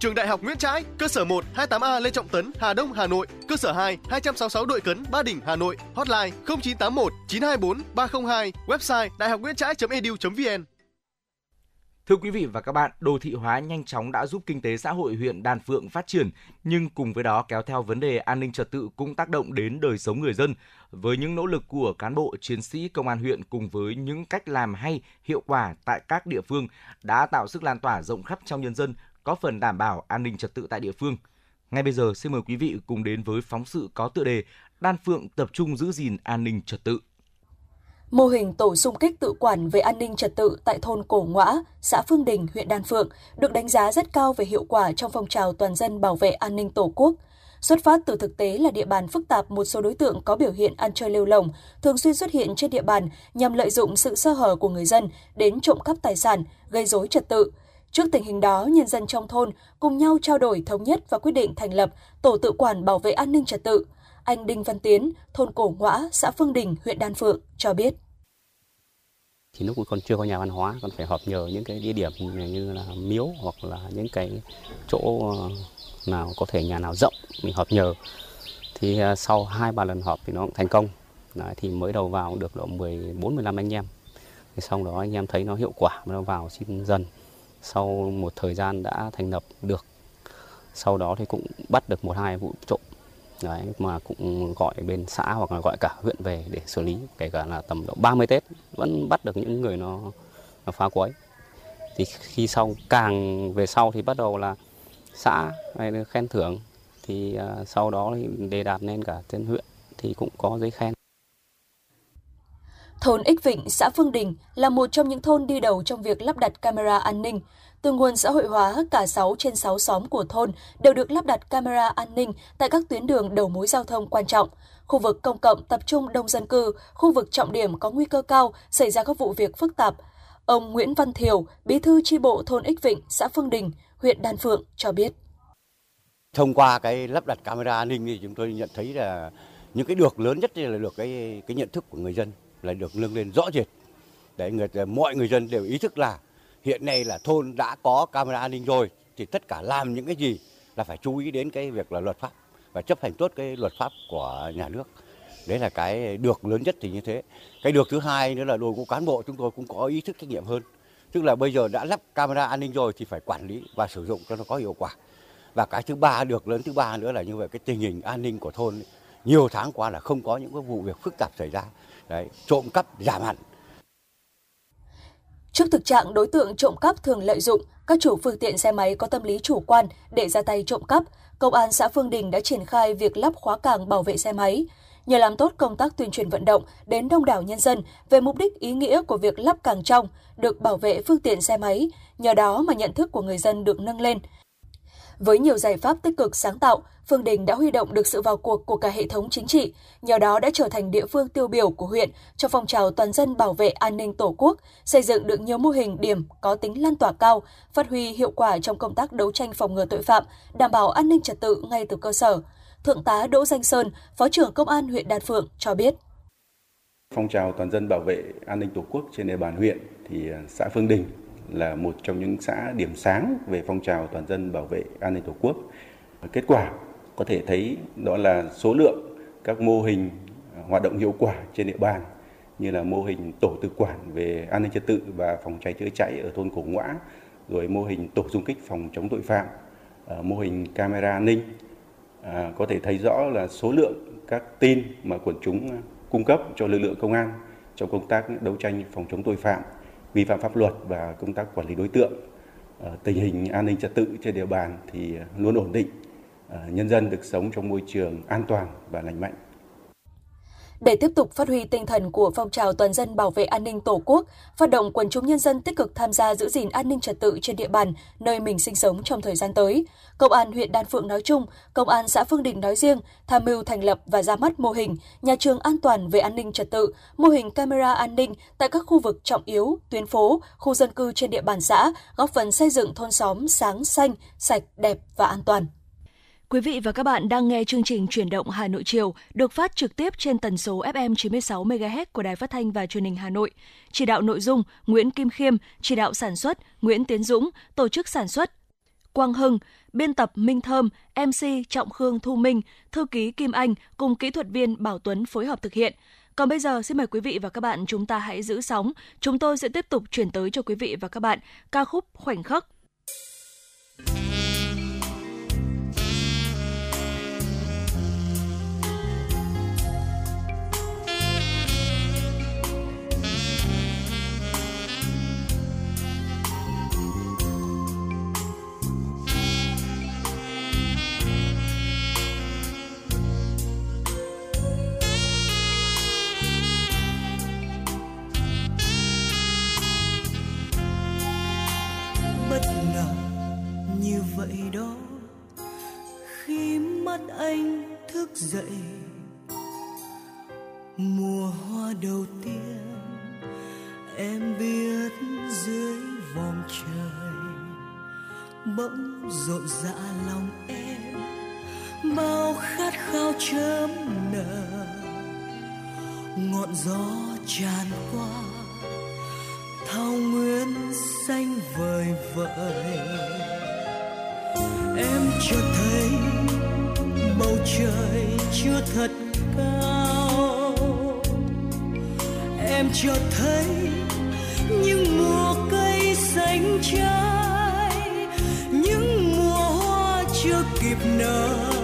Trường Đại học Nguyễn Trãi, cơ sở 1 28A Lê Trọng Tấn, Hà Đông, Hà Nội, cơ sở 2 266 Đội Cấn, Ba Đình, Hà Nội, hotline 0981 924 302, website đạihocnguyentrai.edu.vn. Thưa quý vị và các bạn, đô thị hóa nhanh chóng đã giúp kinh tế xã hội huyện Đan Phượng phát triển, nhưng cùng với đó kéo theo vấn đề an ninh trật tự cũng tác động đến đời sống người dân. Với những nỗ lực của cán bộ chiến sĩ công an huyện cùng với những cách làm hay, hiệu quả tại các địa phương đã tạo sức lan tỏa rộng khắp trong nhân dân, có phần đảm bảo an ninh trật tự tại địa phương. Ngay bây giờ xin mời quý vị cùng đến với phóng sự có tựa đề Đan Phượng tập trung giữ gìn an ninh trật tự. Mô hình tổ xung kích tự quản về an ninh trật tự tại thôn Cổ Ngõa, xã Phương Đình, huyện Đan Phượng được đánh giá rất cao về hiệu quả trong phong trào toàn dân bảo vệ an ninh Tổ quốc. Xuất phát từ thực tế là địa bàn phức tạp một số đối tượng có biểu hiện ăn chơi lêu lồng, thường xuyên xuất hiện trên địa bàn nhằm lợi dụng sự sơ hở của người dân đến trộm cắp tài sản, gây rối trật tự. Trước tình hình đó, nhân dân trong thôn cùng nhau trao đổi thống nhất và quyết định thành lập tổ tự quản bảo vệ an ninh trật tự. Anh Đinh Văn Tiến, thôn Cổ Ngõa, xã Phương Đình, huyện Đan Phượng cho biết. thì lúc còn chưa có nhà văn hóa còn phải họp nhờ những cái địa điểm như là miếu hoặc là những cái chỗ ờ, nào có thể nhà nào rộng mình họp nhờ thì ờ, sau hai ba lần họp thì nó cũng thành công Đấy, thì mới đầu vào được độ 14 15 anh em thì sau đó anh em thấy nó hiệu quả nó vào xin dần sau một thời gian đã thành lập được. Sau đó thì cũng bắt được một hai vụ trộm. Đấy, mà cũng gọi bên xã hoặc là gọi cả huyện về để xử lý kể cả là tầm độ 30 Tết vẫn bắt được những người nó, nó phá quấy. Thì khi sau càng về sau thì bắt đầu là xã hay khen thưởng thì uh, sau đó thì đề đạt lên cả trên huyện thì cũng có giấy khen. Thôn Ích Vịnh, xã Phương Đình là một trong những thôn đi đầu trong việc lắp đặt camera an ninh. Từ nguồn xã hội hóa, cả 6 trên 6 xóm của thôn đều được lắp đặt camera an ninh tại các tuyến đường đầu mối giao thông quan trọng, khu vực công cộng tập trung đông dân cư, khu vực trọng điểm có nguy cơ cao xảy ra các vụ việc phức tạp. Ông Nguyễn Văn Thiều, bí thư chi bộ thôn Ích Vịnh, xã Phương Đình, huyện Đan Phượng cho biết. Thông qua cái lắp đặt camera an ninh thì chúng tôi nhận thấy là những cái được lớn nhất là được cái cái nhận thức của người dân là được nâng lên rõ rệt. Để người, mọi người dân đều ý thức là hiện nay là thôn đã có camera an ninh rồi, thì tất cả làm những cái gì là phải chú ý đến cái việc là luật pháp và chấp hành tốt cái luật pháp của nhà nước. Đấy là cái được lớn nhất thì như thế. Cái được thứ hai nữa là đội ngũ cán bộ chúng tôi cũng có ý thức trách nhiệm hơn. Tức là bây giờ đã lắp camera an ninh rồi thì phải quản lý và sử dụng cho nó có hiệu quả. Và cái thứ ba, được lớn thứ ba nữa là như vậy, cái tình hình an ninh của thôn, nhiều tháng qua là không có những cái vụ việc phức tạp xảy ra đấy trộm cắp giảm hẳn Trước thực trạng đối tượng trộm cắp thường lợi dụng, các chủ phương tiện xe máy có tâm lý chủ quan để ra tay trộm cắp, Công an xã Phương Đình đã triển khai việc lắp khóa càng bảo vệ xe máy. Nhờ làm tốt công tác tuyên truyền vận động đến đông đảo nhân dân về mục đích ý nghĩa của việc lắp càng trong, được bảo vệ phương tiện xe máy, nhờ đó mà nhận thức của người dân được nâng lên. Với nhiều giải pháp tích cực sáng tạo, Phương Đình đã huy động được sự vào cuộc của cả hệ thống chính trị, nhờ đó đã trở thành địa phương tiêu biểu của huyện cho phong trào toàn dân bảo vệ an ninh Tổ quốc, xây dựng được nhiều mô hình điểm có tính lan tỏa cao, phát huy hiệu quả trong công tác đấu tranh phòng ngừa tội phạm, đảm bảo an ninh trật tự ngay từ cơ sở. Thượng tá Đỗ Danh Sơn, Phó trưởng Công an huyện Đan Phượng cho biết. Phong trào toàn dân bảo vệ an ninh Tổ quốc trên địa bàn huyện thì à, xã Phương Đình là một trong những xã điểm sáng về phong trào toàn dân bảo vệ an ninh Tổ quốc. Kết quả có thể thấy đó là số lượng các mô hình hoạt động hiệu quả trên địa bàn như là mô hình tổ tự quản về an ninh trật tự và phòng cháy chữa cháy ở thôn Cổ Ngõa, rồi mô hình tổ dung kích phòng chống tội phạm, à, mô hình camera an ninh. À, có thể thấy rõ là số lượng các tin mà quần chúng cung cấp cho lực lượng công an trong công tác đấu tranh phòng chống tội phạm vi phạm pháp luật và công tác quản lý đối tượng. Ờ, tình hình an ninh trật tự trên địa bàn thì luôn ổn định, ờ, nhân dân được sống trong môi trường an toàn và lành mạnh. Để tiếp tục phát huy tinh thần của phong trào toàn dân bảo vệ an ninh Tổ quốc, phát động quần chúng nhân dân tích cực tham gia giữ gìn an ninh trật tự trên địa bàn nơi mình sinh sống trong thời gian tới, Công an huyện Đan Phượng nói chung, Công an xã Phương Đình nói riêng tham mưu thành lập và ra mắt mô hình nhà trường an toàn về an ninh trật tự, mô hình camera an ninh tại các khu vực trọng yếu, tuyến phố, khu dân cư trên địa bàn xã, góp phần xây dựng thôn xóm sáng xanh, sạch, đẹp và an toàn. Quý vị và các bạn đang nghe chương trình Chuyển động Hà Nội chiều được phát trực tiếp trên tần số FM 96 MHz của Đài Phát thanh và Truyền hình Hà Nội. Chỉ đạo nội dung Nguyễn Kim Khiêm, chỉ đạo sản xuất Nguyễn Tiến Dũng, tổ chức sản xuất Quang Hưng, biên tập Minh Thơm, MC Trọng Khương Thu Minh, thư ký Kim Anh cùng kỹ thuật viên Bảo Tuấn phối hợp thực hiện. Còn bây giờ xin mời quý vị và các bạn chúng ta hãy giữ sóng. Chúng tôi sẽ tiếp tục chuyển tới cho quý vị và các bạn ca khúc Khoảnh khắc dậy. Mùa hoa đầu tiên em biết dưới vòng trời bỗng rộn rã lòng em. Bao khát khao chớm nở, ngọn gió tràn qua thao nguyên xanh vời vợi. Em chợt thấy bầu trời chưa thật cao. Em chợt thấy những mùa cây xanh trái những mùa hoa chưa kịp nở.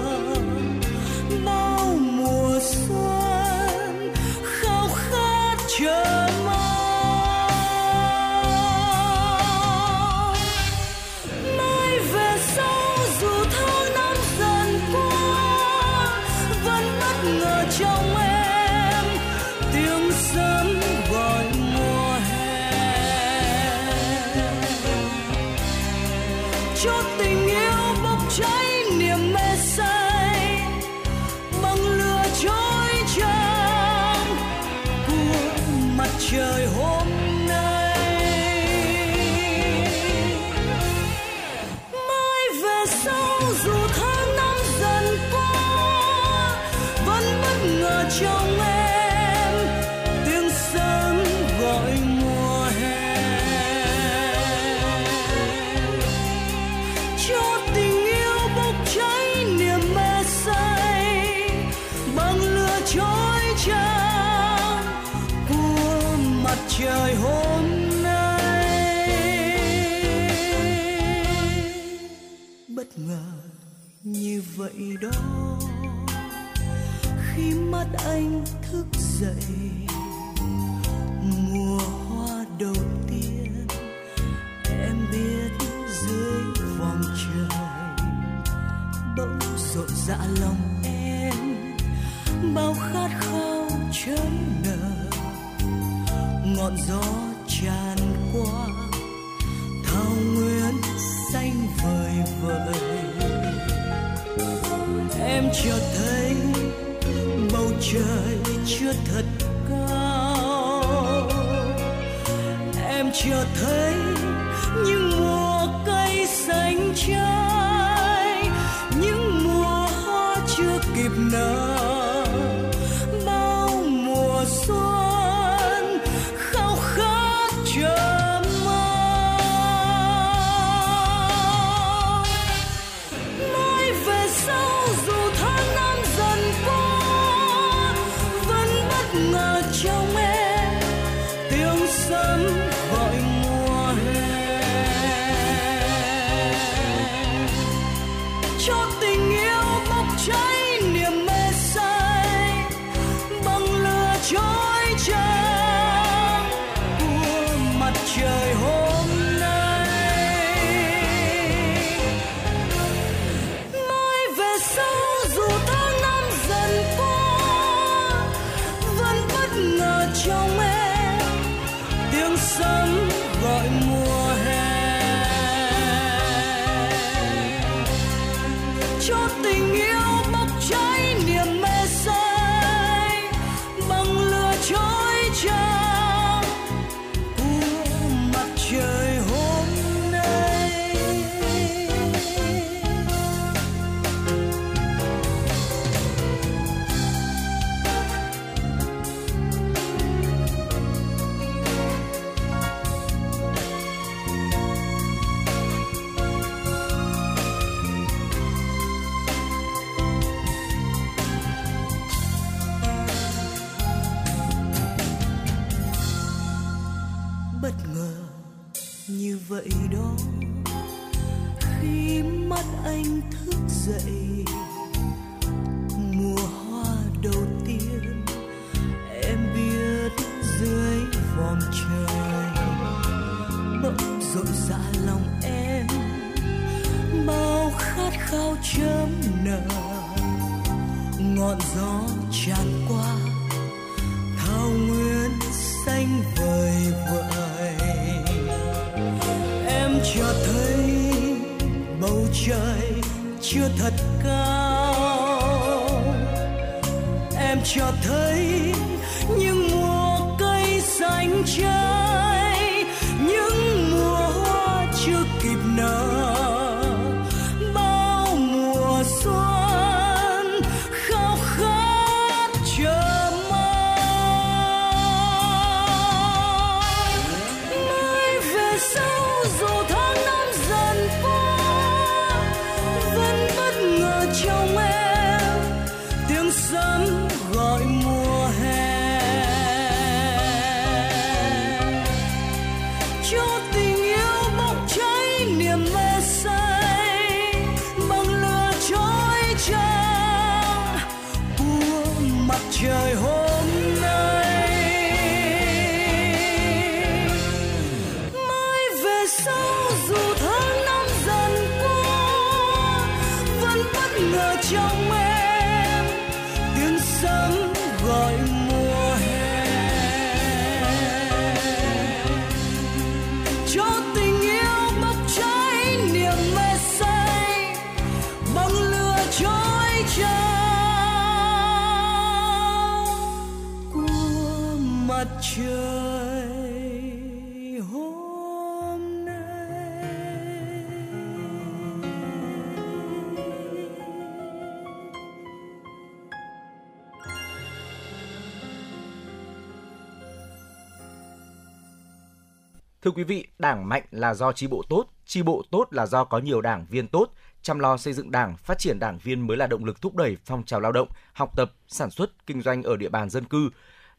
Thưa quý vị, đảng mạnh là do chi bộ tốt, chi bộ tốt là do có nhiều đảng viên tốt, chăm lo xây dựng đảng, phát triển đảng viên mới là động lực thúc đẩy phong trào lao động, học tập, sản xuất, kinh doanh ở địa bàn dân cư.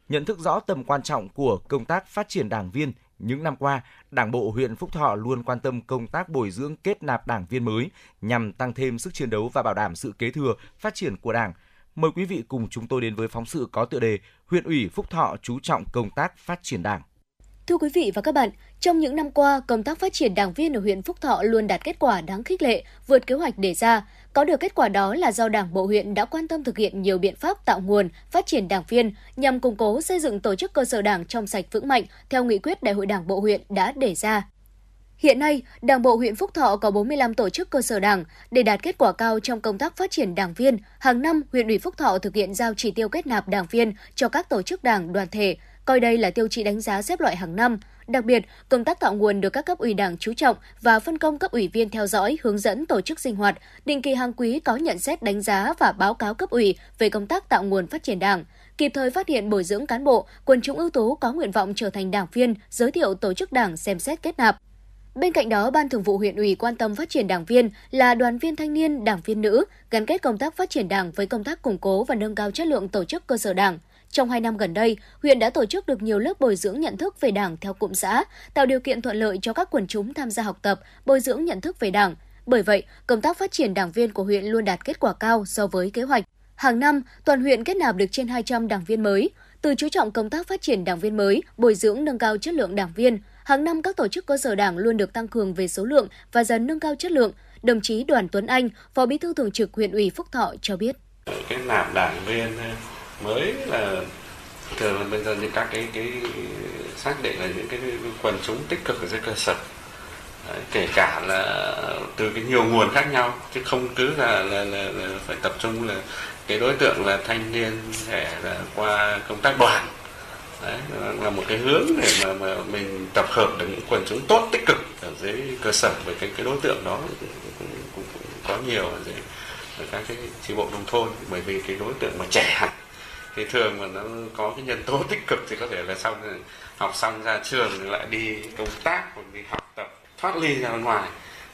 Nhận thức rõ tầm quan trọng của công tác phát triển đảng viên, những năm qua, Đảng bộ huyện Phúc Thọ luôn quan tâm công tác bồi dưỡng kết nạp đảng viên mới nhằm tăng thêm sức chiến đấu và bảo đảm sự kế thừa, phát triển của Đảng. Mời quý vị cùng chúng tôi đến với phóng sự có tựa đề Huyện ủy Phúc Thọ chú trọng công tác phát triển Đảng. Thưa quý vị và các bạn, trong những năm qua, công tác phát triển đảng viên ở huyện Phúc Thọ luôn đạt kết quả đáng khích lệ, vượt kế hoạch đề ra. Có được kết quả đó là do Đảng bộ huyện đã quan tâm thực hiện nhiều biện pháp tạo nguồn, phát triển đảng viên nhằm củng cố xây dựng tổ chức cơ sở đảng trong sạch vững mạnh theo nghị quyết Đại hội Đảng bộ huyện đã đề ra. Hiện nay, Đảng bộ huyện Phúc Thọ có 45 tổ chức cơ sở đảng. Để đạt kết quả cao trong công tác phát triển đảng viên, hàng năm huyện ủy Phúc Thọ thực hiện giao chỉ tiêu kết nạp đảng viên cho các tổ chức đảng, đoàn thể, coi đây là tiêu chí đánh giá xếp loại hàng năm. Đặc biệt, công tác tạo nguồn được các cấp ủy đảng chú trọng và phân công cấp ủy viên theo dõi, hướng dẫn tổ chức sinh hoạt, định kỳ hàng quý có nhận xét đánh giá và báo cáo cấp ủy về công tác tạo nguồn phát triển đảng, kịp thời phát hiện bồi dưỡng cán bộ, quần chúng ưu tú có nguyện vọng trở thành đảng viên, giới thiệu tổ chức đảng xem xét kết nạp. Bên cạnh đó, Ban Thường vụ huyện ủy quan tâm phát triển đảng viên là đoàn viên thanh niên, đảng viên nữ, gắn kết công tác phát triển đảng với công tác củng cố và nâng cao chất lượng tổ chức cơ sở đảng. Trong 2 năm gần đây, huyện đã tổ chức được nhiều lớp bồi dưỡng nhận thức về Đảng theo cụm xã, tạo điều kiện thuận lợi cho các quần chúng tham gia học tập, bồi dưỡng nhận thức về Đảng. Bởi vậy, công tác phát triển đảng viên của huyện luôn đạt kết quả cao so với kế hoạch. Hàng năm, toàn huyện kết nạp được trên 200 đảng viên mới. Từ chú trọng công tác phát triển đảng viên mới, bồi dưỡng nâng cao chất lượng đảng viên, hàng năm các tổ chức cơ sở đảng luôn được tăng cường về số lượng và dần nâng cao chất lượng. Đồng chí Đoàn Tuấn Anh, Phó Bí thư Thường trực huyện ủy Phúc Thọ cho biết. Kết nạp đảng viên mới là thường là bây giờ những các cái cái xác định là những cái quần chúng tích cực ở dưới cơ sở. Đấy, kể cả là từ cái nhiều nguồn khác nhau chứ không cứ là là, là, là phải tập trung là cái đối tượng là thanh niên trẻ là qua công tác đoàn. Đấy, là một cái hướng để mà mà mình tập hợp được những quần chúng tốt tích cực ở dưới cơ sở với cái cái đối tượng đó cũng, cũng, cũng, cũng có nhiều ở dưới ở các cái tri bộ nông thôn. Bởi vì cái đối tượng mà trẻ hẳn thì thường mà nó có cái nhân tố tích cực thì có thể là sau học xong ra trường thì lại đi công tác hoặc đi học tập thoát ly ra ngoài.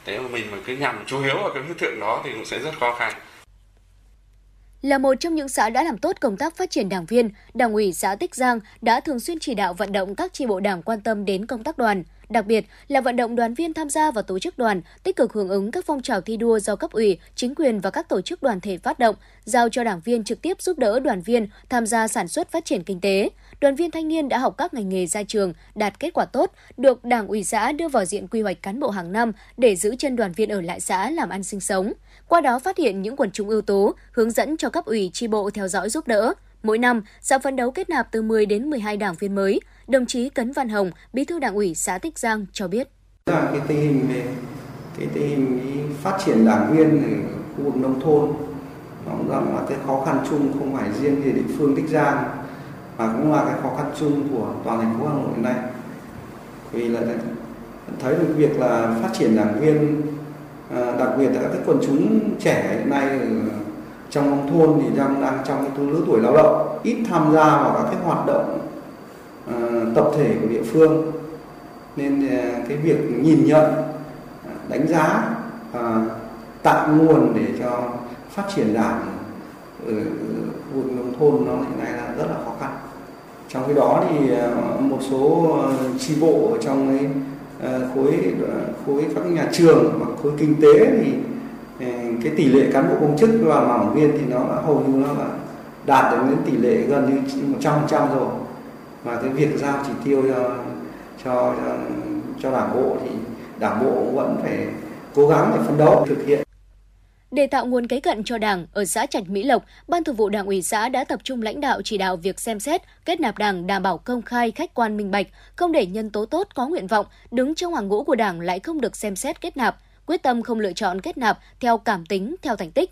Thế mà mình mà cứ nhằm chú hiếu vào cái đối tượng đó thì cũng sẽ rất khó khăn. Là một trong những xã đã làm tốt công tác phát triển đảng viên, Đảng ủy xã Tích Giang đã thường xuyên chỉ đạo vận động các tri bộ đảng quan tâm đến công tác đoàn, đặc biệt là vận động đoàn viên tham gia vào tổ chức đoàn, tích cực hưởng ứng các phong trào thi đua do cấp ủy, chính quyền và các tổ chức đoàn thể phát động, giao cho đảng viên trực tiếp giúp đỡ đoàn viên tham gia sản xuất phát triển kinh tế. Đoàn viên thanh niên đã học các ngành nghề ra trường, đạt kết quả tốt, được Đảng ủy xã đưa vào diện quy hoạch cán bộ hàng năm để giữ chân đoàn viên ở lại xã làm ăn sinh sống. Qua đó phát hiện những quần chúng ưu tú, hướng dẫn cho cấp ủy chi bộ theo dõi giúp đỡ. Mỗi năm, xã phấn đấu kết nạp từ 10 đến 12 đảng viên mới. Đồng chí Cấn Văn Hồng, Bí thư Đảng ủy xã Tích Giang cho biết. Là cái tình hình về cái tình hình phát triển đảng viên ở khu vực nông thôn nó cũng rằng là cái khó khăn chung không phải riêng về địa phương Tích Giang mà cũng là cái khó khăn chung của toàn thành phố Hà Nội hiện nay. Vì là thấy được việc là phát triển đảng viên à, đặc biệt là các quần chúng trẻ hiện nay ở trong nông thôn thì đang đang trong cái lứa tuổi lao động ít tham gia vào các cái hoạt động uh, tập thể của địa phương. Nên uh, cái việc nhìn nhận đánh giá uh, tạo nguồn để cho phát triển đảng ở khu vực nông thôn nó hiện nay là rất là khó khăn. Trong cái đó thì một số chi bộ ở trong cái khối khối các nhà trường và khối kinh tế thì cái tỷ lệ cán bộ công chức và mảng viên thì nó là hầu như nó là đạt được đến tỷ lệ gần như một trăm trăm rồi. Mà cái việc giao chỉ tiêu cho cho cho, cho đảng bộ thì đảng bộ vẫn phải cố gắng để phấn đấu thực hiện. Để tạo nguồn kế cận cho Đảng, ở xã Trạch Mỹ Lộc, Ban Thường vụ Đảng ủy xã đã tập trung lãnh đạo chỉ đạo việc xem xét, kết nạp Đảng đảm bảo công khai, khách quan minh bạch, không để nhân tố tốt có nguyện vọng đứng trong hàng ngũ của Đảng lại không được xem xét kết nạp, quyết tâm không lựa chọn kết nạp theo cảm tính, theo thành tích.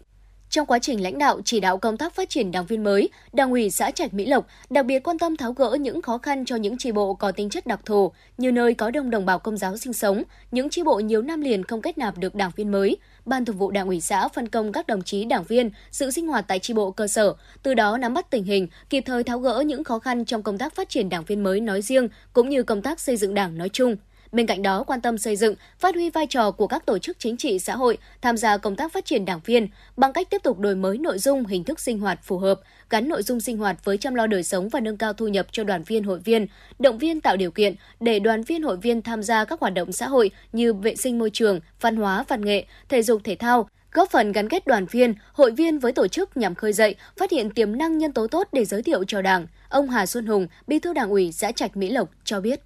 Trong quá trình lãnh đạo chỉ đạo công tác phát triển đảng viên mới, Đảng ủy xã Trạch Mỹ Lộc đặc biệt quan tâm tháo gỡ những khó khăn cho những chi bộ có tính chất đặc thù, như nơi có đông đồng bào công giáo sinh sống, những chi bộ nhiều năm liền không kết nạp được đảng viên mới. Ban Thường vụ Đảng ủy xã phân công các đồng chí đảng viên sự sinh hoạt tại chi bộ cơ sở, từ đó nắm bắt tình hình, kịp thời tháo gỡ những khó khăn trong công tác phát triển đảng viên mới nói riêng cũng như công tác xây dựng đảng nói chung. Bên cạnh đó, quan tâm xây dựng, phát huy vai trò của các tổ chức chính trị xã hội tham gia công tác phát triển đảng viên bằng cách tiếp tục đổi mới nội dung, hình thức sinh hoạt phù hợp, gắn nội dung sinh hoạt với chăm lo đời sống và nâng cao thu nhập cho đoàn viên hội viên, động viên tạo điều kiện để đoàn viên hội viên tham gia các hoạt động xã hội như vệ sinh môi trường, văn hóa, văn nghệ, thể dục thể thao, góp phần gắn kết đoàn viên, hội viên với tổ chức nhằm khơi dậy, phát hiện tiềm năng nhân tố tốt để giới thiệu cho Đảng. Ông Hà Xuân Hùng, Bí thư Đảng ủy xã Trạch Mỹ Lộc cho biết.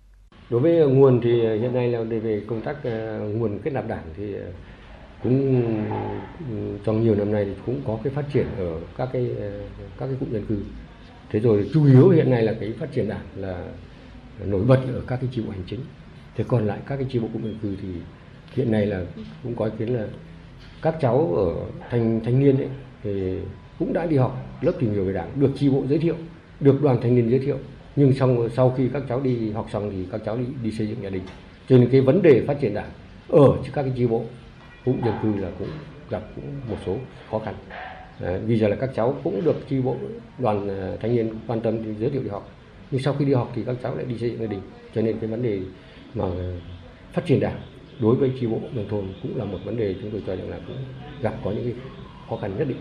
Đối với nguồn thì ờ, hiện nay là về công tác ờ, nguồn kết nạp đảng thì ờ, cũng trong nhiều năm nay thì cũng có cái phát triển ở các cái các cái cụm dân cư. Thế rồi chủ yếu hiện nay là cái phát triển đảng là nổi bật ở các cái chi bộ hành chính. Thế còn lại các cái chi bộ cụm dân cư thì hiện nay là cũng có ý kiến là các cháu ở thanh thanh niên ấy thì cũng đã đi học lớp tìm hiểu về đảng, được chi bộ giới thiệu, được đoàn thanh niên giới thiệu nhưng xong sau khi các cháu đi học xong thì các cháu đi đi xây dựng gia đình. Cho nên cái vấn đề phát triển đảng ở các cái chi bộ cũng dân cư là cũng gặp cũng một số khó khăn. À, bây giờ là các cháu cũng được chi bộ đoàn ờ, thanh niên quan tâm giới thiệu đi học. Nhưng sau khi đi học thì các cháu lại đi xây dựng gia đình. Cho nên cái vấn đề mà phát triển đảng đối với chi bộ nông thôn cũng là một vấn đề chúng tôi cho rằng là cũng gặp có những cái khó khăn nhất định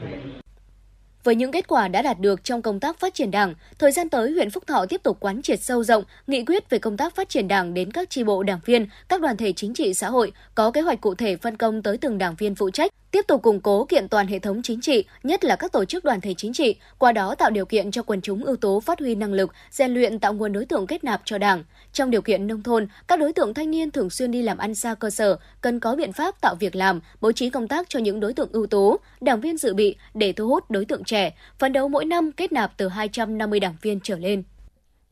với những kết quả đã đạt được trong công tác phát triển Đảng, thời gian tới huyện Phúc Thọ tiếp tục quán triệt sâu rộng nghị quyết về công tác phát triển Đảng đến các tri bộ đảng viên, các đoàn thể chính trị xã hội, có kế hoạch cụ thể phân công tới từng đảng viên phụ trách, tiếp tục củng cố kiện toàn hệ thống chính trị, nhất là các tổ chức đoàn thể chính trị, qua đó tạo điều kiện cho quần chúng ưu tố phát huy năng lực, rèn luyện tạo nguồn đối tượng kết nạp cho Đảng. Trong điều kiện nông thôn, các đối tượng thanh niên thường xuyên đi làm ăn xa cơ sở, cần có biện pháp tạo việc làm, bố trí công tác cho những đối tượng ưu tố, đảng viên dự bị để thu hút đối tượng trẻ trẻ, phấn đấu mỗi năm kết nạp từ 250 đảng viên trở lên.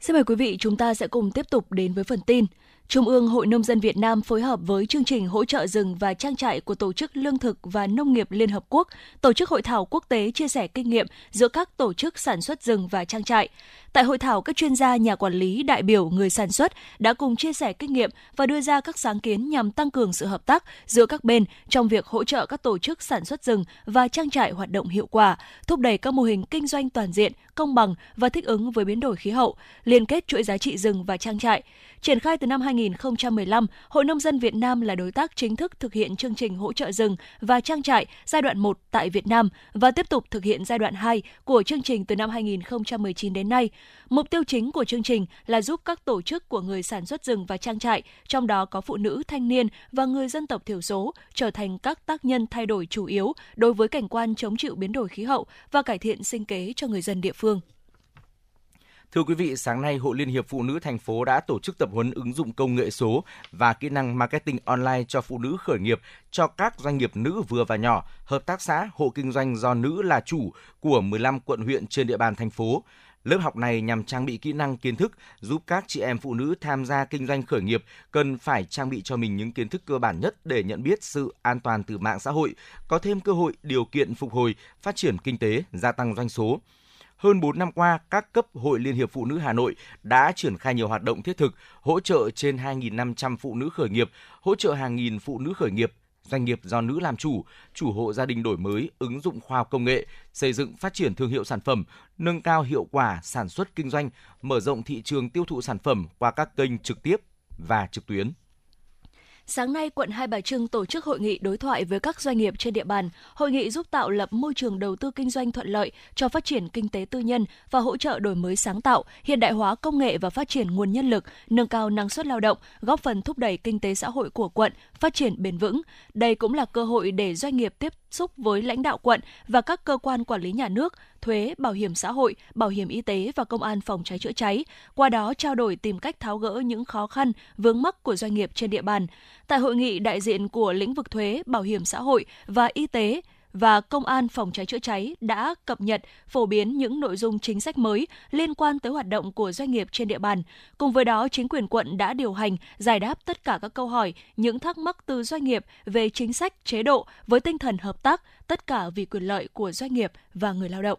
Xin mời quý vị chúng ta sẽ cùng tiếp tục đến với phần tin. Trung ương Hội Nông dân Việt Nam phối hợp với chương trình hỗ trợ rừng và trang trại của Tổ chức Lương thực và Nông nghiệp Liên Hợp Quốc tổ chức hội thảo quốc tế chia sẻ kinh nghiệm giữa các tổ chức sản xuất rừng và trang trại. Tại hội thảo, các chuyên gia, nhà quản lý, đại biểu, người sản xuất đã cùng chia sẻ kinh nghiệm và đưa ra các sáng kiến nhằm tăng cường sự hợp tác giữa các bên trong việc hỗ trợ các tổ chức sản xuất rừng và trang trại hoạt động hiệu quả, thúc đẩy các mô hình kinh doanh toàn diện, công bằng và thích ứng với biến đổi khí hậu, liên kết chuỗi giá trị rừng và trang trại. Triển khai từ năm 2015, Hội Nông dân Việt Nam là đối tác chính thức thực hiện chương trình hỗ trợ rừng và trang trại giai đoạn 1 tại Việt Nam và tiếp tục thực hiện giai đoạn 2 của chương trình từ năm 2019 đến nay. Mục tiêu chính của chương trình là giúp các tổ chức của người sản xuất rừng và trang trại, trong đó có phụ nữ, thanh niên và người dân tộc thiểu số, trở thành các tác nhân thay đổi chủ yếu đối với cảnh quan chống chịu biến đổi khí hậu và cải thiện sinh kế cho người dân địa phương. Thưa quý vị, sáng nay Hội Liên hiệp Phụ nữ thành phố đã tổ chức tập huấn ứng dụng công nghệ số và kỹ năng marketing online cho phụ nữ khởi nghiệp cho các doanh nghiệp nữ vừa và nhỏ, hợp tác xã, hộ kinh doanh do nữ là chủ của 15 quận huyện trên địa bàn thành phố. Lớp học này nhằm trang bị kỹ năng kiến thức giúp các chị em phụ nữ tham gia kinh doanh khởi nghiệp cần phải trang bị cho mình những kiến thức cơ bản nhất để nhận biết sự an toàn từ mạng xã hội, có thêm cơ hội điều kiện phục hồi, phát triển kinh tế, gia tăng doanh số. Hơn 4 năm qua, các cấp Hội Liên hiệp Phụ nữ Hà Nội đã triển khai nhiều hoạt động thiết thực, hỗ trợ trên 2.500 phụ nữ khởi nghiệp, hỗ trợ hàng nghìn phụ nữ khởi nghiệp doanh nghiệp do nữ làm chủ, chủ hộ gia đình đổi mới, ứng dụng khoa học công nghệ, xây dựng phát triển thương hiệu sản phẩm, nâng cao hiệu quả sản xuất kinh doanh, mở rộng thị trường tiêu thụ sản phẩm qua các kênh trực tiếp và trực tuyến. Sáng nay, quận Hai Bà Trưng tổ chức hội nghị đối thoại với các doanh nghiệp trên địa bàn. Hội nghị giúp tạo lập môi trường đầu tư kinh doanh thuận lợi cho phát triển kinh tế tư nhân và hỗ trợ đổi mới sáng tạo, hiện đại hóa công nghệ và phát triển nguồn nhân lực, nâng cao năng suất lao động, góp phần thúc đẩy kinh tế xã hội của quận phát triển bền vững. Đây cũng là cơ hội để doanh nghiệp tiếp xúc với lãnh đạo quận và các cơ quan quản lý nhà nước, thuế, bảo hiểm xã hội, bảo hiểm y tế và công an phòng cháy chữa cháy, qua đó trao đổi tìm cách tháo gỡ những khó khăn, vướng mắc của doanh nghiệp trên địa bàn. Tại hội nghị, đại diện của lĩnh vực thuế, bảo hiểm xã hội và y tế và Công an phòng cháy chữa cháy đã cập nhật, phổ biến những nội dung chính sách mới liên quan tới hoạt động của doanh nghiệp trên địa bàn. Cùng với đó, chính quyền quận đã điều hành, giải đáp tất cả các câu hỏi, những thắc mắc từ doanh nghiệp về chính sách, chế độ với tinh thần hợp tác, tất cả vì quyền lợi của doanh nghiệp và người lao động.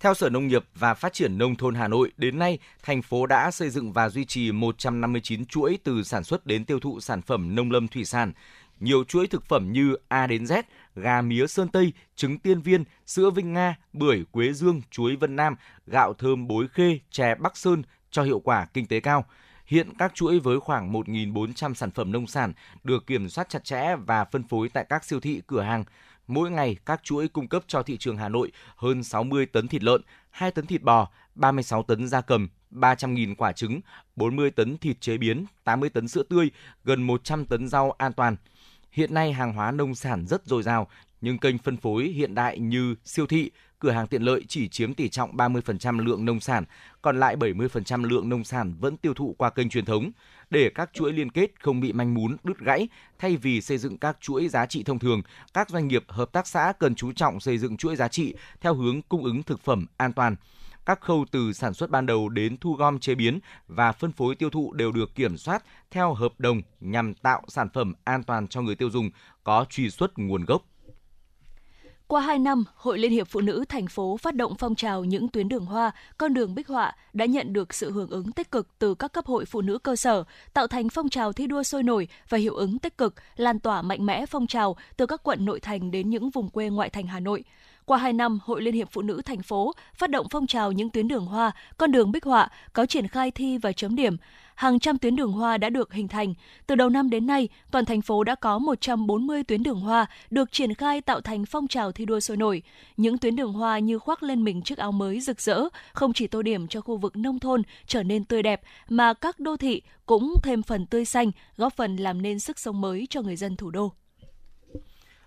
Theo Sở Nông nghiệp và Phát triển Nông thôn Hà Nội, đến nay, thành phố đã xây dựng và duy trì 159 chuỗi từ sản xuất đến tiêu thụ sản phẩm nông lâm thủy sản. Nhiều chuỗi thực phẩm như A đến Z, gà mía Sơn Tây, trứng tiên viên, sữa Vinh Nga, bưởi Quế Dương, chuối Vân Nam, gạo thơm Bối Khê, chè Bắc Sơn cho hiệu quả kinh tế cao. Hiện các chuỗi với khoảng 1.400 sản phẩm nông sản được kiểm soát chặt chẽ và phân phối tại các siêu thị cửa hàng. Mỗi ngày, các chuỗi cung cấp cho thị trường Hà Nội hơn 60 tấn thịt lợn, 2 tấn thịt bò, 36 tấn da cầm, 300.000 quả trứng, 40 tấn thịt chế biến, 80 tấn sữa tươi, gần 100 tấn rau an toàn. Hiện nay hàng hóa nông sản rất dồi dào, nhưng kênh phân phối hiện đại như siêu thị, cửa hàng tiện lợi chỉ chiếm tỷ trọng 30% lượng nông sản, còn lại 70% lượng nông sản vẫn tiêu thụ qua kênh truyền thống. Để các chuỗi liên kết không bị manh mún, đứt gãy, thay vì xây dựng các chuỗi giá trị thông thường, các doanh nghiệp hợp tác xã cần chú trọng xây dựng chuỗi giá trị theo hướng cung ứng thực phẩm an toàn các khâu từ sản xuất ban đầu đến thu gom chế biến và phân phối tiêu thụ đều được kiểm soát theo hợp đồng nhằm tạo sản phẩm an toàn cho người tiêu dùng, có truy xuất nguồn gốc. Qua 2 năm, Hội Liên hiệp Phụ nữ thành phố phát động phong trào những tuyến đường hoa, con đường bích họa đã nhận được sự hưởng ứng tích cực từ các cấp hội phụ nữ cơ sở, tạo thành phong trào thi đua sôi nổi và hiệu ứng tích cực, lan tỏa mạnh mẽ phong trào từ các quận nội thành đến những vùng quê ngoại thành Hà Nội. Qua 2 năm, Hội Liên hiệp Phụ nữ thành phố phát động phong trào những tuyến đường hoa, con đường bích họa có triển khai thi và chấm điểm. Hàng trăm tuyến đường hoa đã được hình thành. Từ đầu năm đến nay, toàn thành phố đã có 140 tuyến đường hoa được triển khai tạo thành phong trào thi đua sôi nổi. Những tuyến đường hoa như khoác lên mình chiếc áo mới rực rỡ, không chỉ tô điểm cho khu vực nông thôn trở nên tươi đẹp, mà các đô thị cũng thêm phần tươi xanh, góp phần làm nên sức sống mới cho người dân thủ đô.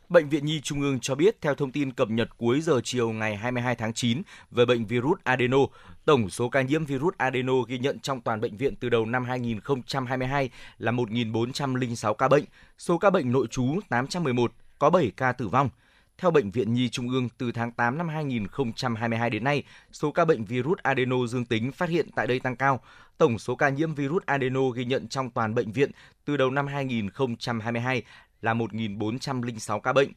Bệnh viện Nhi Trung ương cho biết theo thông tin cập nhật cuối giờ chiều ngày 22 tháng 9 về bệnh virus adeno, tổng số ca nhiễm virus adeno ghi nhận trong toàn bệnh viện từ đầu năm 2022 là 1.406 ca bệnh, số ca bệnh nội trú 811, có 7 ca tử vong. Theo Bệnh viện Nhi Trung ương, từ tháng 8 năm 2022 đến nay, số ca bệnh virus adeno dương tính phát hiện tại đây tăng cao. Tổng số ca nhiễm virus adeno ghi nhận trong toàn bệnh viện từ đầu năm 2022 là 1.406 ca bệnh.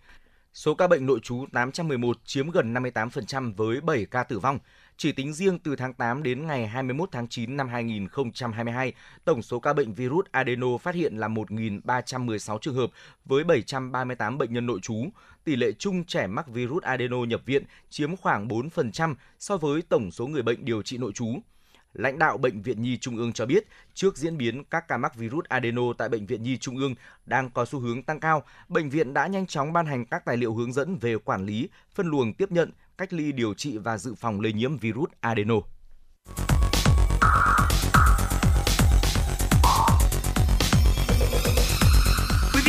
Số ca bệnh nội trú 811 chiếm gần 58% với 7 ca tử vong. Chỉ tính riêng từ tháng 8 đến ngày 21 tháng 9 năm 2022, tổng số ca bệnh virus adeno phát hiện là 1.316 trường hợp với 738 bệnh nhân nội trú. Tỷ lệ chung trẻ mắc virus adeno nhập viện chiếm khoảng 4% so với tổng số người bệnh điều trị nội trú. Lãnh đạo Bệnh viện Nhi Trung ương cho biết, trước diễn biến các ca mắc virus adeno tại Bệnh viện Nhi Trung ương đang có xu hướng tăng cao, bệnh viện đã nhanh chóng ban hành các tài liệu hướng dẫn về quản lý, phân luồng tiếp nhận, cách ly điều trị và dự phòng lây nhiễm virus adeno.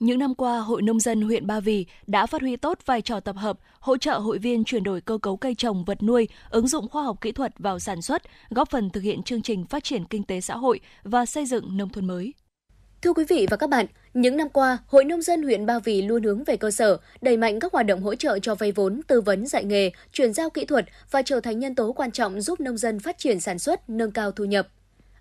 những năm qua, Hội Nông dân huyện Ba Vì đã phát huy tốt vai trò tập hợp, hỗ trợ hội viên chuyển đổi cơ cấu cây trồng vật nuôi, ứng dụng khoa học kỹ thuật vào sản xuất, góp phần thực hiện chương trình phát triển kinh tế xã hội và xây dựng nông thôn mới. Thưa quý vị và các bạn, những năm qua, Hội Nông dân huyện Ba Vì luôn hướng về cơ sở, đẩy mạnh các hoạt động hỗ trợ cho vay vốn, tư vấn dạy nghề, chuyển giao kỹ thuật và trở thành nhân tố quan trọng giúp nông dân phát triển sản xuất, nâng cao thu nhập.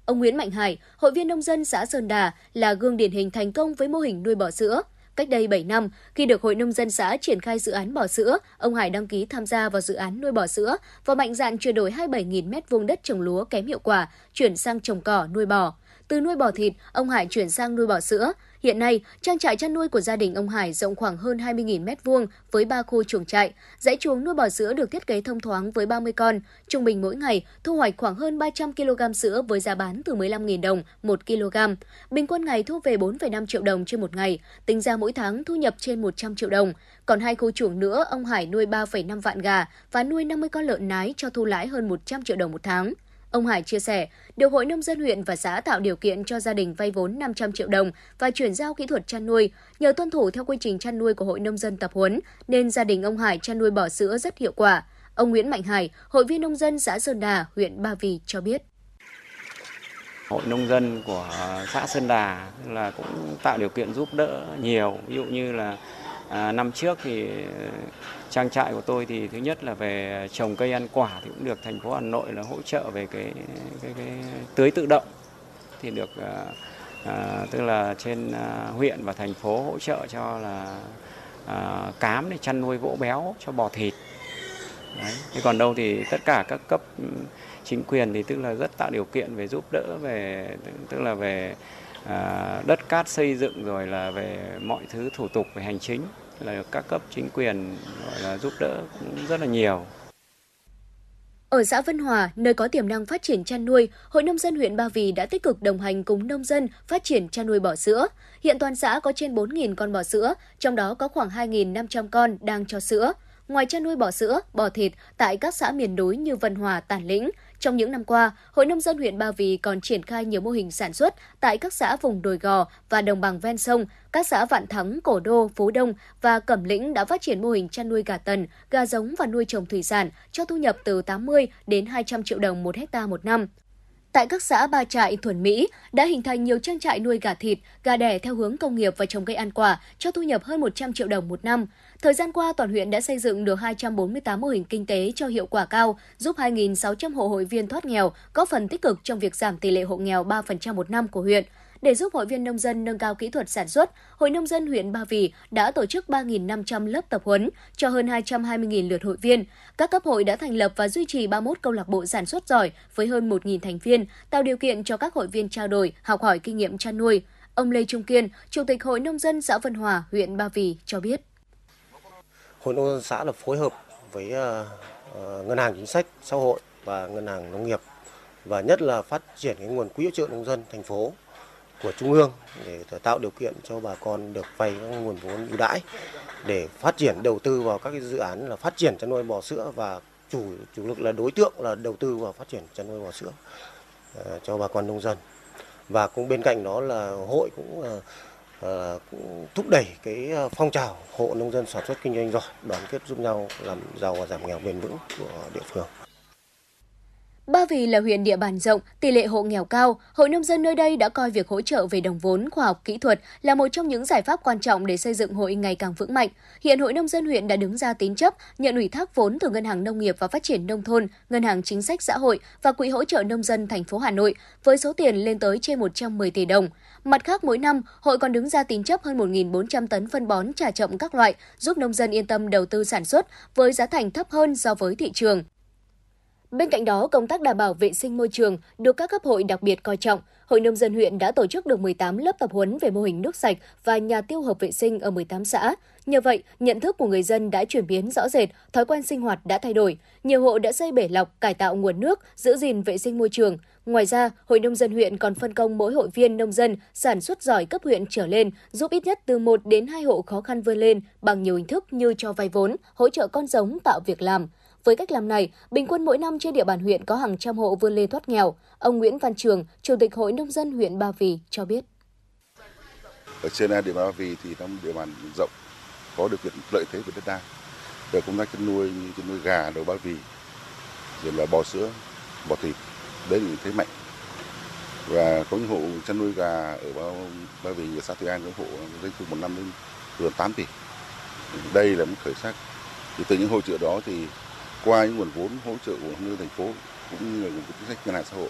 Ông Nguyễn Mạnh Hải, hội viên nông dân xã Sơn Đà là gương điển hình thành công với mô hình nuôi bò sữa. Cách đây 7 năm, khi được Hội Nông dân xã triển khai dự án bò sữa, ông Hải đăng ký tham gia vào dự án nuôi bò sữa và mạnh dạn chuyển đổi 27.000 m2 đất trồng lúa kém hiệu quả, chuyển sang trồng cỏ nuôi bò. Từ nuôi bò thịt, ông Hải chuyển sang nuôi bò sữa. Hiện nay, trang trại chăn nuôi của gia đình ông Hải rộng khoảng hơn 20.000 m2 với 3 khu chuồng trại. Dãy chuồng nuôi bò sữa được thiết kế thông thoáng với 30 con. Trung bình mỗi ngày thu hoạch khoảng hơn 300 kg sữa với giá bán từ 15.000 đồng 1 kg. Bình quân ngày thu về 4,5 triệu đồng trên một ngày, tính ra mỗi tháng thu nhập trên 100 triệu đồng. Còn hai khu chuồng nữa, ông Hải nuôi 3,5 vạn gà và nuôi 50 con lợn nái cho thu lãi hơn 100 triệu đồng một tháng. Ông Hải chia sẻ, được Hội Nông dân huyện và xã tạo điều kiện cho gia đình vay vốn 500 triệu đồng và chuyển giao kỹ thuật chăn nuôi. Nhờ tuân thủ theo quy trình chăn nuôi của Hội Nông dân tập huấn, nên gia đình ông Hải chăn nuôi bò sữa rất hiệu quả. Ông Nguyễn Mạnh Hải, hội viên nông dân xã Sơn Đà, huyện Ba Vì cho biết. Hội nông dân của xã Sơn Đà là cũng tạo điều kiện giúp đỡ nhiều, ví dụ như là à, năm trước thì trang trại của tôi thì thứ nhất là về trồng cây ăn quả thì cũng được thành phố Hà Nội là hỗ trợ về cái cái, cái tưới tự động thì được à, à, tức là trên à, huyện và thành phố hỗ trợ cho là à, cám để chăn nuôi vỗ béo cho bò thịt. Đấy. Thế còn đâu thì tất cả các cấp ừ, chính quyền thì tức là rất tạo điều kiện về giúp đỡ về tức là về à, đất cát xây dựng rồi là về mọi thứ thủ tục về hành chính là các cấp chính quyền gọi là giúp đỡ cũng rất là nhiều. Ở xã Vân Hòa, nơi có tiềm năng phát triển chăn nuôi, Hội nông dân huyện Ba Vì đã tích cực đồng hành cùng nông dân phát triển chăn nuôi bò sữa. Hiện toàn xã có trên 4.000 con bò sữa, trong đó có khoảng 2.500 con đang cho sữa. Ngoài chăn nuôi bò sữa, bò thịt tại các xã miền núi như Vân Hòa, Tản Lĩnh, trong những năm qua, Hội nông dân huyện Ba Vì còn triển khai nhiều mô hình sản xuất tại các xã vùng đồi gò và đồng bằng ven sông. Các xã Vạn Thắng, Cổ Đô, Phú Đông và Cẩm Lĩnh đã phát triển mô hình chăn nuôi gà tần, gà giống và nuôi trồng thủy sản cho thu nhập từ 80 đến 200 triệu đồng một hecta một năm. Tại các xã Ba Trại, Thuần Mỹ đã hình thành nhiều trang trại nuôi gà thịt, gà đẻ theo hướng công nghiệp và trồng cây ăn quả cho thu nhập hơn 100 triệu đồng một năm. Thời gian qua, toàn huyện đã xây dựng được 248 mô hình kinh tế cho hiệu quả cao, giúp 2.600 hộ hội viên thoát nghèo, góp phần tích cực trong việc giảm tỷ lệ hộ nghèo 3% một năm của huyện. Để giúp hội viên nông dân nâng cao kỹ thuật sản xuất, Hội Nông dân huyện Ba Vì đã tổ chức 3.500 lớp tập huấn cho hơn 220.000 lượt hội viên. Các cấp hội đã thành lập và duy trì 31 câu lạc bộ sản xuất giỏi với hơn 1.000 thành viên, tạo điều kiện cho các hội viên trao đổi, học hỏi kinh nghiệm chăn nuôi. Ông Lê Trung Kiên, Chủ tịch Hội Nông dân xã Vân Hòa, huyện Ba Vì cho biết. Hội Nông dân xã là phối hợp với uh, Ngân hàng Chính sách Xã hội và Ngân hàng Nông nghiệp và nhất là phát triển cái nguồn quỹ hỗ trợ nông dân thành phố của trung ương để tạo điều kiện cho bà con được vay các nguồn vốn ưu đãi để phát triển đầu tư vào các cái dự án là phát triển chăn nuôi bò sữa và chủ chủ lực là đối tượng là đầu tư vào phát triển chăn nuôi bò sữa uh, cho bà con nông dân. Và cũng bên cạnh đó là hội cũng uh, cũng Ờ, thúc đẩy cái ờ, phong trào hộ nông dân sản xuất kinh doanh giỏi, đoàn kết giúp nhau làm giàu và giảm nghèo bền vững của địa phương. Ba Vì là huyện địa bàn rộng, tỷ lệ hộ nghèo cao, hội nông dân nơi đây đã coi việc hỗ trợ về đồng vốn, khoa học kỹ thuật là một trong những giải pháp quan trọng để xây dựng hội ngày càng vững mạnh. Hiện hội nông dân huyện đã đứng ra tín chấp, nhận ủy thác vốn từ Ngân hàng Nông nghiệp và Phát triển nông thôn, Ngân hàng Chính sách xã hội và Quỹ hỗ trợ nông dân thành phố Hà Nội với số tiền lên tới trên 110 tỷ đồng. Mặt khác mỗi năm, hội còn đứng ra tín chấp hơn 1.400 tấn phân bón trà chậm các loại, giúp nông dân yên tâm đầu tư sản xuất với giá thành thấp hơn so với thị trường. Bên cạnh đó, công tác đảm bảo vệ sinh môi trường được các cấp hội đặc biệt coi trọng. Hội nông dân huyện đã tổ chức được 18 lớp tập huấn về mô hình nước sạch và nhà tiêu hợp vệ sinh ở 18 xã. Nhờ vậy, nhận thức của người dân đã chuyển biến rõ rệt, thói quen sinh hoạt đã thay đổi. Nhiều hộ đã xây bể lọc, cải tạo nguồn nước, giữ gìn vệ sinh môi trường. Ngoài ra, Hội nông dân huyện còn phân công mỗi hội viên nông dân sản xuất giỏi cấp huyện trở lên, giúp ít nhất từ 1 đến 2 hộ khó khăn vươn lên bằng nhiều hình thức như cho vay vốn, hỗ trợ con giống tạo việc làm. Với cách làm này, bình quân mỗi năm trên địa bàn huyện có hàng trăm hộ vươn lên thoát nghèo. Ông Nguyễn Văn Trường, Chủ tịch Hội Nông dân huyện Ba Vì cho biết. Ở trên địa bàn Ba Vì thì trong địa bàn rộng có điều kiện lợi thế về đất đai. Về công tác chăn nuôi như chăn nuôi gà, đầu Ba Vì, rồi là bò sữa, bò thịt, đấy là thế mạnh. Và có những hộ chăn nuôi gà ở Ba, Ba Vì, ở xã Tuy An có hộ doanh thu một năm đến gần 8 tỷ. Đây là một khởi sắc. Thì từ những hỗ trợ đó thì qua những nguồn vốn hỗ trợ của nhân thành phố cũng như là nguồn chính sách ngân hàng xã hội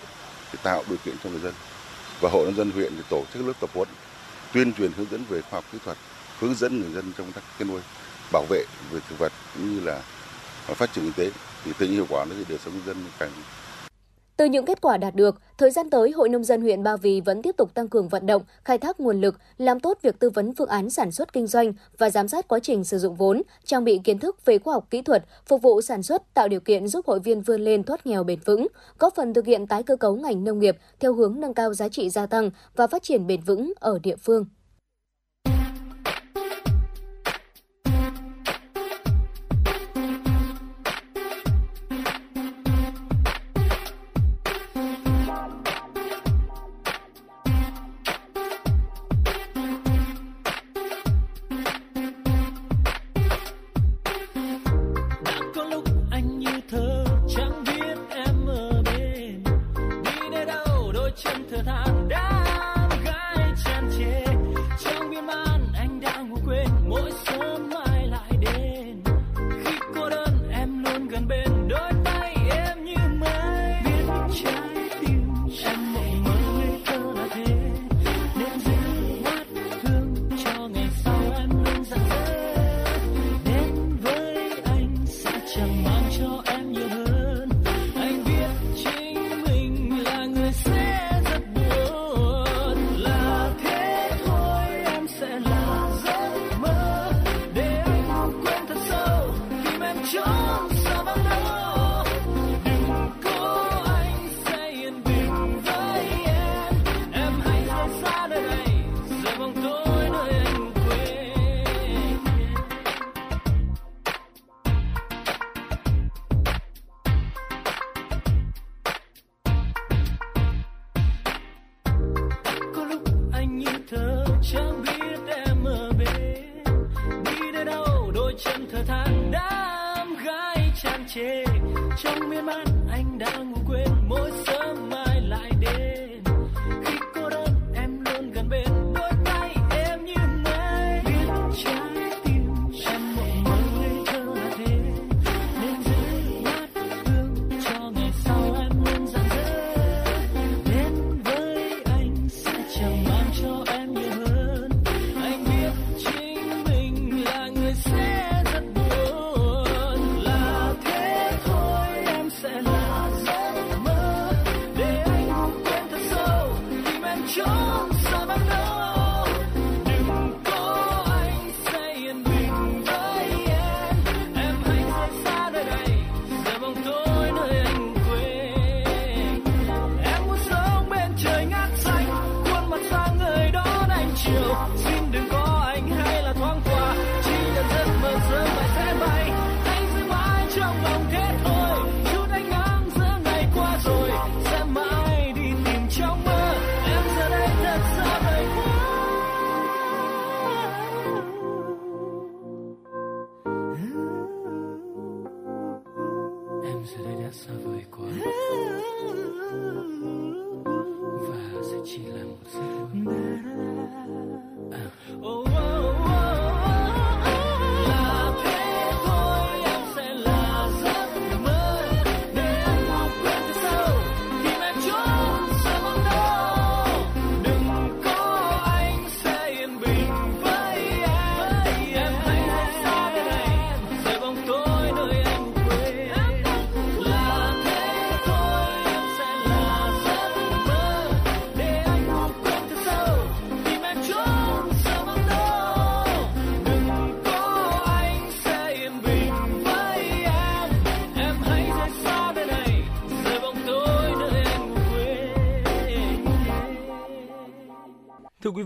để tạo điều kiện cho người dân. Và hội nông dân huyện thì tổ chức lớp tập huấn, tuyên truyền hướng dẫn về khoa học kỹ thuật, hướng dẫn người dân trong công tác chăn nuôi, bảo vệ về thực vật cũng như là phát triển kinh tế. Thì tự nhiên hiệu quả nó thì đời sống nhân dân càng từ những kết quả đạt được, thời gian tới, Hội Nông dân huyện Ba Vì vẫn tiếp tục tăng cường vận động, khai thác nguồn lực, làm tốt việc tư vấn phương án sản xuất kinh doanh và giám sát quá trình sử dụng vốn, trang bị kiến thức về khoa học kỹ thuật, phục vụ sản xuất, tạo điều kiện giúp hội viên vươn lên thoát nghèo bền vững, góp phần thực hiện tái cơ cấu ngành nông nghiệp theo hướng nâng cao giá trị gia tăng và phát triển bền vững ở địa phương.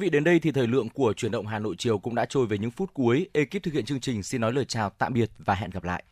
vị, đến đây thì thời lượng của chuyển động Hà Nội chiều cũng đã trôi về những phút cuối. Ekip thực hiện chương trình xin nói lời chào tạm biệt và hẹn gặp lại.